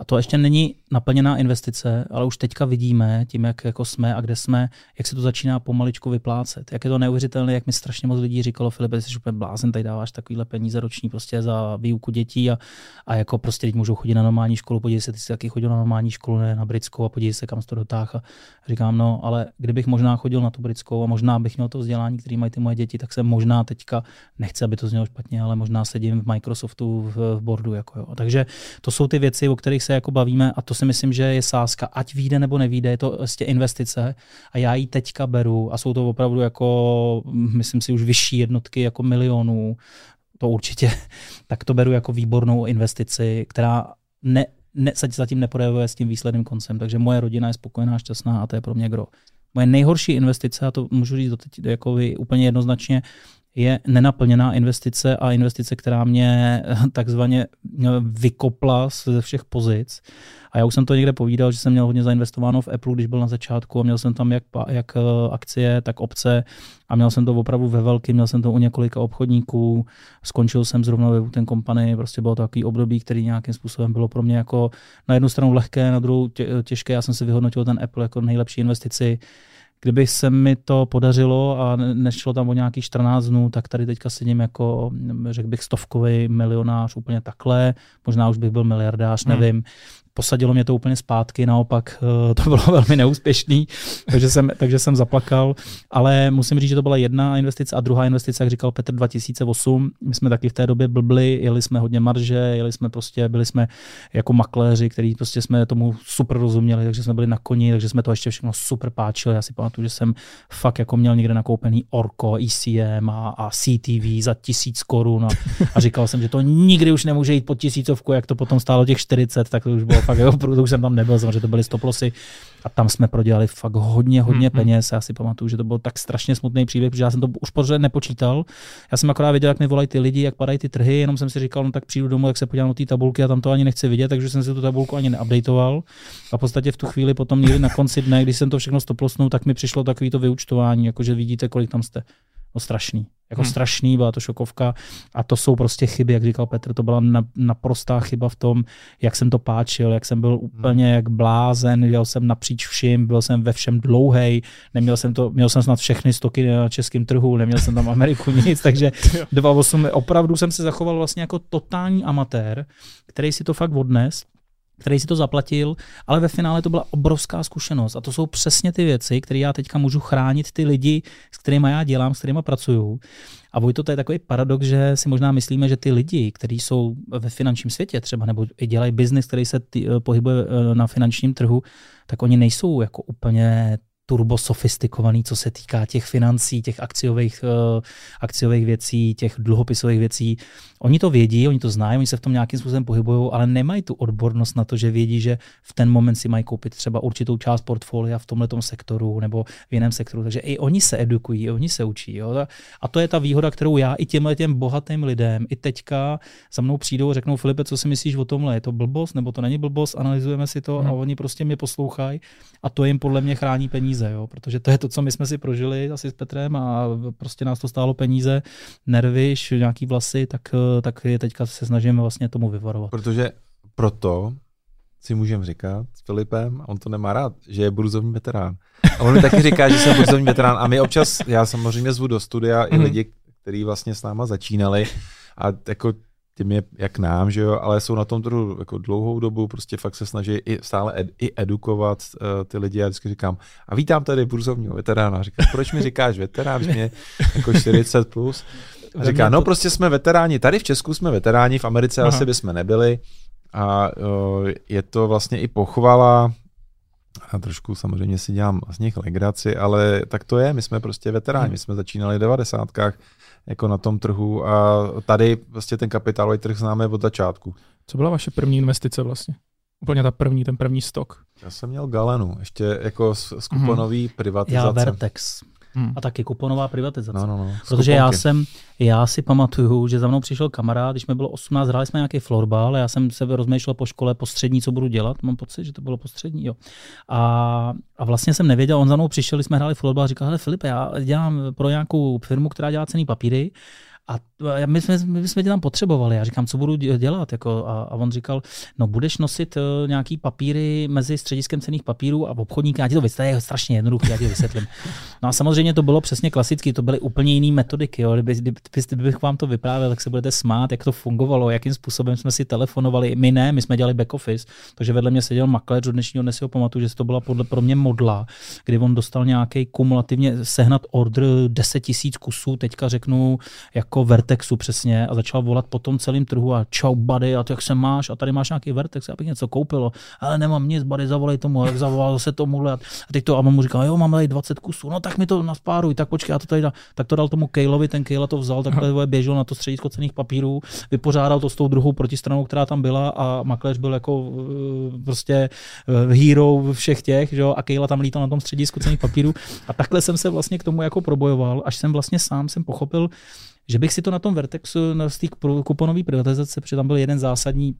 A to ještě není naplněná investice, ale už teďka vidíme, tím, jak jako jsme a kde jsme, jak se to začíná pomaličku vyplácet. Jak je to neuvěřitelné, jak mi strašně moc lidí říkalo, Filipe, jsi úplně blázen, tady dáváš takovýhle peníze roční prostě za výuku dětí a, a jako prostě teď můžou chodit na normální školu, podívej se, ty jsi taky chodil na normální školu, ne na britskou a podívej se, kam to dotáh. A říkám, no, ale kdybych možná chodil na tu britskou a možná bych měl to vzdělání, který mají ty moje děti, tak jsem možná teďka, nechci, aby to znělo špatně, ale možná sedím v Microsoftu v, v boardu. Jako jo. Takže to jsou ty věci, o kterých se jako bavíme a to si myslím, že je sázka, ať vyjde nebo nevíde, je to vlastně investice a já ji teďka beru a jsou to opravdu jako, myslím si, už vyšší jednotky jako milionů, to určitě, <laughs> tak to beru jako výbornou investici, která ne, ne, zatím neprojevuje s tím výsledným koncem, takže moje rodina je spokojená, šťastná a to je pro mě gro. Moje nejhorší investice, a to můžu říct doteď jako vy, úplně jednoznačně, je nenaplněná investice a investice, která mě <laughs> takzvaně vykopla ze všech pozic. A já už jsem to někde povídal, že jsem měl hodně zainvestováno v Apple, když byl na začátku a měl jsem tam jak, jak eh, akcie, tak obce a měl jsem to opravdu ve velkém, měl jsem to u několika obchodníků, skončil jsem zrovna ve ten kompany, prostě bylo to takový období, který nějakým způsobem bylo pro mě jako na jednu stranu lehké, na druhou těžké. Já jsem si vyhodnotil ten Apple jako nejlepší investici kdyby se mi to podařilo a nešlo tam o nějakých 14 dnů, tak tady teďka sedím jako, řekl bych, stovkový milionář úplně takhle, možná už bych byl miliardář, hmm. nevím posadilo mě to úplně zpátky, naopak eh, to bylo <laughs> velmi neúspěšný, takže jsem, takže jsem zaplakal, ale musím říct, že to byla jedna investice a druhá investice, jak říkal Petr 2008, my jsme taky v té době blbli, jeli jsme hodně marže, jeli jsme prostě, byli jsme jako makléři, který prostě jsme tomu super rozuměli, takže jsme byli na koni, takže jsme to ještě všechno super páčili. Já si pamatuju, že jsem fakt jako měl někde nakoupený Orko, ECM a, a CTV za tisíc korun a, a říkal jsem, že to nikdy už nemůže jít pod tisícovku, jak to potom stálo těch 40, tak to už bylo fakt, jo, protože už jsem tam nebyl, samozřejmě to byly stoplosy a tam jsme prodělali fakt hodně, hodně mm-hmm. peněz. Já si pamatuju, že to byl tak strašně smutný příběh, protože já jsem to už pořád nepočítal. Já jsem akorát věděl, jak mi volají ty lidi, jak padají ty trhy, jenom jsem si říkal, no tak přijdu domů, jak se podívám na ty tabulky a tam to ani nechci vidět, takže jsem si tu tabulku ani neupdateoval. A v podstatě v tu chvíli potom někdy na konci dne, když jsem to všechno stoplosnul, tak mi přišlo takový to vyučtování, jakože vidíte, kolik tam jste. No strašný. Jako hmm. strašný, byla to šokovka. A to jsou prostě chyby, jak říkal Petr, to byla naprostá chyba v tom, jak jsem to páčil, jak jsem byl hmm. úplně jak blázen, jel jsem napříč vším, byl jsem ve všem dlouhej, neměl jsem to, měl jsem snad všechny stoky na českém trhu, neměl jsem tam Ameriku <laughs> nic, takže 2.8 opravdu jsem se zachoval vlastně jako totální amatér, který si to fakt odnes který si to zaplatil, ale ve finále to byla obrovská zkušenost. A to jsou přesně ty věci, které já teďka můžu chránit ty lidi, s kterými já dělám, s kterými pracuju. A Vojto, to je takový paradox, že si možná myslíme, že ty lidi, kteří jsou ve finančním světě třeba, nebo i dělají biznis, který se tý, eh, pohybuje eh, na finančním trhu, tak oni nejsou jako úplně turbo sofistikovaný, co se týká těch financí, těch akciových, uh, akciových věcí, těch dluhopisových věcí. Oni to vědí, oni to znají, oni se v tom nějakým způsobem pohybují, ale nemají tu odbornost na to, že vědí, že v ten moment si mají koupit třeba určitou část portfolia v tomhle sektoru nebo v jiném sektoru. Takže i oni se edukují, i oni se učí. Jo? A to je ta výhoda, kterou já i těmhle těm bohatým lidem i teďka za mnou přijdou a řeknou, Filipe, co si myslíš o tomhle? Je to blbost nebo to není blbost? Analyzujeme si to hmm. a oni prostě mě poslouchají a to jim podle mě chrání peníze, jo? protože to je to, co my jsme si prožili asi s Petrem a prostě nás to stálo peníze, nervy, nějaký vlasy, tak tak je teďka se snažíme vlastně tomu vyvarovat. Protože proto si můžeme říkat s Filipem, a on to nemá rád, že je burzovní veterán. A on mi taky říká, že jsem burzovní veterán. A my občas, já samozřejmě zvu do studia i mhm. lidi, kteří vlastně s náma začínali a jako tím je jak nám, že jo, ale jsou na tom trhu jako dlouhou dobu, prostě fakt se snaží i stále ed, i edukovat uh, ty lidi. Já vždycky říkám, a vítám tady burzovního veterána. Říká, proč mi říkáš veterán, mě jako 40 plus? A říká, no prostě jsme veteráni, tady v Česku jsme veteráni, v Americe Aha. asi bychom nebyli. A uh, je to vlastně i pochvala, a trošku samozřejmě si dělám z nich legraci, ale tak to je, my jsme prostě veteráni, hmm. my jsme začínali v devadesátkách, jako na tom trhu a tady vlastně ten kapitálový trh známe od začátku. Co byla vaše první investice vlastně? Úplně ta první, ten první stok. Já jsem měl Galenu, ještě jako z, z kuponový mm. privatizace. Já Vertex. Hmm. A taky kuponová privatizace. No, no, no. Protože já jsem, já si pamatuju, že za mnou přišel kamarád, když mi bylo 18, hráli jsme nějaký florbal, já jsem se rozmýšlel po škole postřední, co budu dělat, mám pocit, že to bylo postřední, jo. A, a vlastně jsem nevěděl, on za mnou přišel, když jsme hráli florbal, a říkal, hele Filipe, já dělám pro nějakou firmu, která dělá cený papíry a my jsme, my jsme tě tam potřebovali. Já říkám, co budu dělat? Jako, a, a on říkal, no budeš nosit uh, nějaký papíry mezi střediskem cených papírů a obchodníky. Já ti to vysvětlím, je strašně jednoduché, já ti to vysvětlím. No a samozřejmě to bylo přesně klasicky, to byly úplně jiné metodiky. Jo. Kdyby, kdyby, kdybych vám to vyprávěl, tak se budete smát, jak to fungovalo, jakým způsobem jsme si telefonovali. My ne, my jsme dělali back office, takže vedle mě seděl makléř, do dnešního dne si ho pamatuju, že to byla podle pro mě modla, kdy on dostal nějaký kumulativně sehnat order 10 000 kusů, teďka řeknu jako Vertexu přesně a začal volat po tom celém trhu a čau buddy a to jak se máš? A tady máš nějaký Vertex, abych něco koupilo, ale nemám nic, buddy, zavolej tomu, jak zavolal se tomu a teď to a mu říkal, jo, mám tady 20 kusů, no tak mi to naspáruj, tak počkej, já to tady dám. Tak to dal tomu Kejlovi, ten Kejla to vzal, takhle běžel na to středisko cených papírů, vypořádal to s tou druhou protistranou, která tam byla a makléř byl jako eh, prostě eh, hero všech těch, že jo, a Kejla tam lítal na tom středisku cených papírů. A takhle jsem se vlastně k tomu jako probojoval, až jsem vlastně sám jsem pochopil, že bych si to na tom Vertexu, na té kuponové privatizace, protože tam byl jeden zásadní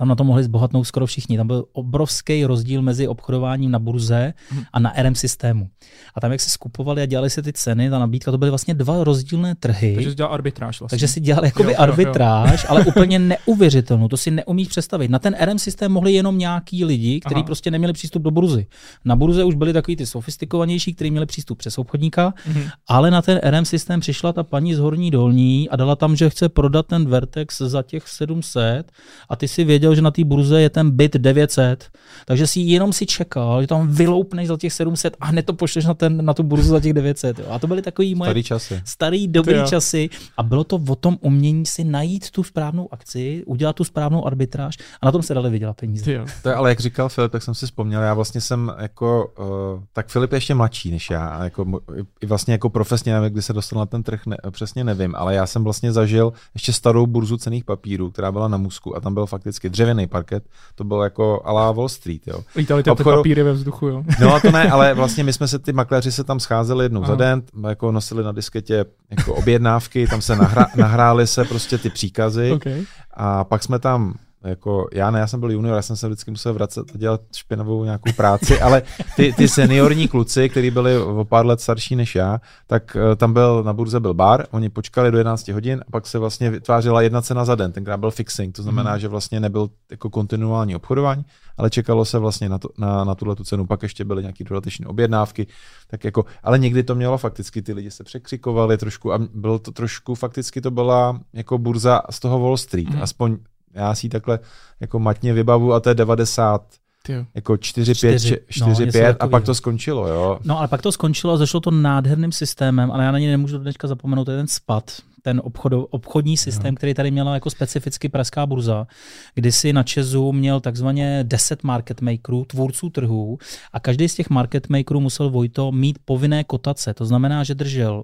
tam na to mohli zbohatnout skoro všichni. Tam byl obrovský rozdíl mezi obchodováním na burze a na RM systému. A tam, jak se skupovali a dělali se ty ceny, ta nabídka, to byly vlastně dva rozdílné trhy. Takže jsi dělal arbitráž vlastně. Takže si dělal jakoby jo, arbitráž, jo. ale <laughs> úplně neuvěřitelnou. To si neumíš představit. Na ten RM systém mohli jenom nějaký lidi, kteří prostě neměli přístup do burzy. Na burze už byli takový ty sofistikovanější, kteří měli přístup přes obchodníka, mm-hmm. ale na ten RM systém přišla ta paní z Horní Dolní a dala tam, že chce prodat ten Vertex za těch 700 a ty si věděl, věděl, že na té burze je ten byt 900, takže si jenom si čekal, že tam vyloupneš za těch 700 a hned to pošleš na, ten, na tu burzu za těch 900. Jo. A to byly takový moje starý časy. starý dobrý Ty časy a bylo to o tom umění si najít tu správnou akci, udělat tu správnou arbitráž a na tom se dali vydělat peníze. Ty To je, ale jak říkal Filip, tak jsem si vzpomněl, já vlastně jsem jako, uh, tak Filip je ještě mladší než já, a jako, i vlastně jako profesně nevím, kdy se dostal na ten trh, ne, přesně nevím, ale já jsem vlastně zažil ještě starou burzu cených papírů, která byla na Musku a tam byl fakticky dřevěný parket, to bylo jako ala Wall Street. Jo. Lítali ty Obchodu... papíry ve vzduchu, jo. No a to ne, ale vlastně my jsme se, ty makléři se tam scházeli jednou Aha. za den, jako nosili na disketě jako objednávky, tam se nahra, nahráli se prostě ty příkazy <laughs> okay. a pak jsme tam jako já ne, já jsem byl junior, já jsem se vždycky musel vracet a dělat špinavou nějakou práci, ale ty, ty seniorní kluci, kteří byli o pár let starší než já, tak uh, tam byl, na burze byl bar, oni počkali do 11 hodin a pak se vlastně vytvářela jedna cena za den, tenkrát byl fixing, to znamená, mm. že vlastně nebyl jako kontinuální obchodování, ale čekalo se vlastně na, to, na, na tuhle tu cenu, pak ještě byly nějaké dodatečné objednávky, tak jako, ale někdy to mělo fakticky, ty lidi se překřikovali trošku a bylo to trošku, fakticky to byla jako burza z toho Wall Street, mm. aspoň já si takhle jako matně vybavu a to je 90, Tyjo. jako 4, 5, 4, 4 no, 5 a pak to skončilo, jo. No ale pak to skončilo a zašlo to nádherným systémem, ale já na něj nemůžu dneška zapomenout, to je ten spad, ten obchod, obchodní systém, no. který tady měla jako specificky Pražská burza, kdy si na Česu měl takzvaně 10 market makerů, tvůrců trhů a každý z těch market makerů musel Vojto mít povinné kotace. To znamená, že držel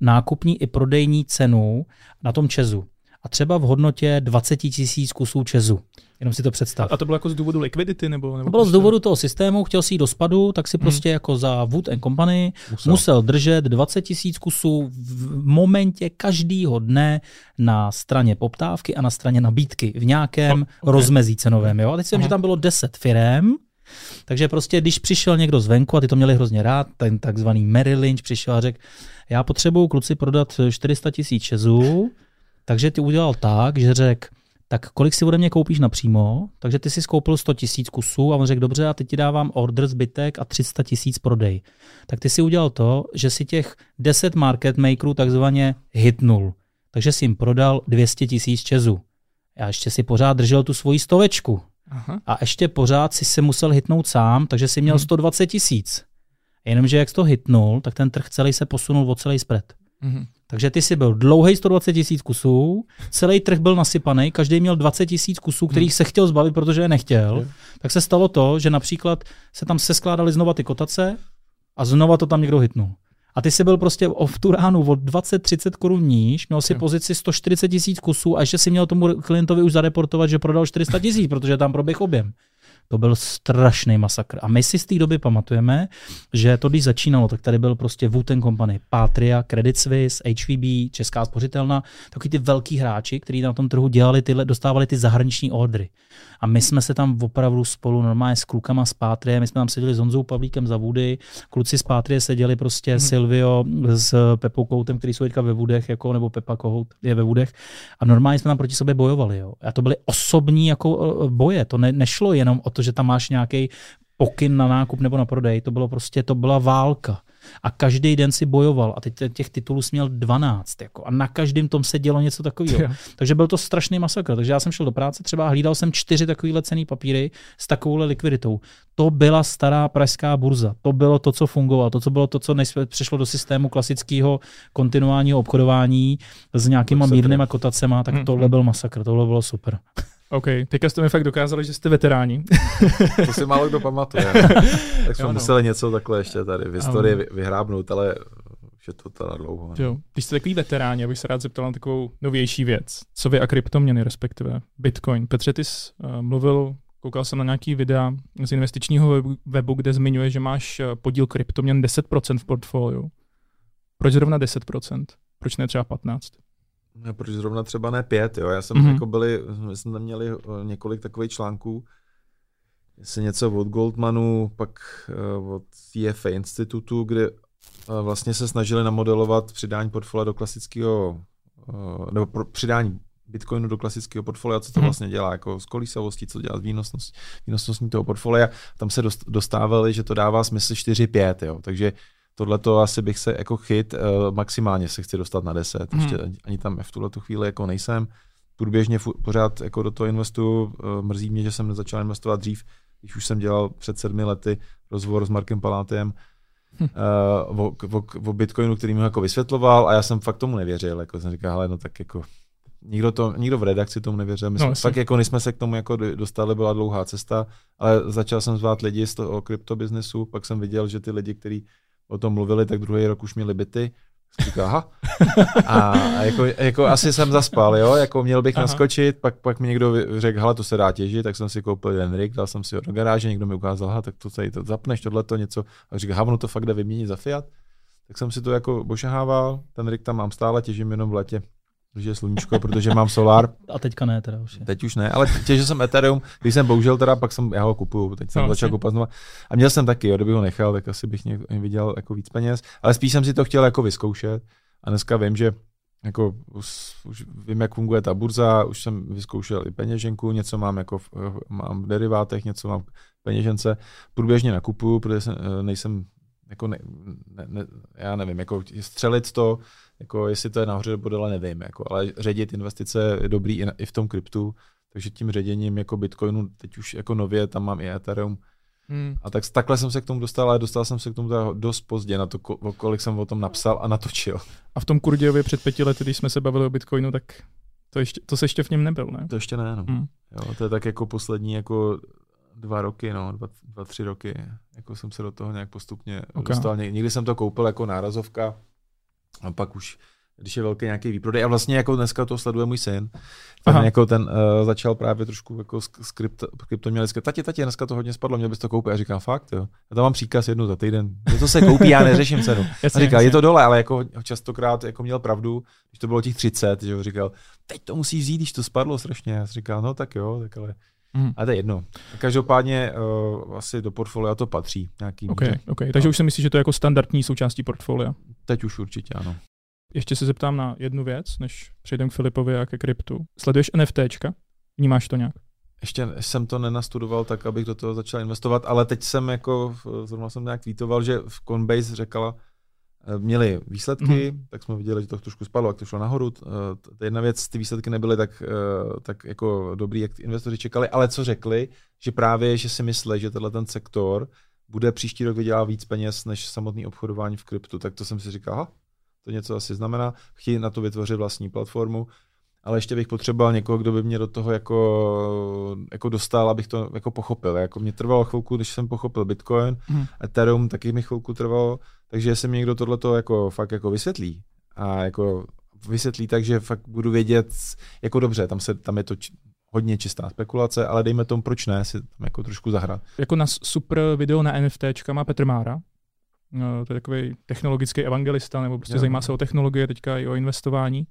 nákupní i prodejní cenu na tom Česu a třeba v hodnotě 20 tisíc kusů Česu. Jenom si to představ. A to bylo jako z důvodu likvidity? Nebo, nebo to bylo z důvodu toho systému, chtěl si jít do spadu, tak si hmm. prostě jako za Wood and Company musel, musel držet 20 tisíc kusů v momentě každého dne na straně poptávky a na straně nabídky v nějakém oh, okay. rozmezí cenovém. Jo? A teď si vím, že tam bylo 10 firm, takže prostě, když přišel někdo zvenku, a ty to měli hrozně rád, ten takzvaný Merrill Lynch přišel a řekl, já potřebuju kluci prodat 400 tisíc čezů, takže ty udělal tak, že řekl, tak kolik si ode mě koupíš napřímo? Takže ty si skoupil 100 tisíc kusů a on řekl, dobře, a teď ti dávám order zbytek a 300 tisíc prodej. Tak ty si udělal to, že si těch 10 market makerů takzvaně hitnul. Takže si jim prodal 200 tisíc čezů. Já ještě si pořád držel tu svoji stovečku. Aha. A ještě pořád si se musel hitnout sám, takže si měl Mhm. 120 tisíc. Jenomže jak jsi to hitnul, tak ten trh celý se posunul o celý spread. Mhm. Takže ty si byl dlouhý 120 tisíc kusů, celý trh byl nasypaný, každý měl 20 tisíc kusů, kterých se chtěl zbavit, protože je nechtěl. Tak se stalo to, že například se tam seskládaly znova ty kotace a znova to tam někdo hitnul. A ty jsi byl prostě v tu ránu o 20-30 korun níž, měl si Jo. pozici 140 tisíc kusů a ještě si měl tomu klientovi už zareportovat, že prodal 400 tisíc, protože tam proběh objem. To byl strašný masakr. A my si z té doby pamatujeme, že to, když začínalo, tak tady byl prostě Wooten Company, Patria, Credit Suisse, HVB, Česká spořitelna, takový ty velký hráči, kteří na tom trhu dělali tyhle, dostávali ty zahraniční ordry. A my jsme se tam opravdu spolu normálně s klukama z Pátrie, my jsme tam seděli s Honzou Pavlíkem za Vůdy, kluci z Pátrie seděli prostě hmm. Silvio s Pepou Koutem, který jsou teďka ve Vůdech, jako, nebo Pepa Kohout je ve Vůdech. A normálně jsme tam proti sobě bojovali. Jo. A to byly osobní jako eh, boje. To ne, nešlo jenom o to, že tam máš nějaký pokyn na nákup nebo na prodej. To bylo prostě, to byla válka. A každý den si bojoval. A teď těch titulů jsi měl 12. Jako, a na každém tom se dělo něco takového. Takže byl to strašný masakr. Takže já jsem šel do práce třeba a hlídal jsem čtyři takovýhle cený papíry s takovouhle likviditou. To byla stará pražská burza. To bylo to, co fungovalo. To, co bylo to, co než přešlo do systému klasického kontinuálního obchodování s nějakýma mírnýma kotacema, tak Mhm. tohle byl masakr. Tohle bylo super. OK, teďka jste mi fakt dokázali, že jste veteráni. <laughs> To si málo kdo pamatuje. <laughs> tak jsme Jo, no. museli něco takhle ještě tady v historii vy- vyhrábnout, ale už je to teda dlouho. no. Jo. Když jste takový veteráni, abych se rád zeptal na takovou novější věc. Co vy a kryptoměny, respektive Bitcoin. Petře, ty jsi uh, mluvil, koukal jsem na nějaký videa z investičního webu, webu, kde zmiňuje, že máš eh, podíl kryptoměn 10% v portfoliu. Proč zrovna 10%? Proč ne třeba 15%? Ne, proč zrovna třeba ne pět, jo? Já jsem Mhm. mm-hmm. jako byli, my jsme tam měli eh, několik takových článků, jestli něco od Goldmanu, pak uh, od CFA institutu, kde uh, vlastně se snažili namodelovat přidání portfolia do klasického, uh, nebo pro, přidání Bitcoinu do klasického portfolia, co to Mhm. vlastně dělá, jako s kolísavostí, co dělá s výnosnost, výnosností toho portfolia. Tam se dost, dostávali, že to dává smysl 4-5, jo. Takže tohle to asi bych se jako chyt, uh, maximálně se chci dostat na 10, Mhm. ještě ani- tam v tuhle chvíli jako nejsem. Průběžně fu- pořád jako do toho investuju, uh, mrzí mě, že jsem nezačal investovat dřív, když už jsem dělal před sedmi lety rozhovor s Markem Palátem Hm. uh, o, o, o, Bitcoinu, který mi ho jako vysvětloval a já jsem fakt tomu nevěřil, jako jsem říkal, hele, no tak jako nikdo, to, nikdo v redakci tomu nevěřil, my No, jsme, jasně. fakt jako než jsme se k tomu jako do- dostali, byla dlouhá cesta, ale začal jsem zvát lidi z toho kryptobiznesu, pak jsem viděl, že ty lidi, kteří o tom mluvili, tak druhý rok už měli byty, říkal, aha. A, a jako, jako, asi jsem zaspal, jo, jako měl bych Aha. naskočit, pak, pak mi někdo řekl, hele, to se dá těžit, tak jsem si koupil jeden rig, dal jsem si ho do garáže, někdo mi ukázal, aha, tak to tady to zapneš, tohle to něco, a říkal, aha, ono to fakt jde vyměnit za Fiat. Tak jsem si to jako bošahával, ten rig tam mám stále, těžím jenom v letě, když je sluníčko, protože mám solár, <laughs> A teďka ne, teda už je. Teď už ne, ale těžil jsem Ethereum, když jsem bohužel teda, pak jsem, já ho kupuju, teď jsem No, začal kupovat znova. A měl jsem taky, jo, kdyby ho nechal, tak asi bych něk, viděl jako víc peněz, ale spíš jsem si to chtěl jako vyzkoušet. A dneska vím, že jako už, už vím, jak funguje ta burza, už jsem vyzkoušel i peněženku, něco mám jako v, mám v derivátech, něco mám v peněžence, průběžně nakupuju, protože jsem, eh, nejsem jako ne, ne, ne, já nevím, jako střelit to, jako jestli to je nahoře nebo dole, nevím, jako, ale ředit investice je dobrý i, na, i v tom kryptu, takže tím ředěním jako Bitcoinu, teď už jako nově, tam mám i Ethereum, Hmm. a tak, takhle jsem se k tomu dostal, ale dostal jsem se k tomu teda dost pozdě, na to, kolik jsem o tom napsal a natočil. A v tom Kurdějově před pěti lety, když jsme se bavili o Bitcoinu, tak to, ještě, to se ještě v něm nebyl, ne? To ještě ne, no. Hmm. Jo, to je tak jako poslední jako dva roky, no, dva, dva, tři roky, jako jsem se do toho nějak postupně Ok. okay. dostal. Ně- Někdy jsem to koupil jako nárazovka a pak už když je velký nějaký výprodej. A vlastně jako dneska to sleduje můj syn. Ten, Aha. jako ten uh, začal právě trošku jako s, s krypto, kryptomělické. Tati, tati, dneska to hodně spadlo, měl bys to koupit. A říkám, fakt, jo. Já tam mám příkaz jednu za týden. Je to se koupí, já neřeším cenu. <laughs> A říkal, jasně. je to dole, ale jako častokrát jako měl pravdu, když to bylo těch 30, že jo, říkal, teď to musíš vzít, když to spadlo strašně. Já jsem říkal, no tak jo, tak ale Mhm. a to je jedno. Každopádně uh, asi do portfolia to patří. Nějaký OK, míře. OK. Takže No. už si myslíš, že to je jako standardní součástí portfolia. Teď už určitě ano. Ještě se zeptám na jednu věc, než přejdeme k Filipovi a ke kryptu. Sleduješ NFTčka? Vnímáš to nějak? Ještě jsem to nenastudoval tak, abych do toho začal investovat, ale teď jsem jako, zrovna jsem nějak tweetoval, že v Coinbase řekla, eh, měli výsledky, mm. tak jsme viděli, že to trošku spadlo, jak to šlo nahoru. Uh, jedna věc, ty výsledky nebyly tak, uh, tak jako dobrý, jak investoři čekali, ale co řekli, že právě, že si myslí, že tenhle ten sektor bude příští rok vydělat víc peněz než samotný obchodování v kryptu, tak to jsem si říkal, aha, to něco asi znamená, chtějí na to vytvořit vlastní platformu, ale ještě bych potřeboval někoho, kdo by mě do toho jako, jako dostal, abych to jako pochopil. Jako mě trvalo chvilku, když jsem pochopil Bitcoin, hmm. Ethereum taky mi chvilku trvalo, takže jestli mi někdo tohleto jako fakt jako vysvětlí a jako vysvětlí tak, že fakt budu vědět, jako dobře, tam, se, tam je to č- hodně čistá spekulace, ale dejme tomu, proč ne, si tam jako trošku zahrát. Jako na super video na NFT má Petr Mára, no, to je takový technologický evangelista, nebo prostě jo. zajímá se o technologie, teďka i o investování.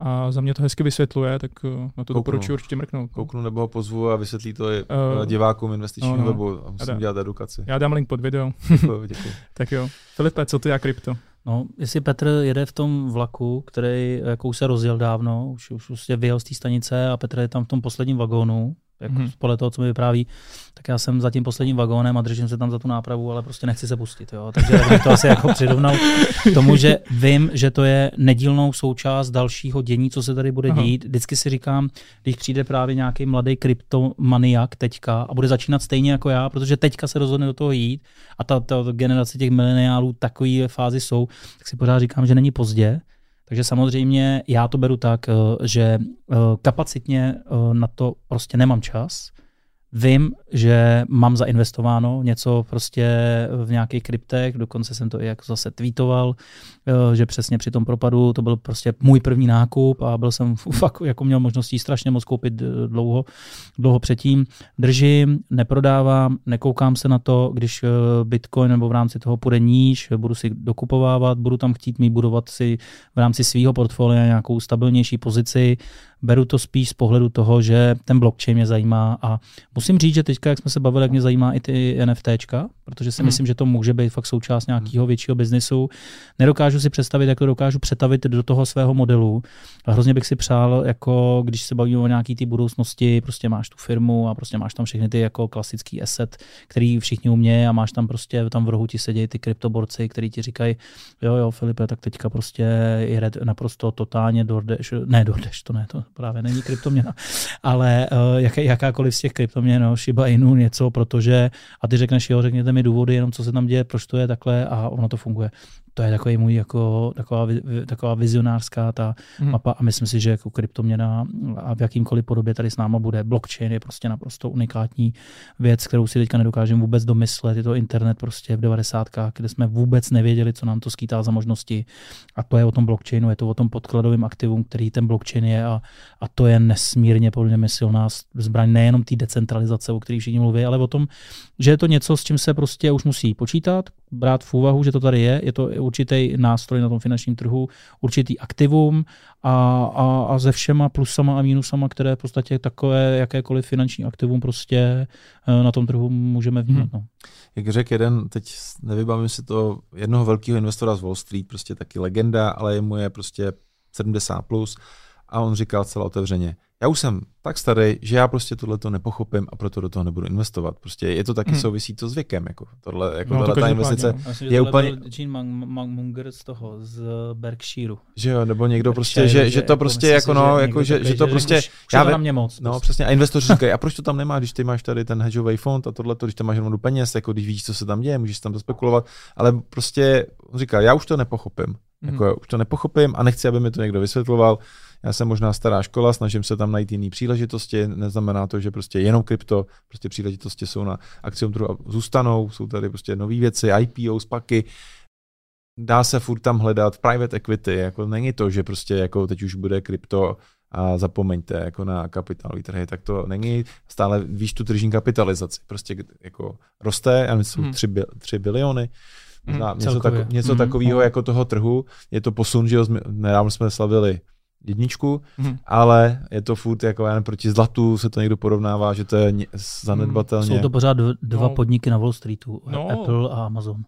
A za mě to hezky vysvětluje, tak eh, na to doporučuji určitě mrknout. Kouknu nebo ho pozvu a vysvětlí to i uh, divákům investičního no, no. webu. A musím dělat edukaci. Já dám link pod video. <laughs> děkuji, děkuji. <laughs> tak jo. Filipe, co ty a krypto? No, jestli Petr jede v tom vlaku, který jako už se rozjel dávno, už, už, už je vyjel z té stanice a Petr je tam v tom posledním vagónu, jako mm-hmm. podle toho, co mi vypráví, tak já jsem za tím posledním vagónem a držím se tam za tu nápravu, ale prostě nechci se pustit. Jo? Takže bych to asi jako přirovnal k tomu, že vím, že to je nedílnou součást dalšího dění, co se tady bude Aha. dít. Vždycky si říkám, když přijde právě nějaký mladý kryptomaniak teďka a bude začínat stejně jako já, protože teďka se rozhodne do toho jít a ta, ta generace těch mileniálů takové fázi jsou, tak si pořád říkám, že není pozdě, takže samozřejmě já to beru tak, eh, že eh, kapacitně eh, na to prostě nemám čas Vím, že mám zainvestováno něco prostě v nějakých kryptech, dokonce jsem to i jako zase tweetoval, eh, že přesně při tom propadu to byl prostě můj první nákup a byl jsem <laughs> fakt jako měl možností strašně moc koupit eh, dlouho, dlouho předtím. Držím, neprodávám, nekoukám se na to, když eh, Bitcoin nebo v rámci toho půjde níž, budu si dokupovávat, budu tam chtít mít budovat si v rámci svého portfolia nějakou stabilnější pozici, beru to spíš z pohledu toho, že ten blockchain mě zajímá a musím říct, že teďka, jak jsme se bavili, jak mě zajímá i ty NFTčka, protože si hmm. myslím, že to může být fakt součást nějakého většího biznesu. Nedokážu si představit, jak to dokážu přetavit do toho svého modelu. A hrozně bych si přál, jako když se bavíme o nějaký té budoucnosti, prostě máš tu firmu a prostě máš tam všechny ty jako klasický asset, který všichni umějí a máš tam prostě tam v rohu ti sedějí ty kryptoborci, který ti říkají, jo, jo, Filipe, tak teďka prostě je naprosto totálně DoorDash, ne DoorDash, to ne, to právě není kryptoměna, ale uh, jaké, jakákoliv z těch kryptoměn, no, Shiba Inu něco, protože, a ty řekneš, jo, řekněte mi důvody, jenom co se tam děje, proč to je takhle a ono to funguje to je takový můj jako, taková, taková vizionářská ta hmm. mapa a myslím si, že jako kryptoměna a v jakýmkoliv podobě tady s náma bude. Blockchain je prostě naprosto unikátní věc, kterou si teďka nedokážeme vůbec domyslet. Je to internet prostě v 90. kde jsme vůbec nevěděli, co nám to skýtá za možnosti. A to je o tom blockchainu, je to o tom podkladovém aktivum, který ten blockchain je a, a to je nesmírně podle mě silná zbraň nejenom té decentralizace, o které všichni mluví, ale o tom, že je to něco, s čím se prostě už musí počítat, brát v úvahu, že to tady je, je to určitý nástroj na tom finančním trhu, určitý aktivum a, a, a se všema plusama a mínusama, které v podstatě takové jakékoliv finanční aktivum prostě eh, na tom trhu můžeme vnímat. Hmm. No. Jak řekl jeden, teď nevybavím si to, jednoho velkého investora z Wall Street, prostě taky legenda, ale jemu je prostě 70 plus a on říkal celá otevřeně, já už jsem tak starý, že já prostě tohle to nepochopím a proto do toho nebudu investovat. Prostě je to taky hmm. souvisí to s věkem. Jako tohle, jako no, to ta investice no. Myslím, je úplně... Gene Munger z toho, z Berkshireu. Že jo, nebo někdo prostě, že, že, to jako prostě jako, no, jako, že, že, to prostě... Já na mě moc. No, prostě. přesně. A investoři říkají, a proč to tam nemá, když ty máš tady ten hedžový fond a tohle, když tam máš jenom peněz, jako když víš, co se tam děje, můžeš tam spekulovat, ale prostě on říká, já už to nepochopím. Jako, hmm. už to nepochopím a nechci, aby mi to někdo vysvětloval já jsem možná stará škola, snažím se tam najít jiné příležitosti, neznamená to, že prostě jenom krypto, prostě příležitosti jsou na akciovém trhu a zůstanou, jsou tady prostě nové věci, IPO, spaky, dá se furt tam hledat private equity, jako není to, že prostě jako teď už bude krypto a zapomeňte jako na kapitálový trhy, tak to není, stále víš tu tržní kapitalizaci, prostě jako roste, já myslím, hmm. 3, 3 biliony, hmm, něco, tak, něco hmm. takového jako toho trhu, je to posun, že nedávno jsme slavili jedničku, hmm. ale je to furt jako já proti zlatu se to někdo porovnává, že to je zanedbatelně. Jsou to pořád dva no. podniky na Wall Streetu, no. Apple a Amazon.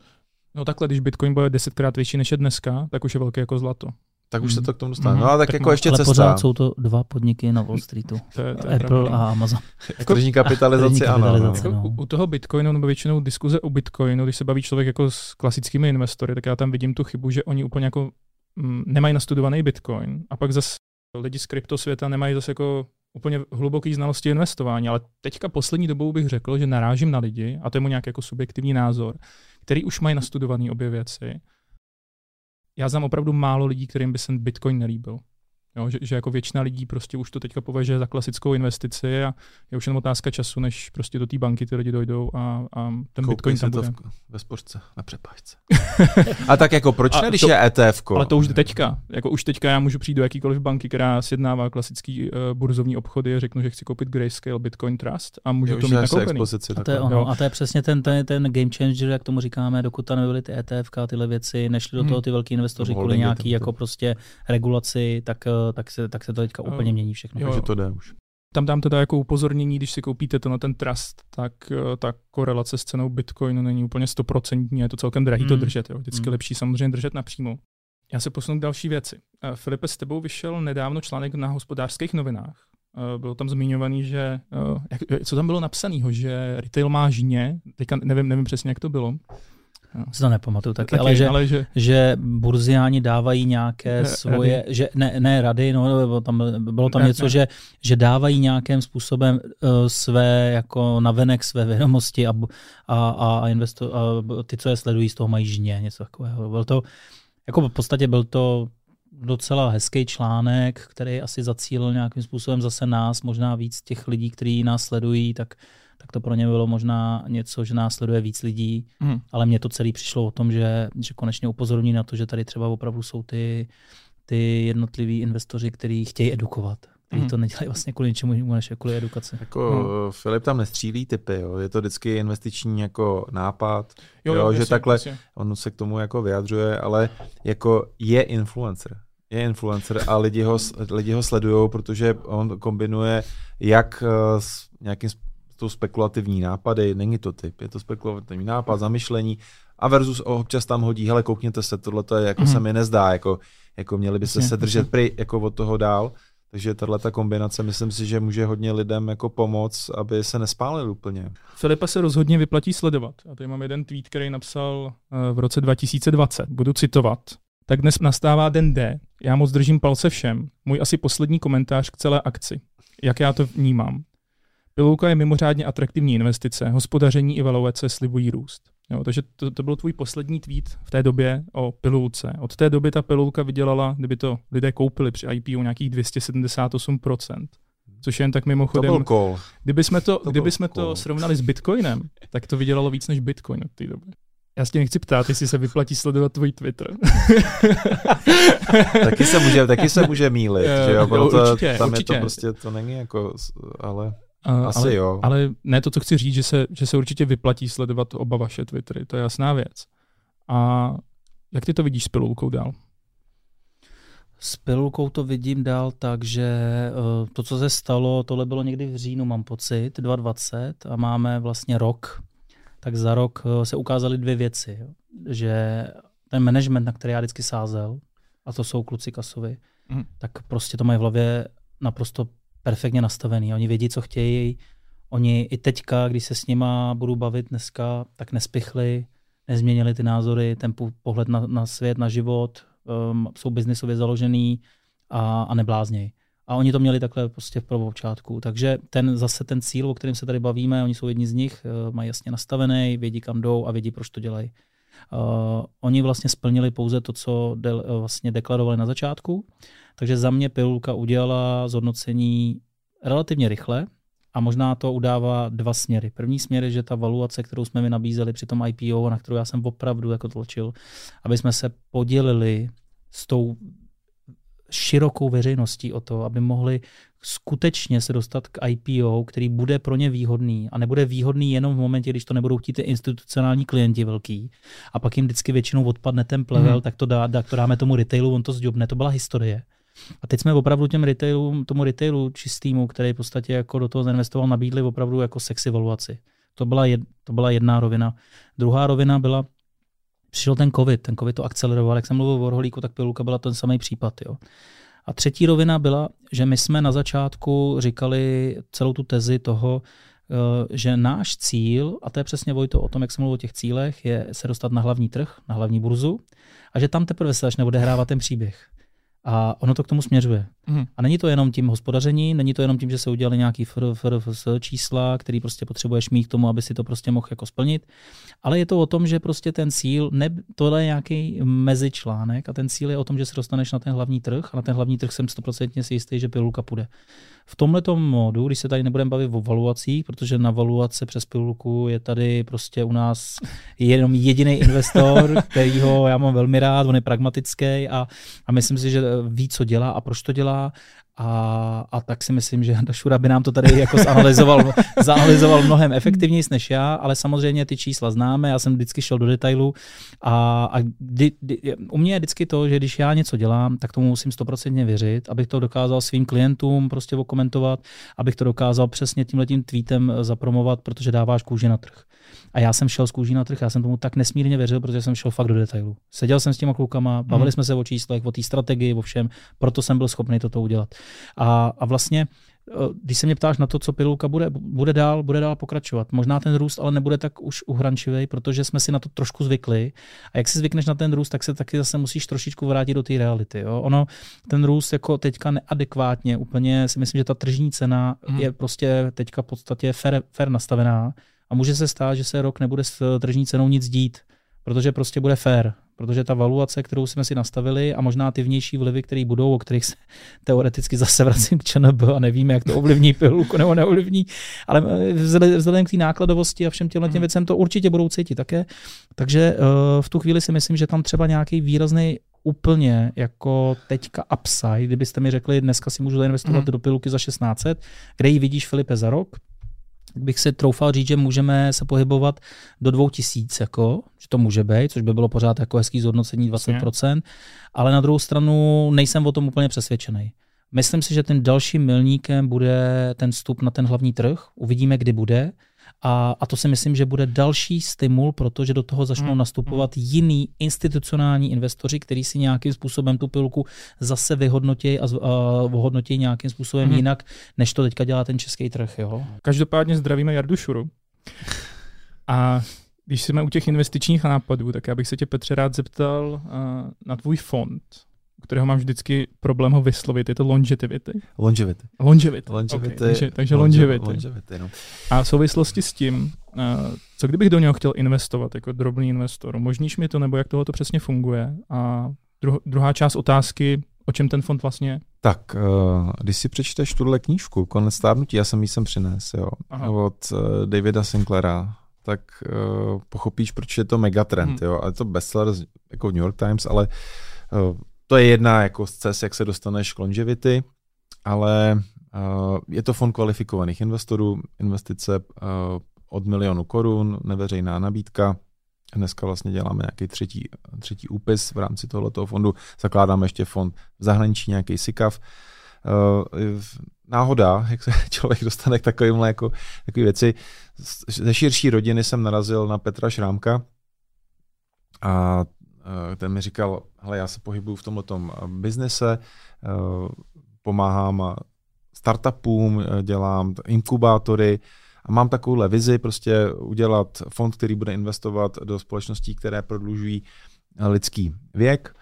No takhle, když Bitcoin bude desetkrát větší než je dneska, tak už je velký jako zlato. Tak už se Mhm. to k tomu dostane. Mhm. No a tak, Tak jako no, ještě Ale cesta. pořád jsou to dva podniky na Wall Streetu. To je, to je Apple pravda. a Amazon. V <laughs> tržní kapitalizaci, tržní ano. kapitalizace. No. Jako u, u toho Bitcoinu, nebo většinou diskuze o Bitcoinu, když se baví člověk jako s klasickými investory, tak já tam vidím tu chybu, že oni úplně jako nemají nastudovaný Bitcoin a pak zase lidi z kryptosvěta nemají zase jako úplně hluboký znalosti investování, ale teďka poslední dobou bych řekl, že narážím na lidi, a to je mu nějaký jako subjektivní názor, který už mají nastudovaný obě věci. Já znám opravdu málo lidí, kterým by se Bitcoin nelíbil. Jo, že, že, jako většina lidí prostě už to teďka považuje za klasickou investici a je už jen otázka času, než prostě do té banky ty lidi dojdou a, a ten Koupí Bitcoin tam to bude. v, ve spořce, na přepážce. <laughs> a tak jako proč A ne, když to- je ETF? Ale to už jde teďka. Jako už teďka já můžu přijít do jakýkoliv banky, která sjednává klasický uh, burzovní obchody a řeknu, že chci koupit Grayscale Bitcoin Trust a můžu to mít nakoupený. expozici. A to je ono. A to je přesně ten, ten, ten game changer, jak tomu říkáme, dokud tam nebyly ty ETF, tyhle věci, nešli do Hmm. toho ty velký investoři kvůli nějaký to- jako prostě regulaci, tak, eh, tak, se, tak se to teďka úplně mění všechno. Jo. Takže to jde už. Tam dám teda jako upozornění, když si koupíte to na ten trust, tak uh, ta korelace s cenou Bitcoinu není úplně stoprocentní, je to celkem drahý to Hmm. držet. Jo. Vždycky Hmm. lepší samozřejmě držet napřímo. Já se posunu k další věci. Uh, Filipe, s tebou vyšel nedávno článek na hospodářských novinách. Uh, bylo tam zmiňovaný, že, uh, jak, co tam bylo napsaného, že retail má žně, teďka nevím, nevím přesně, jak to bylo. Si to nepamatuju taky, Taky, ale že, ale že že burziáni dávají nějaké svoje, že ne, ne rady, no, nebo tam, bylo tam Ne, něco, ne. Že, že dávají nějakým způsobem uh, své, jako navenek své vědomosti a, a, a, investo, a ty, co je sledují, z toho mají žně, něco takového. Byl to, jako v podstatě byl to docela hezký článek, který asi zacílil nějakým způsobem zase nás, možná víc těch lidí, kteří nás sledují, tak, tak to pro ně bylo možná něco, že nás sleduje víc lidí, hm, ale mně to celé přišlo o tom, že, že konečně upozorní na to, že tady třeba opravdu jsou ty, ty jednotliví investoři, kteří chtějí edukovat. Kteří Mhm. to nedělají vlastně kvůli ničemu jinému než kvůli edukaci. Jako No. Filip tam nestřílí typy, jo. je to vždycky investiční jako nápad, jo, Jo, jo, že jasně, takhle- jasně. on se k tomu jako vyjadřuje, ale jako je influencer. Je influencer a lidi ho, lidi ho sledují, protože on kombinuje jak eh, s nějakým s tou spekulativní nápady, není to typ, je to spekulativní nápad, zamyšlení a versus občas tam hodí, hele, koukněte se, tohle to je, jako Mhm. se mi nezdá, jako, jako měli byste Jasně, se držet pry, jako od toho dál. Takže tahle ta kombinace, myslím si, že může hodně lidem jako pomoct, aby se nespálili úplně. Filipa se rozhodně vyplatí sledovat. A tady mám jeden tweet, který napsal eh, v roce 2020. Budu citovat. Tak dnes nastává den D. Já moc držím palce všem. Můj asi poslední komentář k celé akci. Jak já to vnímám. Pilulka je mimořádně atraktivní investice. Hospodaření i valuace slibují růst. Jo, takže to, to byl tvůj poslední tweet v té době o pilulce. Od té doby ta pilulka vydělala, kdyby to lidé koupili při IPO, nějakých 278%. Což je jen tak To mimochodem byl call. Kdyby jsme to, To kdyby jsme to cool. srovnali s Bitcoinem, tak to vydělalo víc než Bitcoin od té doby. Já se tě nechci ptát, jestli se vyplatí sledovat tvůj Twitter. <laughs> taky se může, taky se může mílit, že jo, proto určitě, tam určitě. je to prostě, to není jako, ale asi ale, jo. ale ne to, co chci říct, že se, že se určitě vyplatí sledovat oba vaše Twittery, to je jasná věc. A jak ty to vidíš s pilulkou dál? S pilulkou to vidím dál tak, že eh, to, co se stalo, tohle bylo někdy v říjnu, mám pocit, 2020 a máme vlastně rok, tak za rok eh, se ukázaly dvě věci. Že ten management, na který já vždycky sázel, a to jsou kluci kasovi, Mhm. tak prostě to mají v hlavě naprosto perfektně nastavený. Oni vědí, co chtějí. Oni i teďka, když se s nima budu bavit dneska, tak nespichli, nezměnili ty názory, ten po- pohled na, na svět, na život, um, jsou biznisově založený a, a neblázněj. A oni to měli takhle prostě v prvopočátku. Takže ten zase ten cíl, o kterém se tady bavíme, oni jsou jedni z nich, eh, mají jasně nastavený, vědí, kam jdou a vědí, proč to dělají. Uh, oni vlastně splnili pouze to, co de, eh, vlastně deklarovali na začátku. Takže za mě Pilulka udělala zhodnocení relativně rychle a možná to udává dva směry. První směr je, že ta valuace, kterou jsme mi nabízeli při tom IPO, na kterou já jsem opravdu jako tlačil, aby jsme se podělili s tou širokou veřejností o to, aby mohli skutečně se dostat k IPO, který bude pro ně výhodný a nebude výhodný jenom v momentě, když to nebudou chtít ty institucionální klienti velký a pak jim vždycky většinou odpadne ten plevel, Mhm. tak to, dá, tak to dáme tomu retailu, on to zdobne, to byla historie. A teď jsme opravdu těm retailu, tomu retailu čistýmu, který v podstatě jako do toho zainvestoval, nabídli opravdu jako sexy valuaci. To byla, jed, to byla jedna rovina. Druhá rovina byla, přišel ten covid, ten covid to akceleroval, jak jsem mluvil o Orholíku, tak pilulka byla ten samý případ. Jo. A třetí rovina byla, že my jsme na začátku říkali celou tu tezi toho, eh, že náš cíl, a to je přesně Vojto o tom, jak jsem mluvil o těch cílech, je se dostat na hlavní trh, na hlavní burzu a že tam teprve se začne odehrávat ten příběh. A ono to k tomu směřuje. Mm. A není to jenom tím hospodaření, není to jenom tím, že se udělali nějaký FRFS čísla, který prostě potřebuješ mít k tomu, aby si to prostě mohl jako splnit, ale je to o tom, že prostě ten cíl, ne, tohle je nějaký mezičlánek a ten cíl je o tom, že se dostaneš na ten hlavní trh a na ten hlavní trh jsem stoprocentně si jistý, že pilulka půjde. V tomhle modu, když se tady nebudeme bavit o valuacích, protože na valuace přes pilulku je tady prostě u nás jenom jediný investor, <laughs> kterýho já mám velmi rád, on je pragmatický a, a myslím si, že ví, co dělá a proč to dělá a, a tak si myslím, že Dašura by nám to tady jako zanalizoval, <laughs> zanalizoval mnohem efektivněji než já, ale samozřejmě ty čísla známe, já jsem vždycky šel do detailu a, a di, di, u mě je vždycky to, že když já něco dělám, tak tomu musím stoprocentně věřit, abych to dokázal svým klientům prostě okomentovat, abych to dokázal přesně tímhletím tweetem zapromovat, protože dáváš kůži na trh. A já jsem šel z kůží na trh, já jsem tomu tak nesmírně věřil, protože jsem šel fakt do detailu. Seděl jsem s těma klukama, bavili hmm. jsme se o číslech, o té strategii, o všem, proto jsem byl schopný toto udělat. A, a vlastně eh, když se mě ptáš na to, co pilulka bude, bude dál, bude dál pokračovat. Možná ten růst ale nebude tak už uhrančivý, protože jsme si na to trošku zvykli. A jak si zvykneš na ten růst, tak se taky zase musíš trošičku vrátit do té reality. Jo? Ono, ten růst jako teďka neadekvátně, úplně si myslím, že ta tržní cena mm. je prostě teďka v podstatě fair, fair nastavená a může se stát, že se rok nebude s tržní cenou nic dít, protože prostě bude fair. Protože ta valuace, kterou jsme si nastavili a možná ty vnější vlivy, které budou, o kterých se <laughs> teoreticky zase vracím k ČNB a nevíme, jak to ovlivní pilulku nebo neovlivní, ale eh, vzhledem k té nákladovosti a všem těmhle těm hmm. věcem to určitě budou cítit také. Takže uh, v tu chvíli si myslím, že tam třeba nějaký výrazný úplně jako teďka upside, kdybyste mi řekli, dneska si můžu zainvestovat mm. do pilulky za 1600, kde ji vidíš Filipe za rok, bych se troufal říct, že můžeme se pohybovat do 2000, jako, že to může být, což by bylo pořád jako hezký zhodnocení 20%, ale na druhou stranu nejsem o tom úplně přesvědčený. Myslím si, že ten dalším milníkem bude ten vstup na ten hlavní trh. Uvidíme, kdy bude. A, a to si myslím, že bude další stimul, protože do toho začnou hmm. nastupovat hmm. jiný institucionální investoři, kteří si nějakým způsobem tu pilku zase vyhodnotí a, a vyhodnotí nějakým způsobem hmm. jinak, než to teďka dělá ten český trh. Jo? Každopádně zdravíme Jardu Šuru. A když jsme u těch investičních nápadů, tak já bych se tě, Petře, rád zeptal uh, na tvůj fond kterého mám vždycky problém ho vyslovit, je to longevity. Longevity. Longevity. longevity. Okay, takže, takže longevity. longevity no. A v souvislosti s tím, uh, co kdybych do něho chtěl investovat jako drobný investor, možníš mi to, nebo jak tohle to přesně funguje? A dru- druhá část otázky, o čem ten fond vlastně Tak, uh, když si přečteš tuhle knížku, Konec stárnutí, já jsem ji sem přines, jo, Aha. od uh, Davida Sinclaira, tak uh, pochopíš, proč je to megatrend, hmm. jo, a je to bestseller jako New York Times, ale uh, to je jedna jako z cest, jak se dostaneš k longevity, ale uh, je to fond kvalifikovaných investorů, investice uh, od milionu korun, neveřejná nabídka. Dneska vlastně děláme nějaký třetí, třetí úpis v rámci tohoto fondu. Zakládáme ještě fond v zahraničí, nějaký SICAV. Uh, náhoda, jak se <laughs> člověk dostane k takovým jako, takové věci. Ze širší rodiny jsem narazil na Petra Šrámka a ten mi říkal, hele, já se pohybuju v tomto eh, biznese, eh, pomáhám startupům, dělám inkubátory a mám takovouhle vizi prostě udělat fond, který bude investovat do společností, které prodlužují lidský věk.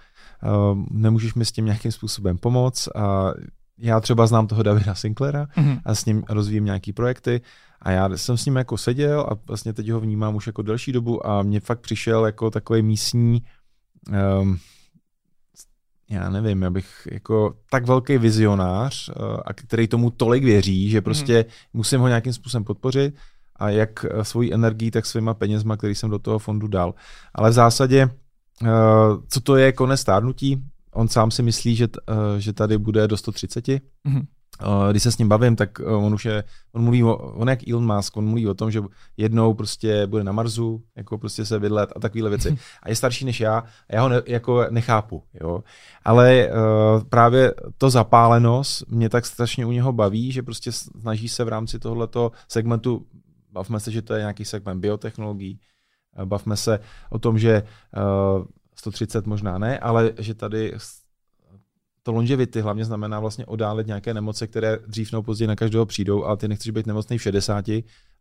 Nemůžeš mi s tím nějakým způsobem pomoct a já třeba znám toho Davida Sinclaira mm-hmm. a s ním rozvíjím nějaký projekty a já jsem s ním jako seděl a vlastně teď ho vnímám už jako delší dobu a mně fakt přišel jako takový místní um, já nevím, já bych jako tak velký vizionář, uh, a který tomu tolik věří, že prostě mm. musím ho nějakým způsobem podpořit a jak uh, svojí energií, tak svýma penězma, který jsem do toho fondu dal. Ale v zásadě, uh, co to je konec stárnutí? On sám si myslí, že, uh, že tady bude do 130. Mm. Uh, když se s ním bavím, tak uh, on už je, on mluví o, on jak Elon Musk, on mluví o tom, že jednou prostě bude na Marsu, jako prostě se vydlet a takovéhle věci. <laughs> A je starší než já a já ho ne, jako nechápu, jo. Ale uh, právě to zapálenost mě tak strašně u něho baví, že prostě snaží se v rámci tohoto segmentu, bavme se, že to je nějaký segment biotechnologií, Bavme se o tom, že uh, 130 možná ne, ale že tady to longevity hlavně znamená vlastně odálit nějaké nemoce, které dřív nebo později na každého přijdou, ale ty nechceš být nemocný v 60,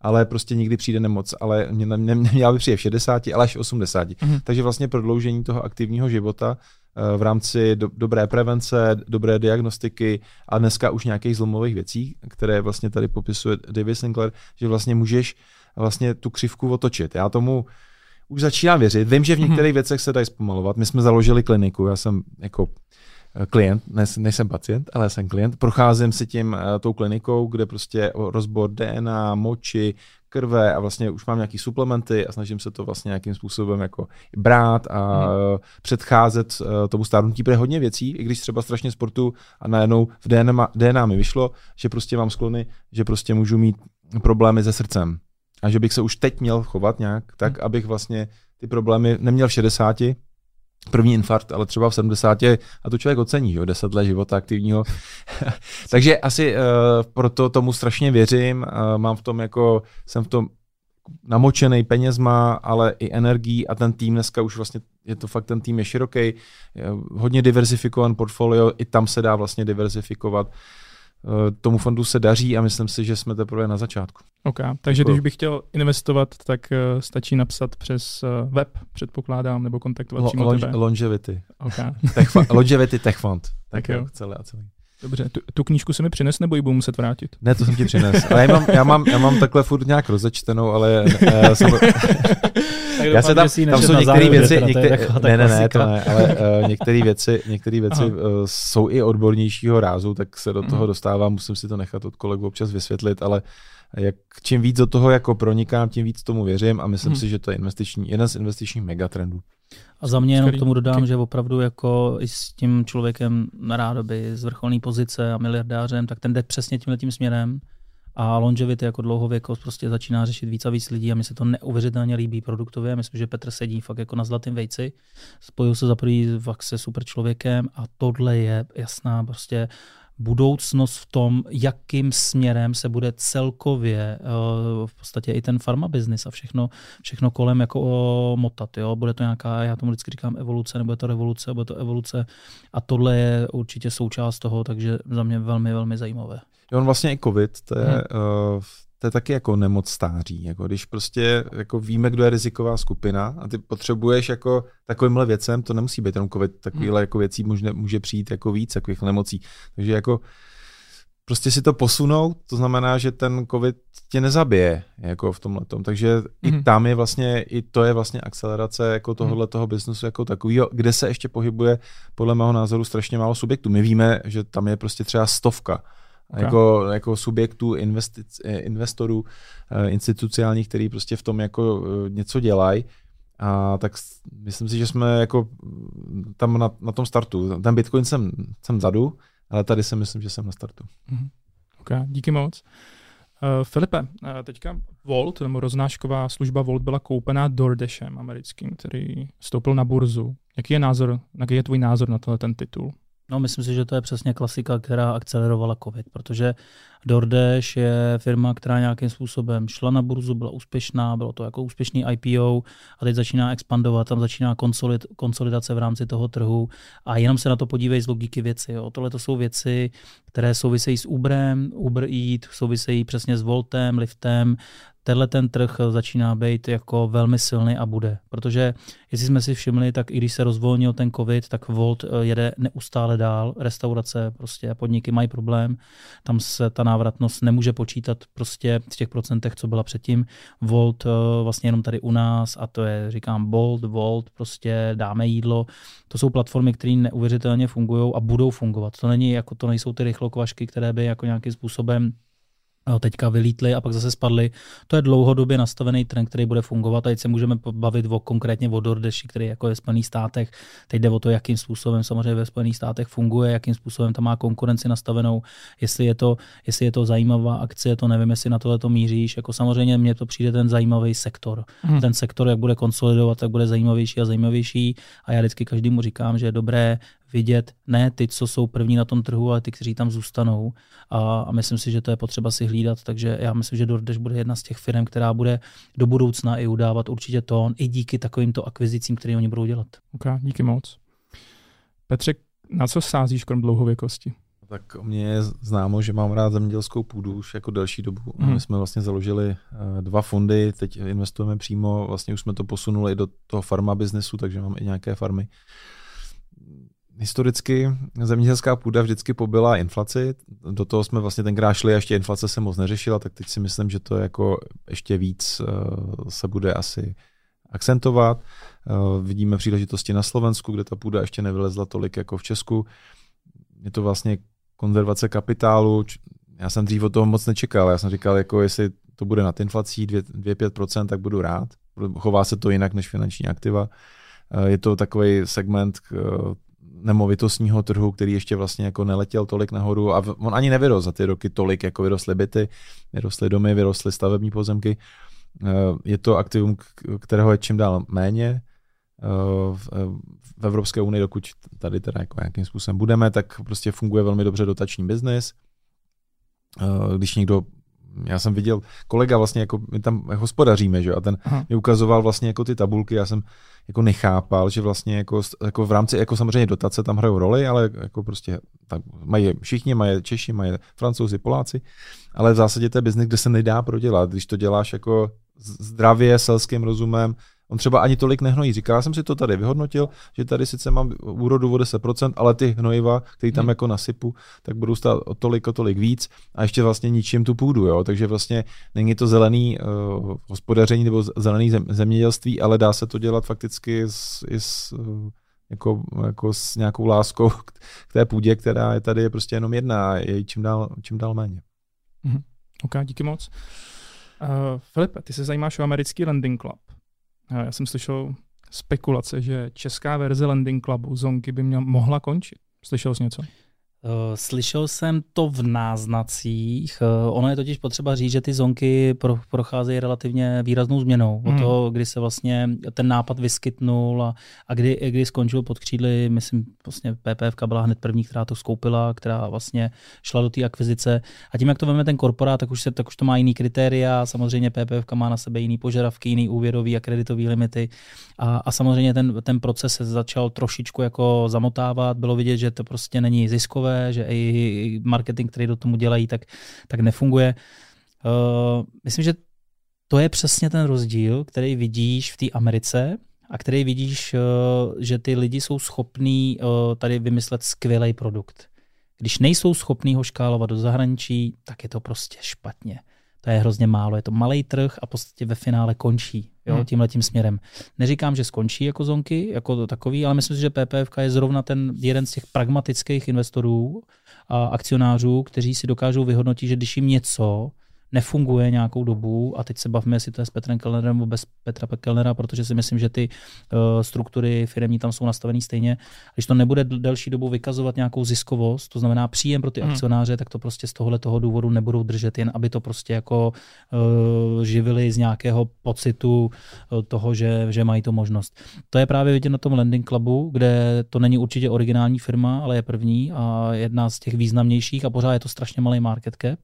ale prostě nikdy přijde nemoc, ale mě, ne, neměla by přijít v 60, ale až 80. Mm-hmm. Takže vlastně prodloužení toho aktivního života uh, v rámci do, dobré prevence, dobré diagnostiky a dneska už nějakých zlomových věcí, které vlastně tady popisuje David Sinclair, že vlastně můžeš vlastně tu křivku otočit. Já tomu už začínám věřit. Vím, že v mhm. některých mm-hmm. věcech se dají zpomalovat. My jsme založili kliniku, já jsem jako Eh, klient, ne, nejsem pacient, ale jsem klient, procházím si tím uh, tou klinikou, kde prostě rozbor DNA, moči, krve a vlastně už mám nějaký suplementy a snažím se to vlastně nějakým způsobem jako brát a hmm. předcházet uh, tomu stárnutí, protože hodně věcí, i když třeba strašně sportu a najednou v DNA, DNA mi vyšlo, že prostě mám sklony, že prostě můžu mít problémy se srdcem a že bych se už teď měl chovat nějak tak, hmm. abych vlastně ty problémy neměl v 60, první infarkt, ale třeba v 70 a to člověk ocení, jo, 10 let života aktivního. <laughs> Takže asi uh, proto tomu strašně věřím, uh, mám v tom jako, jsem v tom namočený penězma, ale i energií a ten tým dneska už vlastně je to fakt, ten tým je široký, hodně diversifikovaný portfolio, i tam se dá vlastně diversifikovat. Eh, tomu fondu se daří a myslím si, že jsme teprve na začátku. OK, takže Děkuju. když bych chtěl investovat, tak uh, stačí napsat přes uh, web, předpokládám, nebo kontaktovat Lo, přímo tebe. Longevity. Okay. tech, longevity Tech Fund. Tak, tak jo. Celé a celý. Dobře, tu, tu knížku si mi přines, nebo ji budu muset vrátit? Ne, to jsem ti přines. Ale já mám, já mám, já mám takhle furt nějak rozečtenou, ale uh, jsem, <laughs> já se tam, tam jsou některé věci, některé, ne, ne, ne, to ne, ale uh, některé věci, některé věci uh, jsou i odbornějšího rázu, tak se do toho dostávám, musím si to nechat od kolegů občas vysvětlit, ale jak čím víc do toho jako pronikám, tím víc tomu věřím a myslím hmm. si, že to je investiční, jeden z investičních megatrendů. A za mě jenom k tomu dodám, že opravdu jako i s tím člověkem na rádoby, z vrcholné pozice a miliardářem, tak ten jde přesně tímhle tím směrem a longevity jako dlouhověkost prostě začíná řešit víc a víc lidí a mi se to neuvěřitelně líbí produktově. Myslím, že Petr sedí fakt jako na zlatém vejci. Spojil se za první fakt se super člověkem a tohle je jasná prostě budoucnost v tom, jakým směrem se bude celkově uh, v podstatě i ten farma business a všechno, všechno kolem jako uh, motat. Jo? Bude to nějaká, já tomu vždycky říkám evoluce, nebo je to revoluce, bude to evoluce a tohle je určitě součást toho, takže za mě velmi, velmi zajímavé. On vlastně i covid, to je, hmm. uh, to je taky jako nemoc stáří. Jako když prostě jako víme, kdo je riziková skupina a ty potřebuješ jako takovýmhle věcem, to nemusí být jenom covid, takovýhle hmm. jako věcí může, může přijít jako víc takových nemocí. Takže jako prostě si to posunou, to znamená, že ten covid tě nezabije jako v tomhle tom. Takže mm-hmm. i tam je vlastně, i to je vlastně akcelerace jako tohohle toho biznesu jako takového, kde se ještě pohybuje podle mého názoru strašně málo subjektů. My víme, že tam je prostě třeba stovka Okay. Jako, jako subjektů, investic, eh, investorů eh, institucionálních, který prostě v tom jako eh, něco dělají. A tak myslím si, že jsme jako tam na, na tom startu. Ten Bitcoin jsem, jsem vzadu, ale tady si myslím, že jsem na startu. Mm-hmm. Ok, díky moc. Uh, Filipe, uh, teďka Volt, nebo roznášková služba Volt byla koupená DoorDashem americkým, který vstoupil na burzu. Jaký je názor, jaký je tvůj názor na tenhle ten titul? No, myslím si, že to je přesně klasika, která akcelerovala COVID, protože DoorDash je firma, která nějakým způsobem šla na burzu, byla úspěšná, bylo to jako úspěšný IPO a teď začíná expandovat, tam začíná konsolid, konsolidace v rámci toho trhu a jenom se na to podívej z logiky věci. Jo. Tohle to jsou věci, které souvisejí s Uberem, Uber Eat, souvisejí přesně s Voltem, Liftem, tenhle ten trh začíná být jako velmi silný a bude. Protože jestli jsme si všimli, tak i když se rozvolnil ten covid, tak Volt eh, jede neustále dál. Restaurace, prostě podniky mají problém. Tam se ta návratnost nemůže počítat prostě v těch procentech, co byla předtím. Volt eh, vlastně jenom tady u nás a to je, říkám, Bolt, Volt, prostě dáme jídlo. To jsou platformy, které neuvěřitelně fungují a budou fungovat. To není jako to nejsou ty rychlokvašky, které by jako nějakým způsobem teďka vylítly a pak zase spadly. To je dlouhodobě nastavený trend, který bude fungovat. A teď se můžeme bavit o, konkrétně o DoorDashi, který jako je ve Spojených státech. Teď jde o to, jakým způsobem samozřejmě ve Spojených státech funguje, jakým způsobem tam má konkurenci nastavenou, jestli je to, jestli je to zajímavá akce, to nevím, jestli na tohle to míříš. Jako samozřejmě mně to přijde ten zajímavý sektor. Hmm. Ten sektor, jak bude konsolidovat, tak bude zajímavější a zajímavější. A já vždycky každému říkám, že je dobré vidět ne ty, co jsou první na tom trhu, ale ty, kteří tam zůstanou. A, a myslím si, že to je potřeba si hlídat, takže já myslím, že DoorDash bude jedna z těch firm, která bude do budoucna i udávat určitě tón, i díky takovýmto akvizicím, které oni budou dělat. Ok, díky moc. Petře, na co sázíš krom dlouhověkosti? Tak o mě je známo, že mám rád zemědělskou půdu už jako delší dobu. Mm. My jsme vlastně založili uh, dva fondy, teď investujeme přímo, vlastně už jsme to posunuli do toho farma biznesu, takže mám i nějaké farmy. Historicky zemědělská půda vždycky pobyla inflaci, do toho jsme vlastně tenkrát šli, ještě inflace se moc neřešila, tak teď si myslím, že to jako ještě víc uh, se bude asi akcentovat. Uh, vidíme příležitosti na Slovensku, kde ta půda ještě nevylezla tolik jako v Česku. Je to vlastně konzervace kapitálu. Já jsem dřív od toho moc nečekal. Já jsem říkal, jako jestli to bude nad inflací 2-5%, tak budu rád. Chová se to jinak než finanční aktiva. Eh, je to takový segment eh, nemovitostního trhu, který ještě vlastně jako neletěl tolik nahoru a on ani nevyrostl za ty roky tolik, jako vyrostly byty, vyrostly domy, vyrostly stavební pozemky. Eh, je to aktivum, kterého je čím dál méně v, v Evropské unii, dokud tady teda jako nějakým způsobem budeme, tak prostě funguje velmi dobře dotační biznis. Eh, když někdo já jsem viděl, kolega vlastně jako, my tam hospodaříme, že a ten Aha. mi ukazoval vlastně jako ty tabulky, já jsem jako nechápal, že vlastně jako, jako v rámci, jako samozřejmě dotace tam hrajou roli, ale jako prostě tak mají všichni, mají Češi, mají Francouzi, Poláci, ale v zásadě to je biznis, kde se nedá prodělat, když to děláš jako zdravě, selským rozumem, On třeba ani tolik nehnojí. Říká, já jsem si to tady vyhodnotil, že tady sice mám úrodu o 10%, ale ty hnojiva, které tam hmm. jako nasypu, tak budou stát o tolik, o tolik víc a ještě vlastně ničím tu půdu. Jo? Takže vlastně není to zelený uh, hospodaření nebo zelený zem, zemědělství, ale dá se to dělat fakticky s, i s, uh, jako, jako s nějakou láskou k té půdě, která je tady je prostě jenom jedna a je čím dál, čím dál méně. Mm-hmm. OK, díky moc. Uh, Filipe, ty se zajímáš o americký Landing Club. Já jsem slyšel spekulace, že česká verze Landing Clubu Zonky by měla, mohla končit. Slyšel jsi něco? Eh, slyšel jsem to v náznacích. Eh, ono je totiž potřeba říct, že ty zonky procházejí relativně výraznou změnou. Hmm. Od toho, kdy se vlastně ten nápad vyskytnul a, a kdy, kdy skončil pod křídly, myslím, vlastně PPF byla hned první, která to skoupila, která vlastně šla do té akvizice. A tím, jak to veme ten korporát, tak už, se, tak už to má jiný kritéria. Samozřejmě PPF má na sebe jiný požadavky, jiný úvěrový a kreditový limity. A, a samozřejmě ten, ten proces se začal trošičku jako zamotávat. Bylo vidět, že to prostě není ziskové ziskové, že i marketing, který do tomu dělají, tak, tak nefunguje. Uh, myslím, že to je přesně ten rozdíl, který vidíš v té Americe a který vidíš, uh, že ty lidi jsou schopní uh, tady vymyslet skvělý produkt. Když nejsou schopní ho škálovat do zahraničí, tak je to prostě špatně. To je hrozně málo. Je to malý trh a v podstatě ve finále končí jo, hmm. tímhle tím směrem. Neříkám, že skončí jako zonky, jako to takový, ale myslím si, že PPF je zrovna ten jeden z těch pragmatických investorů a akcionářů, kteří si dokážou vyhodnotit, že když jim něco nefunguje nějakou dobu a teď se bavíme, jestli to je s Petrem Kellnerem nebo bez Petra Kellnera, protože si myslím, že ty uh, struktury firmní tam jsou nastavené stejně. Když to nebude delší dobu vykazovat nějakou ziskovost, to znamená příjem pro ty hmm. akcionáře, tak to prostě z tohohle toho důvodu nebudou držet, jen aby to prostě jako uh, živili z nějakého pocitu uh, toho, že, že mají tu možnost. To je právě vidět na tom Landing Clubu, kde to není určitě originální firma, ale je první a jedna z těch významnějších a pořád je to strašně malý market cap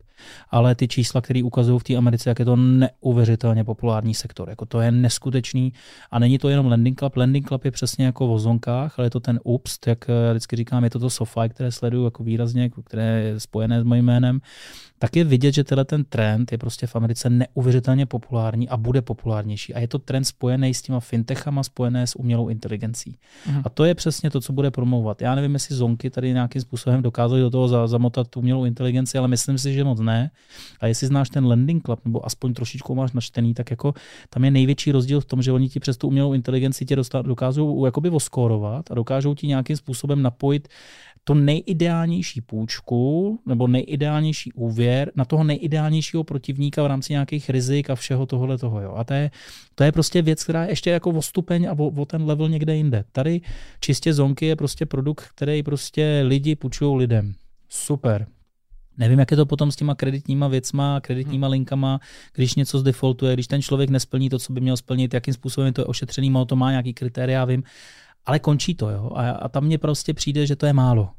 ale ty čísla, které ukazují v té Americe, jak je to neuvěřitelně populární sektor. Jako to je neskutečný a není to jenom Landing Club. Landing Club je přesně jako v zonkách, ale je to ten UPST, jak já vždycky říkám, je to to SoFi, které sleduju jako výrazně, které je spojené s mojím jménem tak je vidět, že tenhle ten trend je prostě v Americe neuvěřitelně populární a bude populárnější. A je to trend spojený s těma fintechama, spojené s umělou inteligencí. Mhm. A to je přesně to, co bude promovat. Já nevím, jestli zonky tady nějakým způsobem dokázaly do toho zamotat tu umělou inteligenci, ale myslím si, že moc ne. A jestli znáš ten Landing Club, nebo aspoň trošičku máš načtený, tak jako tam je největší rozdíl v tom, že oni ti přes tu umělou inteligenci tě dokážou jakoby voskórovat a dokážou ti nějakým způsobem napojit to nejideálnější půjčku nebo nejideálnější úvěr na toho nejideálnějšího protivníka v rámci nějakých rizik a všeho tohle toho. Jo. A to je, to je prostě věc, která je ještě jako o stupeň a o, o ten level někde jinde. Tady čistě zonky je prostě produkt, který prostě lidi půjčují lidem. Super, Nevím, jak je to potom s těma kreditníma věcma, kreditníma linkama, když něco zdefaultuje, když ten člověk nesplní to, co by měl splnit, jakým způsobem to je ošetřený, má to má nějaký kritéria, vím, ale končí to, jo. A, a tam mně prostě přijde, že to je málo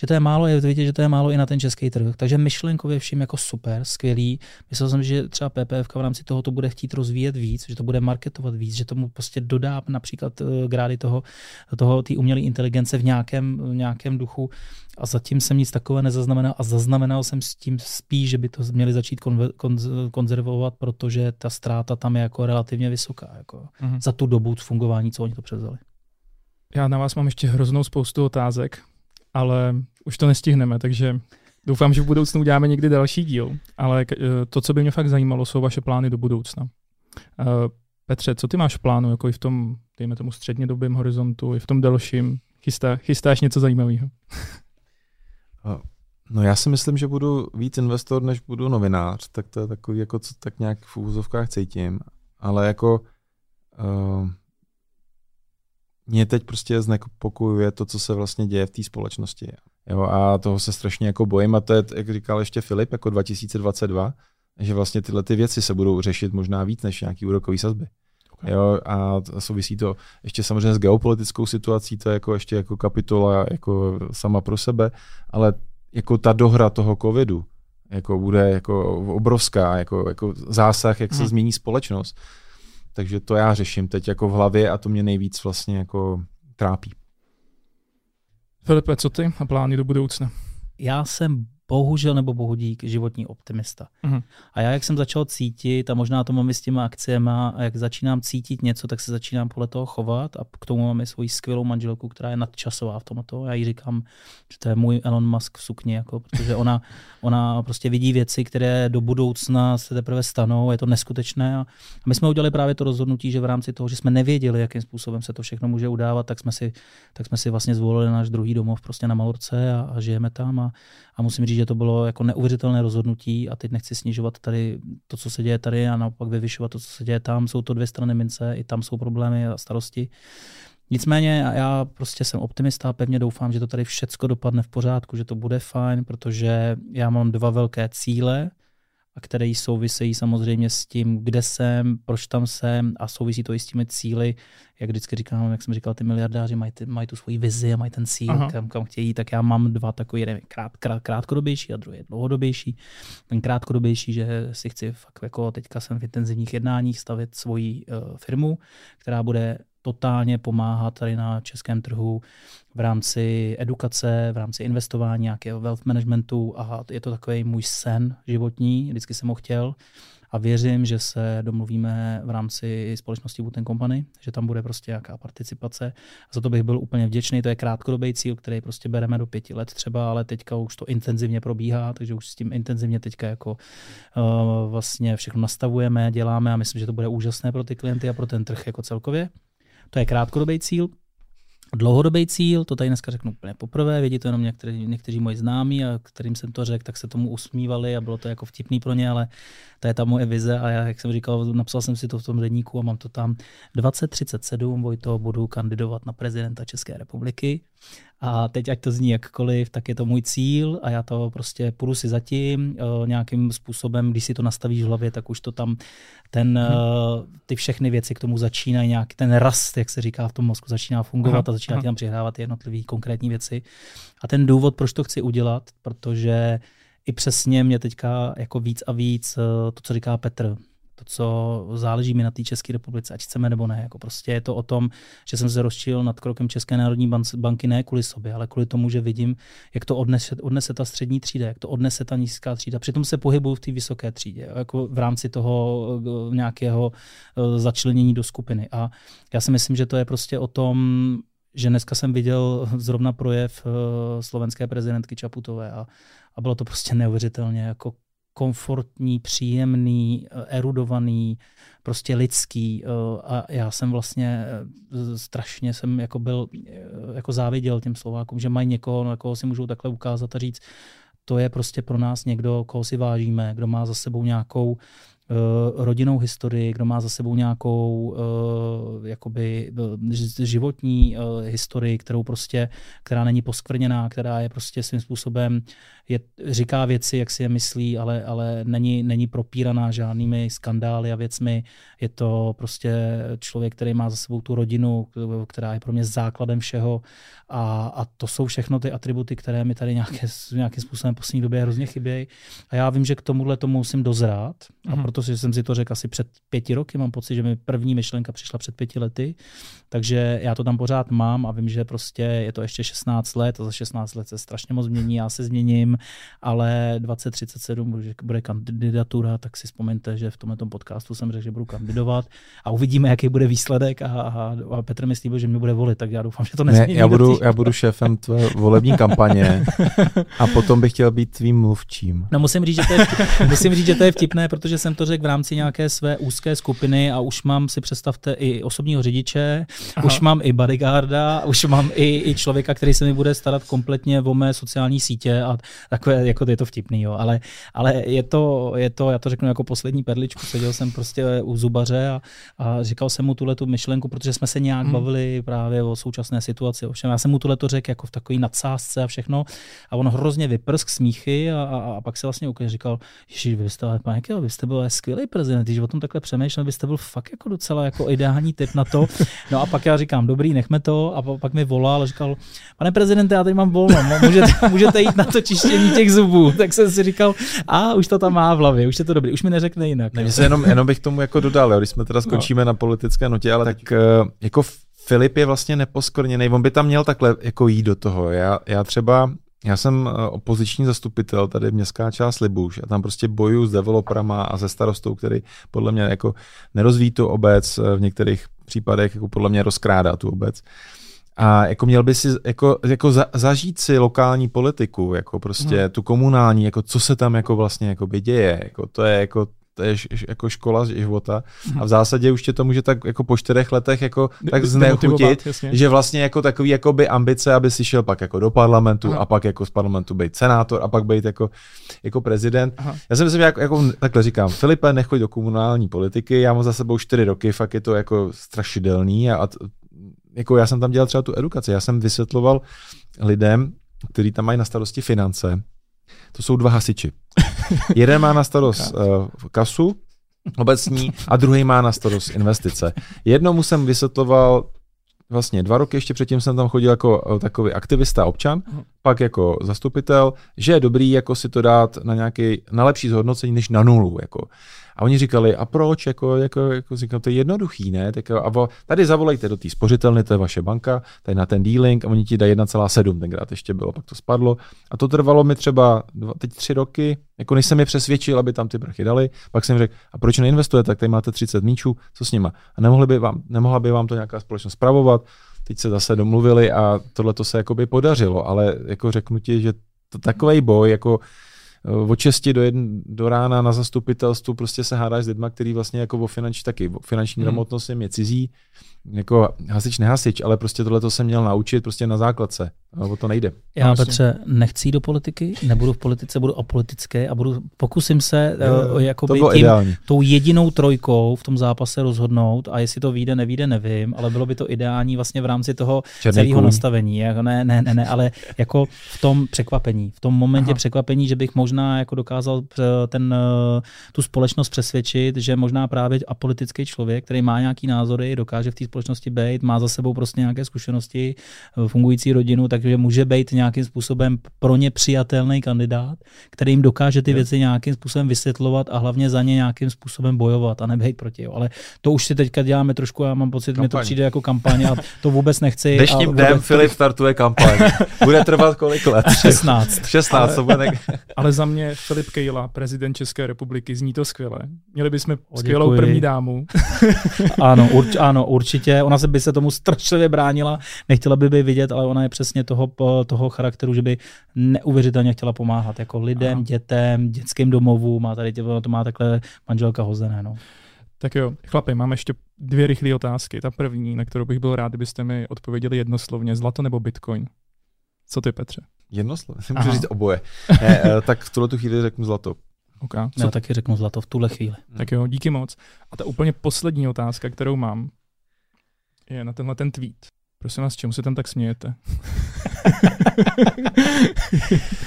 že to je málo, je vidět, že to je málo i na ten český trh. Takže myšlenkově vším jako super, skvělý. Myslel jsem, že třeba PPF v rámci toho to bude chtít rozvíjet víc, že to bude marketovat víc, že tomu prostě dodá například uh, grády toho, toho té umělé inteligence v nějakém, v nějakém duchu. A zatím jsem nic takového nezaznamenal a zaznamenal jsem s tím spíš, že by to měli začít konver, konz, konzervovat, protože ta ztráta tam je jako relativně vysoká jako mm-hmm. za tu dobu fungování, co oni to převzali. Já na vás mám ještě hroznou spoustu otázek, ale už to nestihneme, takže doufám, že v budoucnu uděláme někdy další díl. Ale eh, to, co by mě fakt zajímalo, jsou vaše plány do budoucna. Eh, Petře, co ty máš v plánu, jako i v tom, dejme tomu, střednědobém horizontu, i v tom delším? Chystá, chystáš něco zajímavého? <laughs> No já si myslím, že budu víc investor, než budu novinář, tak to je takový, jako co tak nějak v úzovkách cítím. Ale jako uh, mě teď prostě znepokojuje to, co se vlastně děje v té společnosti. Jo, a toho se strašně jako bojím a to je, jak říkal ještě Filip, jako 2022, že vlastně tyhle ty věci se budou řešit možná víc než nějaký úrokový sazby. Okay. Jo, a souvisí to ještě samozřejmě s geopolitickou situací, to je jako ještě jako kapitola jako sama pro sebe, ale jako ta dohra toho covidu jako bude jako obrovská, jako, jako zásah, jak se hmm. změní společnost. Takže to já řeším teď jako v hlavě a to mě nejvíc vlastně jako trápí. Filipe, co ty a plány do budoucna? Já jsem bohužel nebo bohudík životní optimista. Uh-huh. A já, jak jsem začal cítit, a možná to mám i s těma akciemi, a jak začínám cítit něco, tak se začínám podle toho chovat a k tomu máme svoji skvělou manželku, která je nadčasová v tomto. Já jí říkám, že to je můj Elon Musk v sukni, jako, protože ona, ona prostě vidí věci, které do budoucna se teprve stanou, je to neskutečné. A my jsme udělali právě to rozhodnutí, že v rámci toho, že jsme nevěděli, jakým způsobem se to všechno může udávat, tak jsme si, tak jsme si vlastně zvolili náš druhý domov prostě na Malorce a, a žijeme tam. A, a musím říct, že to bylo jako neuvěřitelné rozhodnutí a teď nechci snižovat tady to, co se děje tady a naopak vyvyšovat to, co se děje tam. Jsou to dvě strany mince, i tam jsou problémy a starosti. Nicméně já prostě jsem optimista a pevně doufám, že to tady všecko dopadne v pořádku, že to bude fajn, protože já mám dva velké cíle a které souvisejí samozřejmě s tím, kde jsem, proč tam jsem a souvisí to i s těmi cíly. Jak vždycky říkám, jak jsem říkal, ty miliardáři mají, ty, mají tu svoji vizi a mají ten cíl, kam, kam chtějí, tak já mám dva takové, jeden krát, krát, krátkodobější a druhý dlouhodobější. Ten krátkodobější, že si chci fakt jako teďka jsem v intenzivních jednáních stavit svoji uh, firmu, která bude totálně pomáhat tady na českém trhu v rámci edukace, v rámci investování, nějakého wealth managementu a je to takový můj sen životní, vždycky jsem ho chtěl a věřím, že se domluvíme v rámci společnosti Wooten Company, že tam bude prostě nějaká participace. A za to bych byl úplně vděčný. To je krátkodobý cíl, který prostě bereme do pěti let třeba, ale teďka už to intenzivně probíhá, takže už s tím intenzivně teďka jako uh, vlastně všechno nastavujeme, děláme a myslím, že to bude úžasné pro ty klienty a pro ten trh jako celkově. To je krátkodobý cíl. Dlouhodobý cíl, to tady dneska řeknu úplně poprvé, vědí to jenom někteří, někteří moji známí, a kterým jsem to řekl, tak se tomu usmívali a bylo to jako vtipný pro ně, ale to je ta moje vize a já, jak jsem říkal, napsal jsem si to v tom denníku a mám to tam 2037, Vojto, budu kandidovat na prezidenta České republiky a teď, ať to zní jakkoliv, tak je to můj cíl a já to prostě půjdu si zatím uh, nějakým způsobem, když si to nastavíš v hlavě, tak už to tam, ten, uh, ty všechny věci k tomu začínají nějak, ten rast, jak se říká v tom mozku, začíná fungovat aha, a začíná tam přihrávat jednotlivé konkrétní věci. A ten důvod, proč to chci udělat, protože i přesně mě teďka jako víc a víc uh, to, co říká Petr, to, co záleží mi na té České republice, ať chceme nebo ne. Jako prostě je to o tom, že jsem se rozčil nad krokem České národní banky ne kvůli sobě, ale kvůli tomu, že vidím, jak to odnese, odnese ta střední třída, jak to odnese ta nízká třída. Přitom se pohybuju v té vysoké třídě, jako v rámci toho eh, nějakého eh, začlenění do skupiny. A já si myslím, že to je prostě o tom, že dneska jsem viděl zrovna projev eh, slovenské prezidentky Čaputové a, a bylo to prostě neuvěřitelně jako komfortní, příjemný, eh, erudovaný, prostě lidský. Eh, a já jsem vlastně eh, strašně jsem jako byl, jako záviděl těm Slovákům, že mají někoho, na koho si můžou takhle ukázat a říct, to je prostě pro nás někdo, koho si vážíme, kdo má za sebou nějakou rodinnou historii, kdo má za sebou nějakou uh, jakoby životní uh, historii, kterou prostě, která není poskvrněná, která je prostě svým způsobem, je, říká věci, jak si je myslí, ale, ale není, není propíraná žádnými skandály a věcmi. Je to prostě člověk, který má za sebou tu rodinu, která je pro mě základem všeho a, a to jsou všechno ty atributy, které mi tady nějaké, nějakým způsobem v poslední době hrozně chybějí. A já vím, že k tomuhle tomu musím dozrát a mm. Protože jsem si to řekl asi před pěti roky, mám pocit, že mi první myšlenka přišla před pěti lety, takže já to tam pořád mám a vím, že prostě je to ještě 16 let a za 16 let se strašně moc změní, já se změním, ale 2037 bude kandidatura, tak si vzpomeňte, že v tomto podcastu jsem řekl, že budu kandidovat a uvidíme, jaký bude výsledek a, a, a Petr mi slíbil, že mě bude volit, tak já doufám, že to nezmění. Ne, já, budu, já budu šéfem tvé volební kampaně a potom bych chtěl být tvým mluvčím. No musím říct, že to je, <laughs> musím říct, že to je vtipné, protože jsem to řekl v rámci nějaké své úzké skupiny a už mám si představte i osobního řidiče, Aha. už mám i bodyguarda, už mám i, i člověka, který se mi bude starat kompletně o mé sociální sítě a takové, jako je to vtipný, jo. Ale, ale je, to, je to, já to řeknu jako poslední perličku, seděl jsem prostě u zubaře a, a říkal jsem mu tuhle tu myšlenku, protože jsme se nějak hmm. bavili právě o současné situaci. Ovšem, já jsem mu tuhle to řekl jako v takové nadsázce a všechno a on hrozně vyprsk smíchy a, a, a pak se vlastně úplně říkal, že vy jste, pane, vy jste byl skvělý prezident, když o tom takhle přemýšlel, byste byl fakt jako docela jako ideální typ na to. No a pak já říkám, dobrý, nechme to. A pak mi volal a říkal, pane prezidente, já tady mám volno, můžete, <laughs> můžete jít na to čištění těch zubů. Tak jsem si říkal, a už to tam má v hlavě, už je to dobrý, už mi neřekne jinak. Ne, se jenom, jenom bych tomu jako dodal, jo, když jsme teda no. skončíme no. na politické notě, ale tak eh, jako Filip je vlastně neposkorněný, on by tam měl takhle jako jít do toho. Já, já třeba já jsem eh, opoziční zastupitel, tady městská část Libuš a tam prostě bojuju s developerama a se starostou, který podle mě jako nerozvíjí tu obec, eh, v některých případech jako podle mě rozkrádá tu obec. A jako měl by si jako, jako za, zažít si lokální politiku, jako prostě hmm. tu komunální, jako co se tam jako vlastně jako by děje, jako to je jako to je jako škola života a v zásadě už tě to může tak jako po čtyřech letech jako tak znechutit, že vlastně jako takový jako by ambice, aby si šel pak jako do parlamentu Aha. a pak jako z parlamentu být senátor a pak být jako, jako prezident. Aha. Já si myslím, jako, jako takhle říkám, Filipe, nechoď do komunální politiky, já mám za sebou čtyři roky, fakt je to jako strašidelný a, a jako já jsem tam dělal třeba tu edukaci, já jsem vysvětloval lidem, kteří tam mají na starosti finance, to jsou dva hasiči. <laughs> Jeden má na starost uh, kasu obecní a druhý má na starost investice. Jednomu jsem vysvětloval vlastně dva roky ještě předtím jsem tam chodil jako eh, takový aktivista občan, pak jako zastupitel, že je dobrý jako si to dát na nějaký, na lepší zhodnocení než na nulu. Jako. A oni říkali, a proč? Jako, jako, jako říkám, to je jednoduchý, ne? Tak, a vo, tady zavolejte do té spořitelny, to je vaše banka, tady na ten dealing a oni ti dají 1,7, tenkrát ještě bylo, pak to spadlo. A to trvalo mi třeba dva, teď tři roky, jako než jsem je přesvědčil, aby tam ty prachy dali, pak jsem řekl, a proč neinvestujete, tak tady máte 30 míčů, co s nima? A nemohli by vám, nemohla by vám to nějaká společnost spravovat, teď se zase domluvili a tohle to se jakoby podařilo, ale jako řeknu ti, že to takový boj, jako od 6 do, jedn, do rána na zastupitelstvu prostě se hádáš s lidmi, který vlastně jako o finanční, taky o finanční hmm. gramotnost je cizí, jako hasič, nehasič, ale prostě tohle to jsem měl naučit prostě na základce. A o to nejde. Já, no, Petře, nechci jít do politiky, nebudu v politice, budu apolitické a budu, pokusím se uh, jako tím, ideální. tou jedinou trojkou v tom zápase rozhodnout a jestli to vyjde, nevíde, nevím, ale bylo by to ideální vlastně v rámci toho Černý celého kůň. nastavení. Jako ne, ne, ne, ne, ale jako v tom překvapení, v tom momentě Aha. překvapení, že bych možná jako dokázal eh, ten, eh, tu společnost přesvědčit, že možná právě apolitický člověk, který má nějaký názory, dokáže v té společnosti být, má za sebou prostě nějaké zkušenosti, fungující rodinu, tak takže může být nějakým způsobem pro ně přijatelný kandidát, který jim dokáže ty věci nějakým způsobem vysvětlovat a hlavně za ně nějakým způsobem bojovat a nebejt proti. Jo. Ale to už si teďka děláme trošku, já mám pocit, mi to přijde jako kampaně a to vůbec nechci. <laughs> Dnešním dnem vůbec... Filip startuje kampaň. Bude trvat kolik let? 16. 16, ale, to bude ne... <laughs> ale za mě Filip Kejla, prezident České republiky, zní to skvěle. Měli bychom o, skvělou první dámu. <laughs> ano, urč, ano, určitě. Ona se by se tomu strašlivě bránila, nechtěla by by vidět, ale ona je přesně to toho, toho charakteru, že by neuvěřitelně chtěla pomáhat jako lidem, Aha. dětem, dětským domovům a tady to má takhle manželka hozené. No. Tak jo, chlapi, mám ještě dvě rychlé otázky. Ta první, na kterou bych byl rád, kdybyste mi odpověděli jednoslovně, zlato nebo bitcoin? Co ty, Petře? Jednoslovně? <laughs> Můžu říct oboje. <laughs> ne, eh, tak v tuhle tu chvíli řeknu zlato. Okay. Já taky řeknu zlato v tuhle chvíli. Tak jo, díky moc. A ta úplně poslední otázka, kterou mám, je na tenhle ten tweet. Prosím vás, čemu se tam tak smějete? <laughs>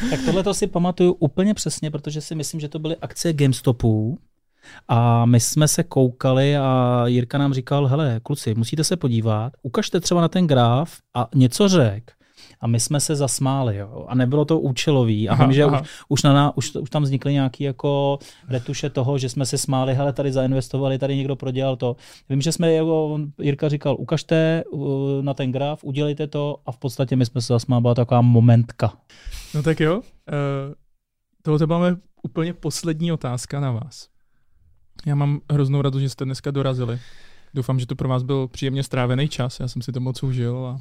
tak tohle to si pamatuju úplně přesně, protože si myslím, že to byly akcie GameStopů a my jsme se koukali a Jirka nám říkal, hele, kluci, musíte se podívat, ukažte třeba na ten graf a něco řek. A my jsme se zasmáli, jo. A nebylo to účelový. A aha, vím, že už, už, na, už, už, tam vznikly nějaké jako retuše toho, že jsme se smáli, hele, tady zainvestovali, tady někdo prodělal to. Vím, že jsme, jako Jirka říkal, ukažte na ten graf, udělejte to a v podstatě my jsme se zasmáli, byla taková momentka. No tak jo, uh, tohle máme úplně poslední otázka na vás. Já mám hroznou radost, že jste dneska dorazili. Doufám, že to pro vás byl příjemně strávený čas. Já jsem si to moc užil a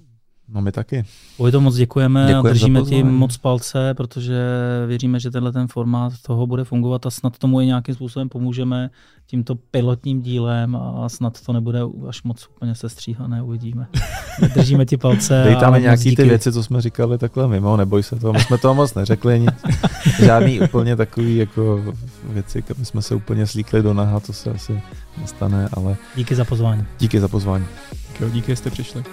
No my taky. To moc děkujeme, děkujeme a držíme ti moc palce, protože věříme, že tenhle ten formát toho bude fungovat a snad tomu i nějakým způsobem pomůžeme tímto pilotním dílem a snad to nebude až moc úplně sestříhané, uvidíme. <laughs> Držíme ti palce. Dej tam nějaký ty věci, co jsme říkali takhle mimo, neboj se toho, my jsme toho moc neřekli nic. <laughs> Žádný úplně takový jako věci, my jsme se úplně slíkli do naha, to se asi nestane, ale... Díky za pozvání. Díky za pozvání. Díky, že jste přišli.